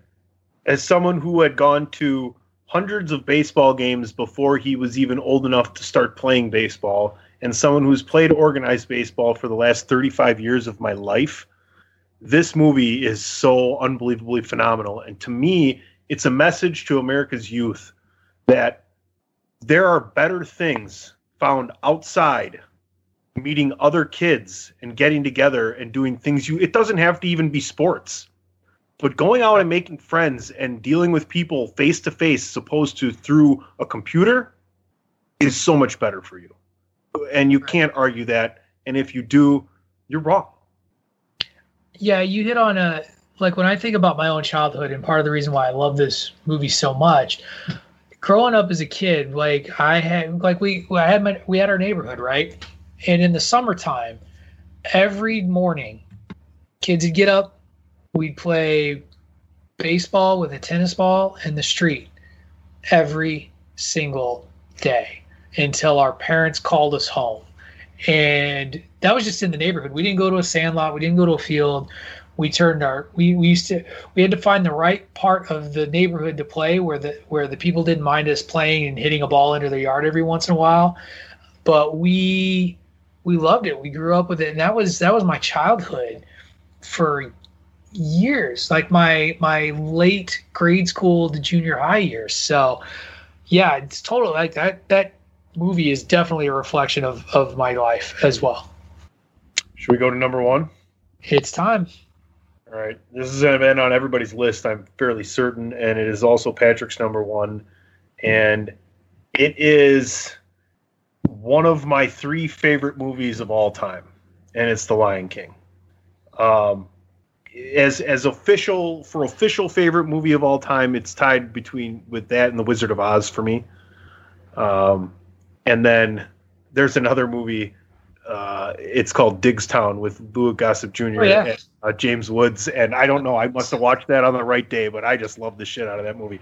S4: as someone who had gone to hundreds of baseball games before he was even old enough to start playing baseball, and someone who's played organized baseball for the last 35 years of my life, this movie is so unbelievably phenomenal. And to me, it's a message to America's youth that there are better things found outside meeting other kids and getting together and doing things you it doesn't have to even be sports but going out and making friends and dealing with people face to face opposed to through a computer is so much better for you and you can't argue that and if you do you're wrong
S1: Yeah, you hit on a like when I think about my own childhood and part of the reason why I love this movie so much. Growing up as a kid, like I had like we I had my we had our neighborhood, right? And in the summertime, every morning kids would get up, we'd play baseball with a tennis ball in the street every single day until our parents called us home. And that was just in the neighborhood. We didn't go to a sandlot, we didn't go to a field. We turned our we, we used to we had to find the right part of the neighborhood to play where the where the people didn't mind us playing and hitting a ball into their yard every once in a while. But we we loved it. We grew up with it and that was that was my childhood for years like my my late grade school to junior high years. So yeah it's totally like that that movie is definitely a reflection of of my life as well.
S4: Should we go to number one?
S1: It's time.
S4: All right. This is an event on everybody's list i'm fairly certain and it is also patrick's number one. And it is one of my three favorite movies of all time and it's the lion king. Um as as official for official favorite movie of all time, it's tied between with that and The Wizard of Oz for me. Um, and then there's another movie. Uh, it's called Diggstown with Louis Gossett Jr.
S1: Oh, yeah.
S4: and uh, James Woods, and I don't know. I must have watched that on the right day, but I just love the shit out of that movie.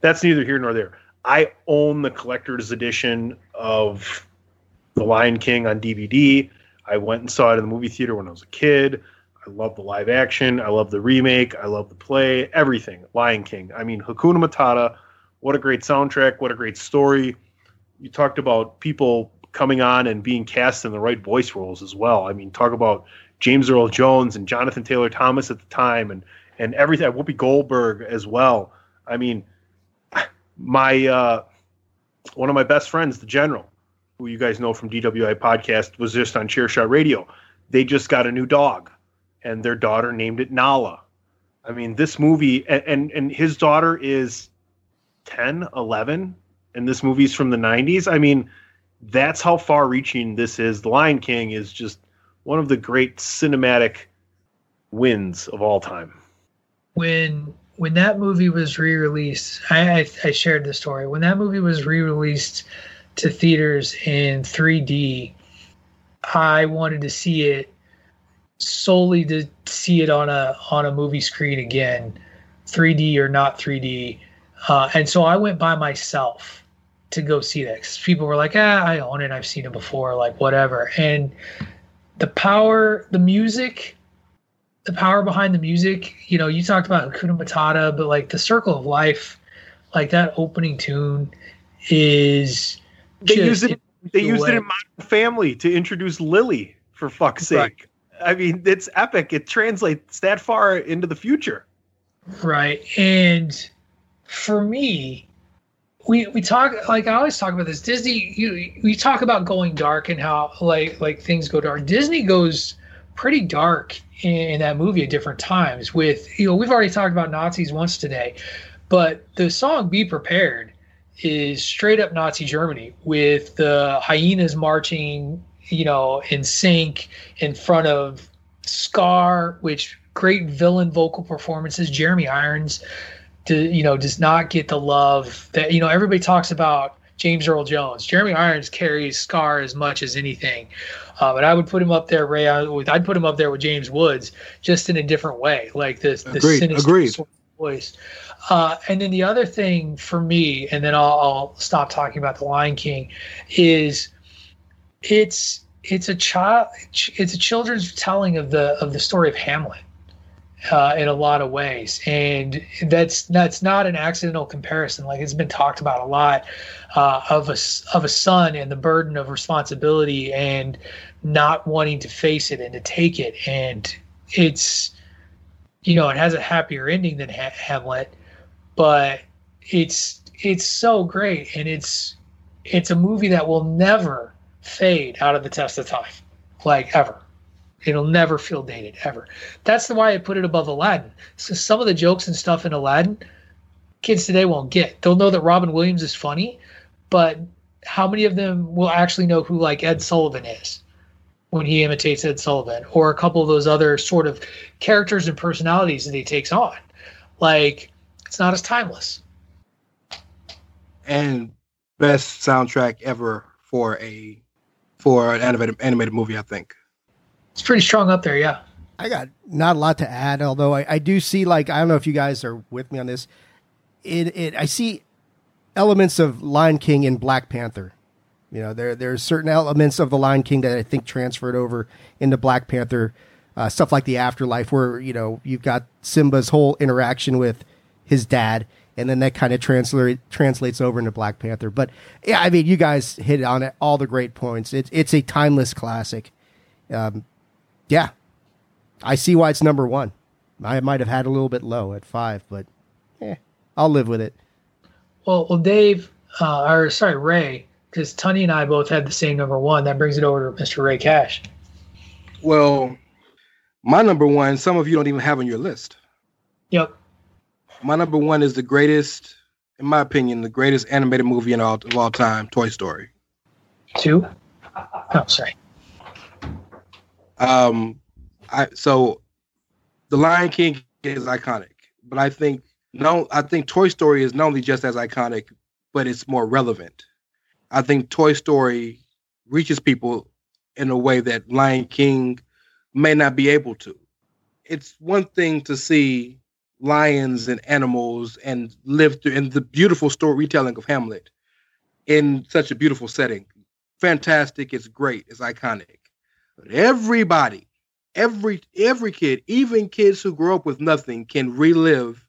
S4: That's neither here nor there. I own the collector's edition of The Lion King on DVD. I went and saw it in the movie theater when I was a kid. I love the live action. I love the remake. I love the play. Everything. Lion King. I mean, Hakuna Matata. What a great soundtrack. What a great story. You talked about people coming on and being cast in the right voice roles as well. I mean, talk about James Earl Jones and Jonathan Taylor Thomas at the time, and and everything. Whoopi Goldberg as well. I mean, my uh, one of my best friends, the General, who you guys know from DWI podcast, was just on Chairshot Radio. They just got a new dog and their daughter named it Nala. I mean, this movie, and, and, and his daughter is 10, 11, and this movie's from the 90s. I mean, that's how far reaching this is. The Lion King is just one of the great cinematic wins of all time.
S1: when when that movie was re-released I, I i shared the story when that movie was re-released to theaters in 3d i wanted to see it solely to see it on a on a movie screen again 3d or not 3d uh, and so i went by myself to go see that 'cause people were like ah i own it i've seen it before like whatever and the power the music the power behind the music. You know, you talked about Hakuna Matata, but like the Circle of Life, like that opening tune is
S4: They used it. They used it in Modern Family to introduce Lily. For fuck's sake! I mean, it's epic. It translates that far into the future.
S1: right. And for me, we we talk like I always talk about this. Disney, you we talk about going dark and how like like things go dark. Disney goes pretty dark in, in that movie at different times. With you know, we've already talked about Nazis once today, but the song "Be Prepared" is straight up Nazi Germany with the hyenas marching, you know, in sync in front of Scar, which great villain vocal performances. Jeremy Irons, do, you know, does not get the love that you know everybody talks about. James Earl Jones. Jeremy Irons carries Scar as much as anything, uh, but I would put him up there. Rey, I would, I'd put him up there with James Woods, just in a different way, like this the
S3: Agreed,
S1: sinister
S3: agreed.
S1: sort of voice. Uh, and then the other thing for me, and then I'll, I'll stop talking about the Lion King, is it's it's a child it's a children's telling of the of the story of Hamlet uh, in a lot of ways, and that's that's not an accidental comparison. Like it's been talked about a lot uh, of a of a son and the burden of responsibility and not wanting to face it and to take it, and it's you know it has a happier ending than ha- Hamlet, but it's it's so great. And it's it's a movie that will never fade out of the test of time, like ever. It'll never feel dated ever. That's the why I put it above Aladdin. So some of the jokes and stuff in Aladdin, kids today won't get. They'll know that Robin Williams is funny, but how many of them will actually know who like Ed Sullivan is when he imitates Ed Sullivan, or a couple of those other sort of characters and personalities that he takes on? Like it's not as timeless.
S3: and best soundtrack ever for a for an animated animated movie. I think.
S1: It's pretty strong up there, yeah.
S2: I got not a lot to add, although I, I do see like I don't know if you guys are with me on this. It it I see elements of Lion King in Black Panther. You know, there there's certain elements of the Lion King that I think transferred over into Black Panther. Uh, stuff like the afterlife, where you know you've got Simba's whole interaction with his dad, and then that kind of translate translates over into Black Panther. But yeah, I mean, you guys hit on it, all the great points. It's it's a timeless classic. Um, yeah, I see why it's number one. I might have had a little bit low at five, but eh, I'll live with it.
S1: Well, well, Dave, uh, or sorry, Rey, because Tunney and I both had the same number one. That brings it over to Mr. Rey Cash.
S3: Well, my number one, some of you don't even have on your list.
S1: Yep.
S3: My number one is the greatest, in my opinion, the greatest animated movie in all of all time, Toy Story.
S1: Two. Oh, sorry.
S3: Um, I so the Lion King is iconic, but I think no, I think Toy Story is not only just as iconic, but it's more relevant. I think Toy Story reaches people in a way that Lion King may not be able to. It's one thing to see lions and animals and live through in the beautiful story retelling of Hamlet in such a beautiful setting. Fantastic, it's great, it's iconic. But everybody, every every kid, even kids who grow up with nothing, can relive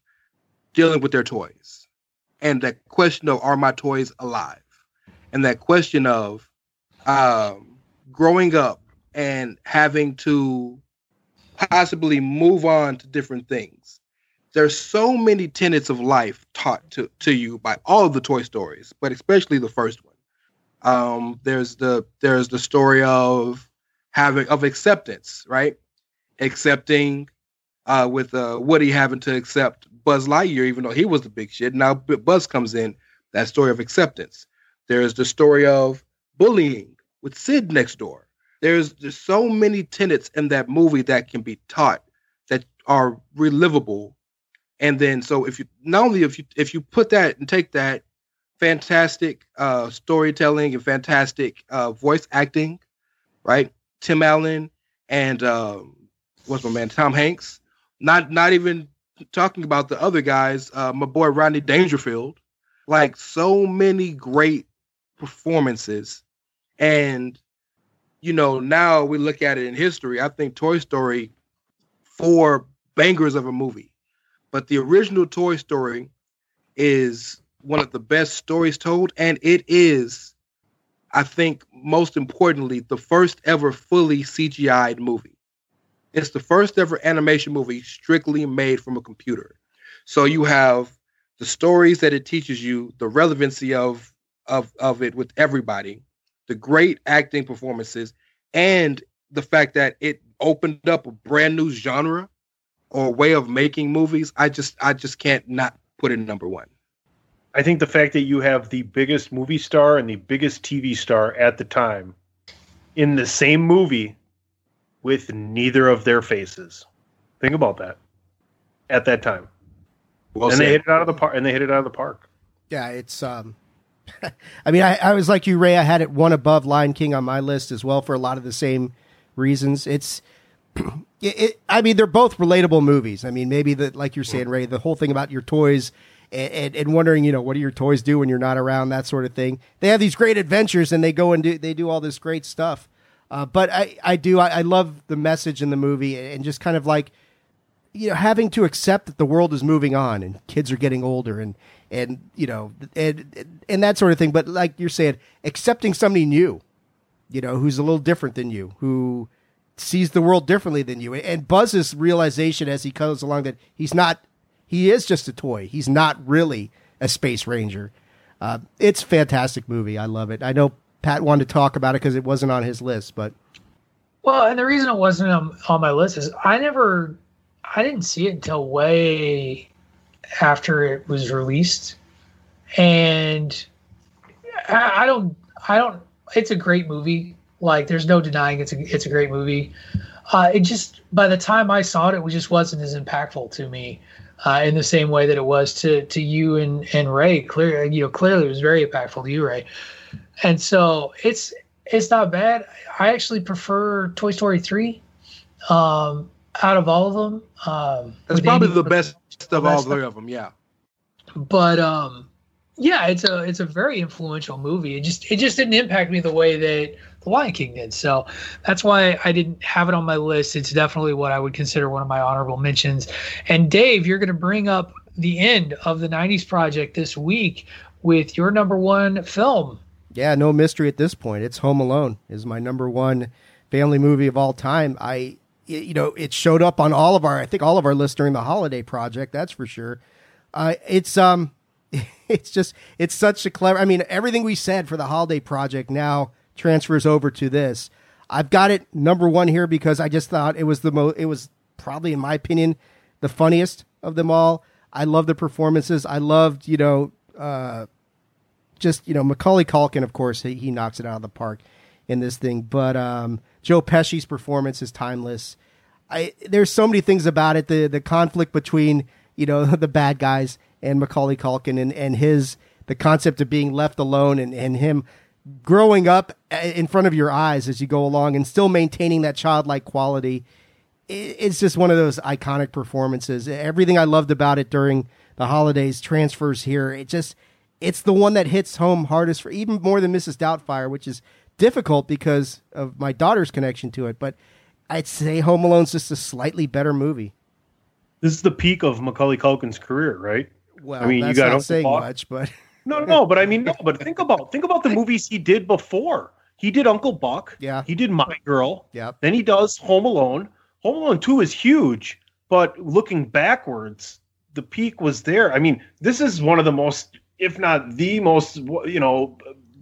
S3: dealing with their toys. And that question of are my toys alive? And that question of um, growing up and having to possibly move on to different things. There's so many tenets of life taught to, to you by all of the Toy Stories, but especially the first one. Um, there's the there's the story of having of acceptance, right? Accepting uh, with uh, Woody having to accept Buzz Lightyear, even though he was the big shit. Now Buzz comes in. That story of acceptance. There's the story of bullying with Sid next door. There's there's so many tenets in that movie that can be taught that are relivable. And then so if you not only if you if you put that and take that fantastic uh, storytelling and fantastic uh, voice acting, right? Tim Allen and um, what's my man Tom Hanks. Not not even talking about the other guys. Uh, my boy Rodney Dangerfield. Like so many great performances, and you know now we look at it in history. I think Toy Story, four bangers of a movie, but the original Toy Story is one of the best stories told, and it is, I think, most importantly, the first ever fully CGI'd movie. It's the first ever animation movie strictly made from a computer. So you have the stories that it teaches you, the relevancy of of of it with everybody, the great acting performances, and the fact that it opened up a brand new genre or way of making movies. I just I just can't not put it number one.
S4: I think the fact that you have the biggest movie star and the biggest TV star at the time in the same movie with neither of their faces. Think about that. At that time.
S3: Well
S4: and they hit it out of the park and they hit it out of the park.
S2: Yeah, it's um I mean, I, I was like you, Rey. I had it one above Lion King on my list as well for a lot of the same reasons. It's, it, it, I mean, they're both relatable movies. I mean, maybe the like you're saying, Rey, the whole thing about your toys and, and, and wondering, you know, what do your toys do when you're not around, that sort of thing. They have these great adventures and they go and do they do all this great stuff. Uh, but I, I do I, I love the message in the movie and just kind of like you know having to accept that the world is moving on and kids are getting older and and you know and and that sort of thing but like you're saying accepting somebody new you know who's a little different than you who sees the world differently than you. And buzz's realization as he comes along that he's not he is just a toy. He's not really a space ranger. Uh, it's a fantastic movie. I love it. I know pat wanted to talk about it because it wasn't on his list but
S1: Well, and the reason it wasn't on, on my list is I never, I didn't see it until way after it was released, and I, I don't, I don't. It's a great movie. Like, there's no denying it's a, it's a great movie. Uh, it just by the time I saw it, it just wasn't as impactful to me. Uh, in the same way that it was to to you and and Rey, clear you know clearly it was very impactful to you, Rey, and so it's it's not bad. I actually prefer Toy Story three um, out of all of them. Um,
S3: That's probably
S1: Andy-
S3: the best of all three of them. Yeah.
S1: but um, yeah, it's a it's a very influential movie. It just it just didn't impact me the way that The Lion King did. So that's why I didn't have it on my list. It's definitely what I would consider one of my honorable mentions. And Dave, you're going to bring up the end of the '90s project this week with your number one film.
S2: Yeah, no mystery at this point. It's Home Alone is my number one family movie of all time. I, you know, it showed up on all of our, I think all of our lists during the holiday project. That's for sure. Uh, it's um, it's just it's such a clever. I mean, everything we said for the holiday project now transfers over to this. I've got it number one here because I just thought it was the most. It was probably, in my opinion, the funniest of them all. I love the performances. I loved, you know, uh, just you know Macaulay Culkin, of course, he, he knocks it out of the park in this thing. But um, Joe Pesci's performance is timeless. I there's so many things about it. The the conflict between you know the bad guys and Macaulay Culkin and and his the concept of being left alone and and him growing up uh, in front of your eyes as you go along and still maintaining that childlike quality it's just one of those iconic performances. Everything I loved about it during the holidays transfers here. It just it's the one that hits home hardest for even more than Mrs. Doubtfire, which is difficult because of my daughter's connection to it. But I'd say Home Alone's just a slightly better movie.
S4: This is the peak of Macaulay Culkin's career, right?
S2: Well,
S4: I mean, you
S2: that's
S4: got
S2: not
S4: Uncle
S2: saying
S4: Buck.
S2: much, but
S4: No, no, but I mean, no, but think about think about the movies he did before. He did Uncle Buck.
S2: Yeah.
S4: He did My Girl.
S2: Yeah.
S4: Then he does Home Alone. Home Alone Two is huge, but looking backwards, the peak was there. I mean, this is one of the most, if not the most, you know,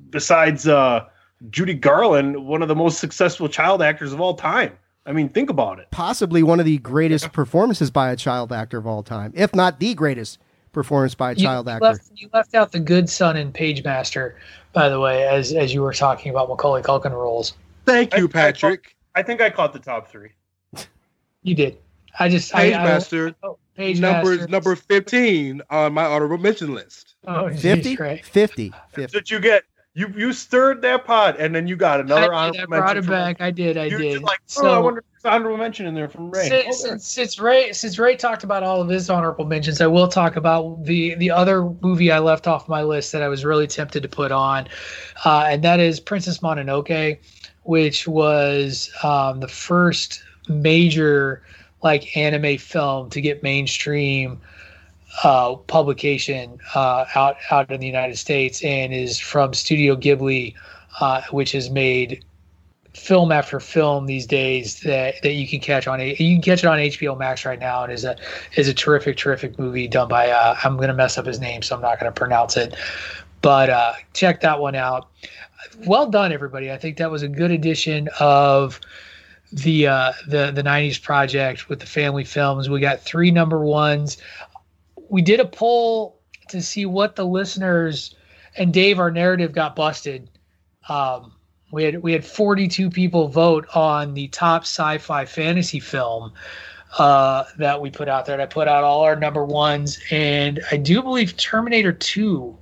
S4: besides uh, Judy Garland, one of the most successful child actors of all time. I mean, think about it.
S2: possibly one of the greatest performances by a child actor of all time, if not the greatest performance by a
S1: You-
S2: child
S1: you
S2: actor.
S1: Left, you left out the good son in Pagemaster, by the way, as as you were talking about Macaulay Culkin roles.
S3: Thank you, Patrick.
S4: I think I caught the top three.
S1: You did. I just
S3: Page
S1: I, I,
S3: Master,
S1: oh, Page
S3: number
S1: Master.
S3: number fifteen on my honorable mention list.
S1: Oh, geez,
S2: 50? 50.
S4: That's what you get. You you stirred that pot, and then you got another
S1: I, did,
S4: honorable
S1: I brought
S4: mention
S1: it back. I did. I
S4: you
S1: did.
S4: like, oh,
S1: so
S4: I wonder if there's honorable mention in there from Rey.
S1: since, since, since Rey since Rey talked about all of his honorable mentions, I will talk about the the other movie I left off my list that I was really tempted to put on, uh, and that is Princess Mononoke, which was um, the first major like anime film to get mainstream uh, publication uh, out out in the United States, and is from Studio Ghibli, uh, which has made film after film these days that, that you can catch on you can catch it on HBO Max right now. And is a is a terrific terrific movie done by uh, I'm gonna mess up his name so I'm not gonna pronounce it. But uh, check that one out. Well done everybody. I think that was a good edition of the uh, the the 90s project with the family films. We got three number ones we did a poll to see what the listeners and Dave our narrative got busted um, we had we had 42 people vote on the top sci-fi fantasy film uh, that we put out there. And I put out all our number ones, and I do believe Terminator 2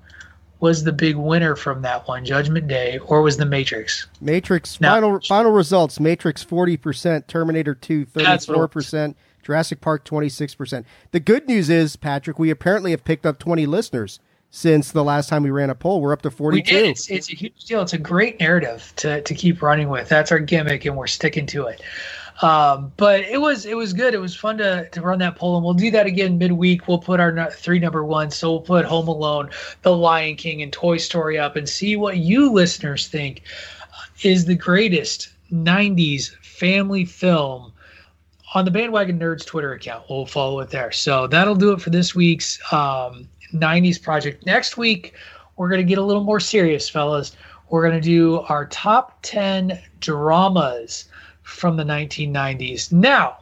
S1: was the big winner from that one, Judgment Day, or was the Matrix?
S2: Matrix
S1: Now-
S2: final final results: Matrix forty percent, Terminator 2 34 percent, Jurassic Park twenty six percent. The good news is, Patrick, we apparently have picked up twenty listeners since the last time we ran a poll. We're up to forty
S1: We did. It's, it's a huge deal. It's a great narrative to, to keep running with. That's our gimmick, and we're sticking to it. Um, but it was it was good. It was fun to, to run that poll, and we'll do that again midweek. We'll put our three number ones. So we'll put Home Alone, The Lion King, and Toy Story up, and see what you listeners think is the greatest '90s family film on the Bandwagon Nerds Twitter account. We'll follow it there. So that'll do it for this week's um, 90s project. Next week, we're going to get a little more serious, fellas. We're going to do our top 10 dramas from the 1990s. Now,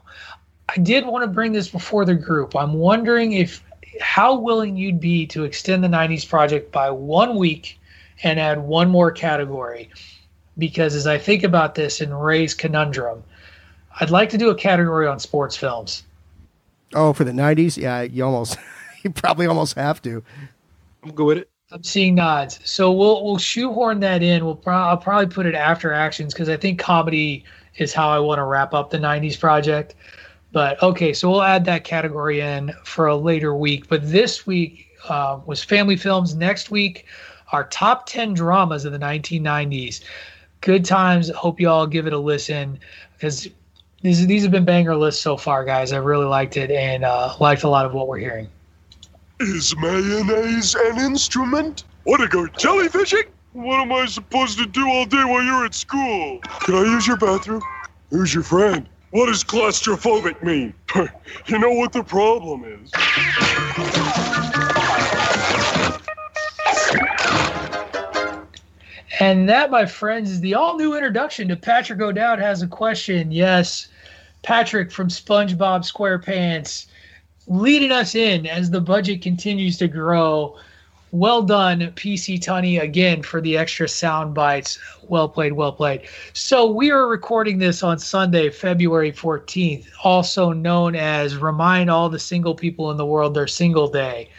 S1: I did want to bring this before the group. I'm wondering if how willing you'd be to extend the 90s project by one week and add one more category. Because as I think about this in Rey's conundrum, I'd like to do a category on sports films.
S2: Oh, for the nineties, yeah, you almost, you probably almost have to.
S3: I'm good with it.
S1: I'm seeing nods. So we'll we'll shoehorn that in. We'll pro- I'll probably put it after actions because I think comedy is how I want to wrap up the '90s project. But okay, so we'll add that category in for a later week. But this week uh, was family films. Next week, our top 10 dramas of the 1990s. Good times. Hope you all give it a listen because these these have been banger lists so far, guys. I really liked it and uh, liked a lot of what we're hearing.
S8: Is mayonnaise an instrument? Wanna go jellyfishing? What am I supposed to do all day while you're at school? Can I use your bathroom? Who's your friend? What does claustrophobic mean? you know what the problem is.
S1: And that, my friends, is the all new introduction to Patrick O'Dowd has a question. Yes, Patrick from SpongeBob SquarePants leading us in as the budget continues to grow. Well done, PC Tunney, again for the extra sound bites. Well played, well played. So we are recording this on Sunday, February 14th, also known as Remind All the Single People in the World Their Single Day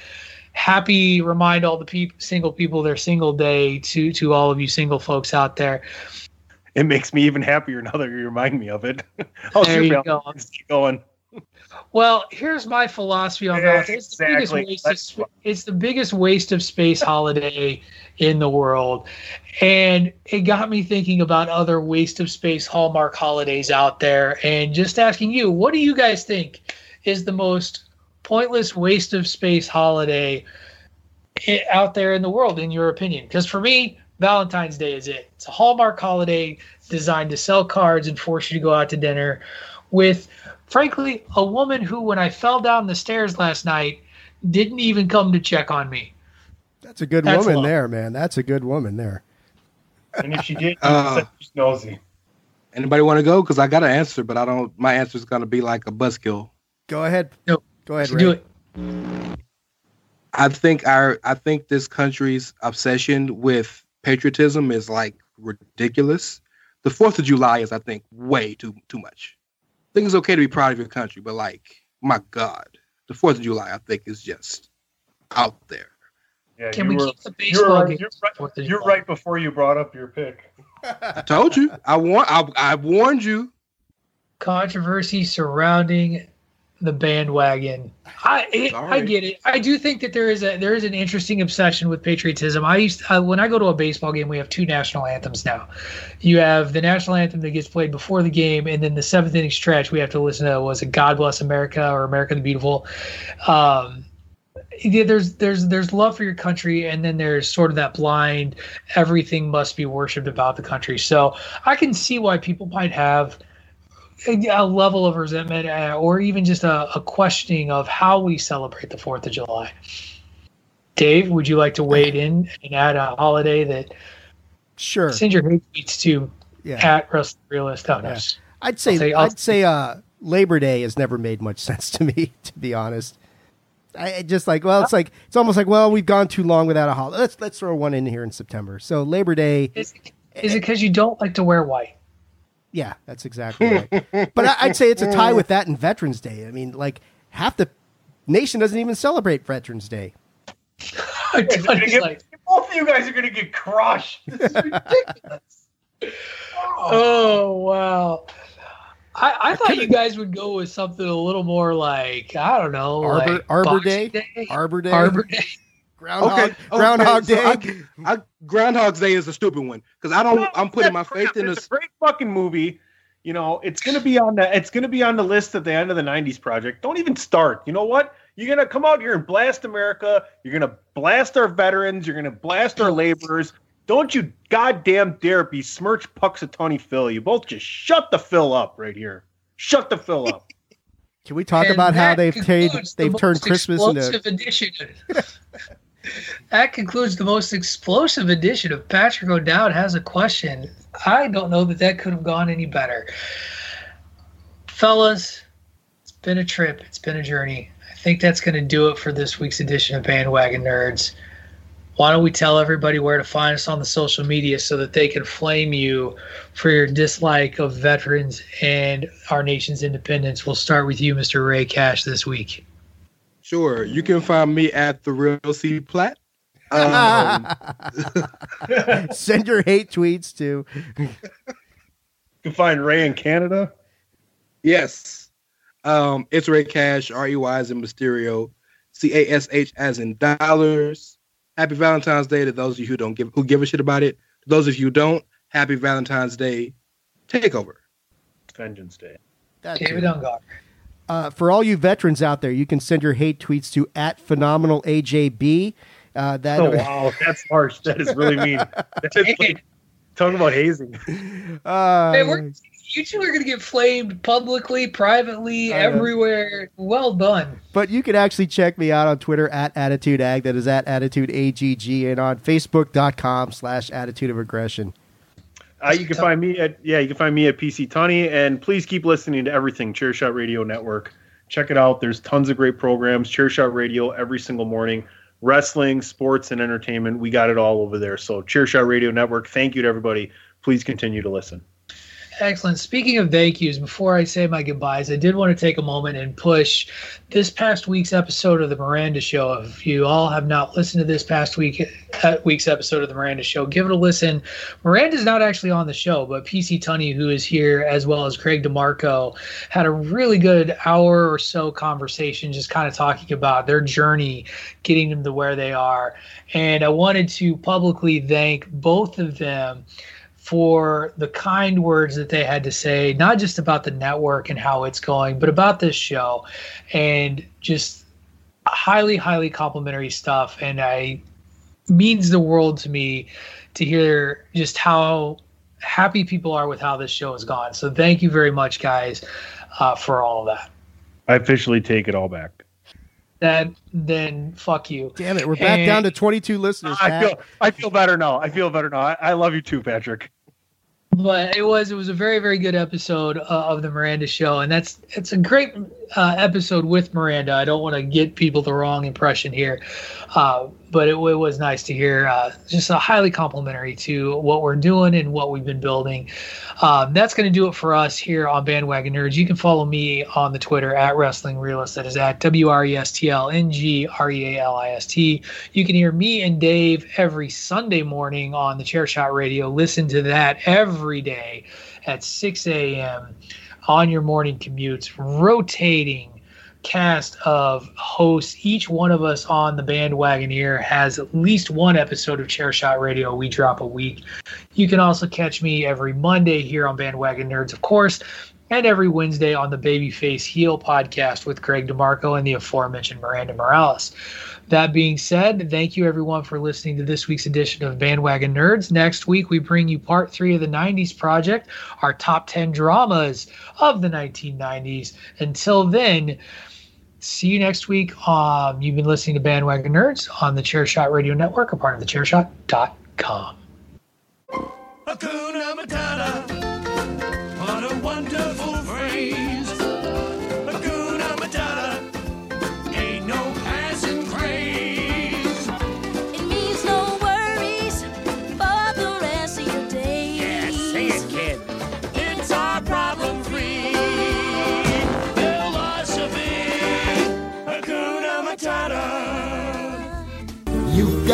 S1: happy remind all the peop single people their single day to to all of you single folks out there
S4: It makes me even happier now that you remind me of it. How's
S1: There
S4: your
S1: you go.
S4: Valentine's Day going?
S1: well here's my philosophy on that it's the biggest
S4: Exactly.
S1: waste of, it's the biggest waste of space holiday in the world and it got me thinking about other waste of space hallmark holidays out there and just asking you what do you guys think is the most pointless waste of space holiday out there in the world in your opinion because for me valentine's day is it it's a hallmark holiday designed to sell cards and force you to go out to dinner with frankly a woman who when i fell down the stairs last night didn't even come to check on me
S2: That's a good
S1: That's
S2: woman
S1: love.
S2: there, man. That's a good woman there.
S4: And if she did,
S3: Uh,
S4: she's nosy.
S3: Anybody want to go? Because I got an answer, but I don't. My answer is going to be like a buzzkill.
S2: Go ahead.
S1: No,
S2: Go ahead.
S1: do it
S3: I think our I think this country's obsession with patriotism is like ridiculous. The Fourth of July is, I think, way too too much. I think it's okay to be proud of your country, but like, my God, the Fourth of July, I think, is just out there.
S4: Yeah,
S1: Can we
S4: were,
S1: keep the
S4: you're,
S1: baseball
S4: you're, right,
S1: of
S4: you're right before you brought up your pick.
S3: I told you. I warned. I, I warned you.
S1: controversy surrounding the bandwagon. I it, I get it. I do think that there is a there is an interesting obsession with patriotism. I used I, when I go to a baseball game, we have two national anthems now. You have the national anthem that gets played before the game, and then the seventh inning stretch we have to listen to was it God Bless America or America the Beautiful. Um, yeah, there's there's there's love for your country, and then there's sort of that blind everything must be worshipped about the country. So I can see why people might have a, a level of resentment uh, or even just a, a questioning of how we celebrate the Fourth of July. Dave, would you like to wade in and add a holiday that
S2: Sure.
S1: send your hate tweets to
S2: Yeah.
S1: at the Realist? Oh, no.
S2: Yeah. I'd say
S1: say-
S2: I'd say uh, Labor Day has never made much sense to me, to be honest. I I just like well, it's like it's almost like well, we've gone too long without a holiday. Let's let's throw one in here in September. So Labor Day,
S1: Is, is it because you don't like to wear white?
S2: Yeah, that's exactly right. but I, I'd say it's a tie with that and Veterans Day. I mean, like half the nation doesn't even celebrate Veterans Day.
S1: It's like-
S4: Both of you guys are gonna get crushed. This is ridiculous.
S1: Oh. oh wow. I, I thought you guys would go with something a little more like I don't know,
S2: Arbor
S1: like
S2: Arbor
S1: Boxing
S2: Day? Arbor Day.
S1: Arbor Day.
S2: Groundhog,
S3: Okay, oh,
S2: Groundhog
S3: okay, so
S2: Day.
S3: I, I, Groundhog's Day is a stupid one because I don't. I'm putting my
S4: Crap,
S3: faith in
S4: It's
S3: this.
S4: a great fucking movie. You know, it's gonna be on the it's gonna be on the list at the end of the '90s project. Don't even start. You know what? You're gonna come out here and blast America. You're gonna blast our veterans. You're gonna blast our laborers. Don't you goddamn dare besmirch Punxsutawney Phil. You both just shut the Phil up right here. Shut the Phil up.
S2: Can we talk
S1: And
S2: about how they've
S1: concludes
S2: turned
S1: the
S2: they've turned Christmas into
S1: edition. that concludes the most explosive edition of Patrick O'Dowd has a question. I don't know that that could have gone any better, fellas. It's been a trip. It's been a journey. I think that's going to do it for this week's edition of Bandwagon Nerds. Why don't we tell everybody where to find us on the social media so that they can flame you for your dislike of veterans and our nation's independence? We'll start with you, Mr. Rey Cash, this week.
S3: Sure, you can find me at the real C Platt. Um,
S2: Send your hate tweets to.
S4: You can find Rey in Canada.
S3: yes, um, it's Rey Cash. R E Y as in Mysterio. C A S H as in dollars. Happy Valentine's Day to those of you who don't give who give a shit about it. To those of you who don't, Happy Valentine's Day. Takeover.
S4: Vengeance Day.
S2: That
S1: David. Ungar.
S2: Uh, for all you veterans out there, you can send your hate tweets to at phenomenal AJB. Uh, that
S4: Oh wow, that's harsh. That is really mean. That's like, talking about hazing.
S2: uh,
S1: Hey, you two are going to get flamed publicly, privately,
S2: I know.
S1: everywhere. Well done.
S2: But you can actually check me out on Twitter at Attitude Ag. That is at AttitudeAGG and on Facebook.com slash Attitude of Aggression.
S4: Uh, you can find me at yeah, you can find me at PC Tunney, and please keep listening to everything Chairshot Radio Network. Check it out. There's tons of great programs. Chairshot Radio every single morning. Wrestling, sports, and entertainment. We got it all over there. So Chairshot Radio Network. Thank you to everybody. Please continue to listen.
S1: Excellent. Speaking of thank yous, before I say my goodbyes, I did want to take a moment and push this past week's episode of the Miranda Show. If you all have not listened to this past week uh, week's episode of the Miranda Show, give it a listen. Miranda's not actually on the show, but PC Tunney, who is here, as well as Greg DeMarco, had a really good hour or so conversation, just kind of talking about their journey, getting them to where they are. And I wanted to publicly thank both of them for the kind words that they had to say, not just about the network and how it's going, but about this show and just highly, highly complimentary stuff. And I means the world to me to hear just how happy people are with how this show has gone. So thank you very much, guys, uh, for all of that.
S4: I officially take it all back.
S1: That then fuck you.
S2: Damn it, we're back
S1: And-
S2: down to 22 listeners.
S4: I
S2: Pat.
S4: feel I feel better now. I feel better now. I, I love you too, Patrick.
S1: But it was it was a very very good episode uh, of the Miranda show, and that's it's a great uh, episode with Miranda. I don't want to get people the wrong impression here, uh, but it, it was nice to hear uh, just a highly complimentary to what we're doing and what we've been building. Um, that's going to do it for us here on Bandwagon Nerds. You can follow me on the Twitter at Wrestling Realist. That is at W R E S T L N G R E A L I S T. You can hear me and Dave every Sunday morning on the Chairshot Radio. Listen to that every day at 6 a.m. on your morning commutes, rotating cast of hosts. Each one of us on the bandwagon here has at least one episode of Chairshot Radio we drop a week. You can also catch me every Monday here on Bandwagon Nerds, of course, and every Wednesday on the Babyface Heel podcast with Greg DeMarco and the aforementioned Miranda Morales. That being said, thank you everyone for listening to this week's edition of Bandwagon Nerds. Next week, we bring you part three of the 90s project, our top 10 dramas of the 1990s. Until then, see you next week. Um, you've been listening to Bandwagon Nerds on the Chairshot Radio Network, a part of the chairshot.com.
S5: Hakuna Matata.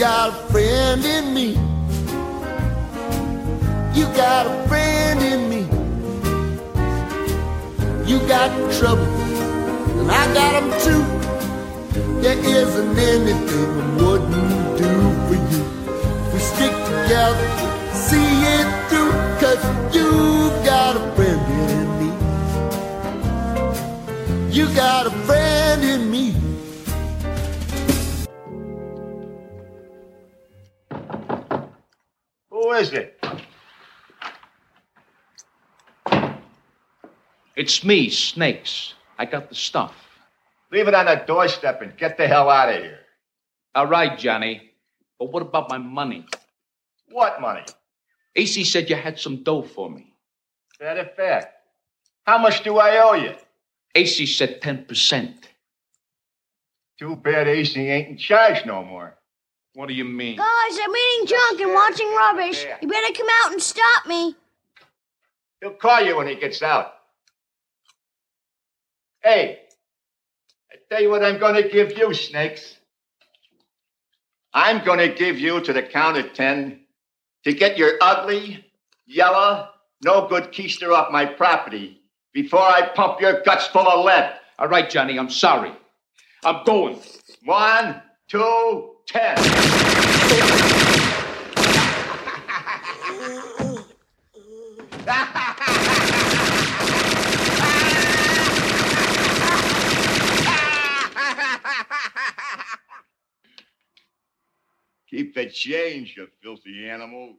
S9: Got a friend in me. You got a friend in me. You got trouble, and I got them too. There isn't anything I wouldn't do for you. We stick together, see it through, cause you got a friend in me. You got a friend in me.
S10: It?
S11: It's me, Snakes. I got the stuff.
S10: Leave it on the doorstep and get the hell out of here.
S11: All right, Johnny. But what about my money?
S10: What money?
S11: AC said you had some dough for me.
S10: That a fact. How much do I owe you?
S11: AC said 10%.
S10: Too bad AC ain't in charge no more.
S11: What do you mean?
S12: Guys, I'm eating junk and watching rubbish. You better come out and stop me.
S10: He'll call you when he gets out. Hey, I tell you what I'm going to give you, Snakes. I'm going to give you to the count of ten to get your ugly, yellow, no good keister off my property before I pump your guts full of lead.
S11: All right, Johnny, I'm sorry. I'm going.
S10: One, two, ten. Keep the change, you filthy animal.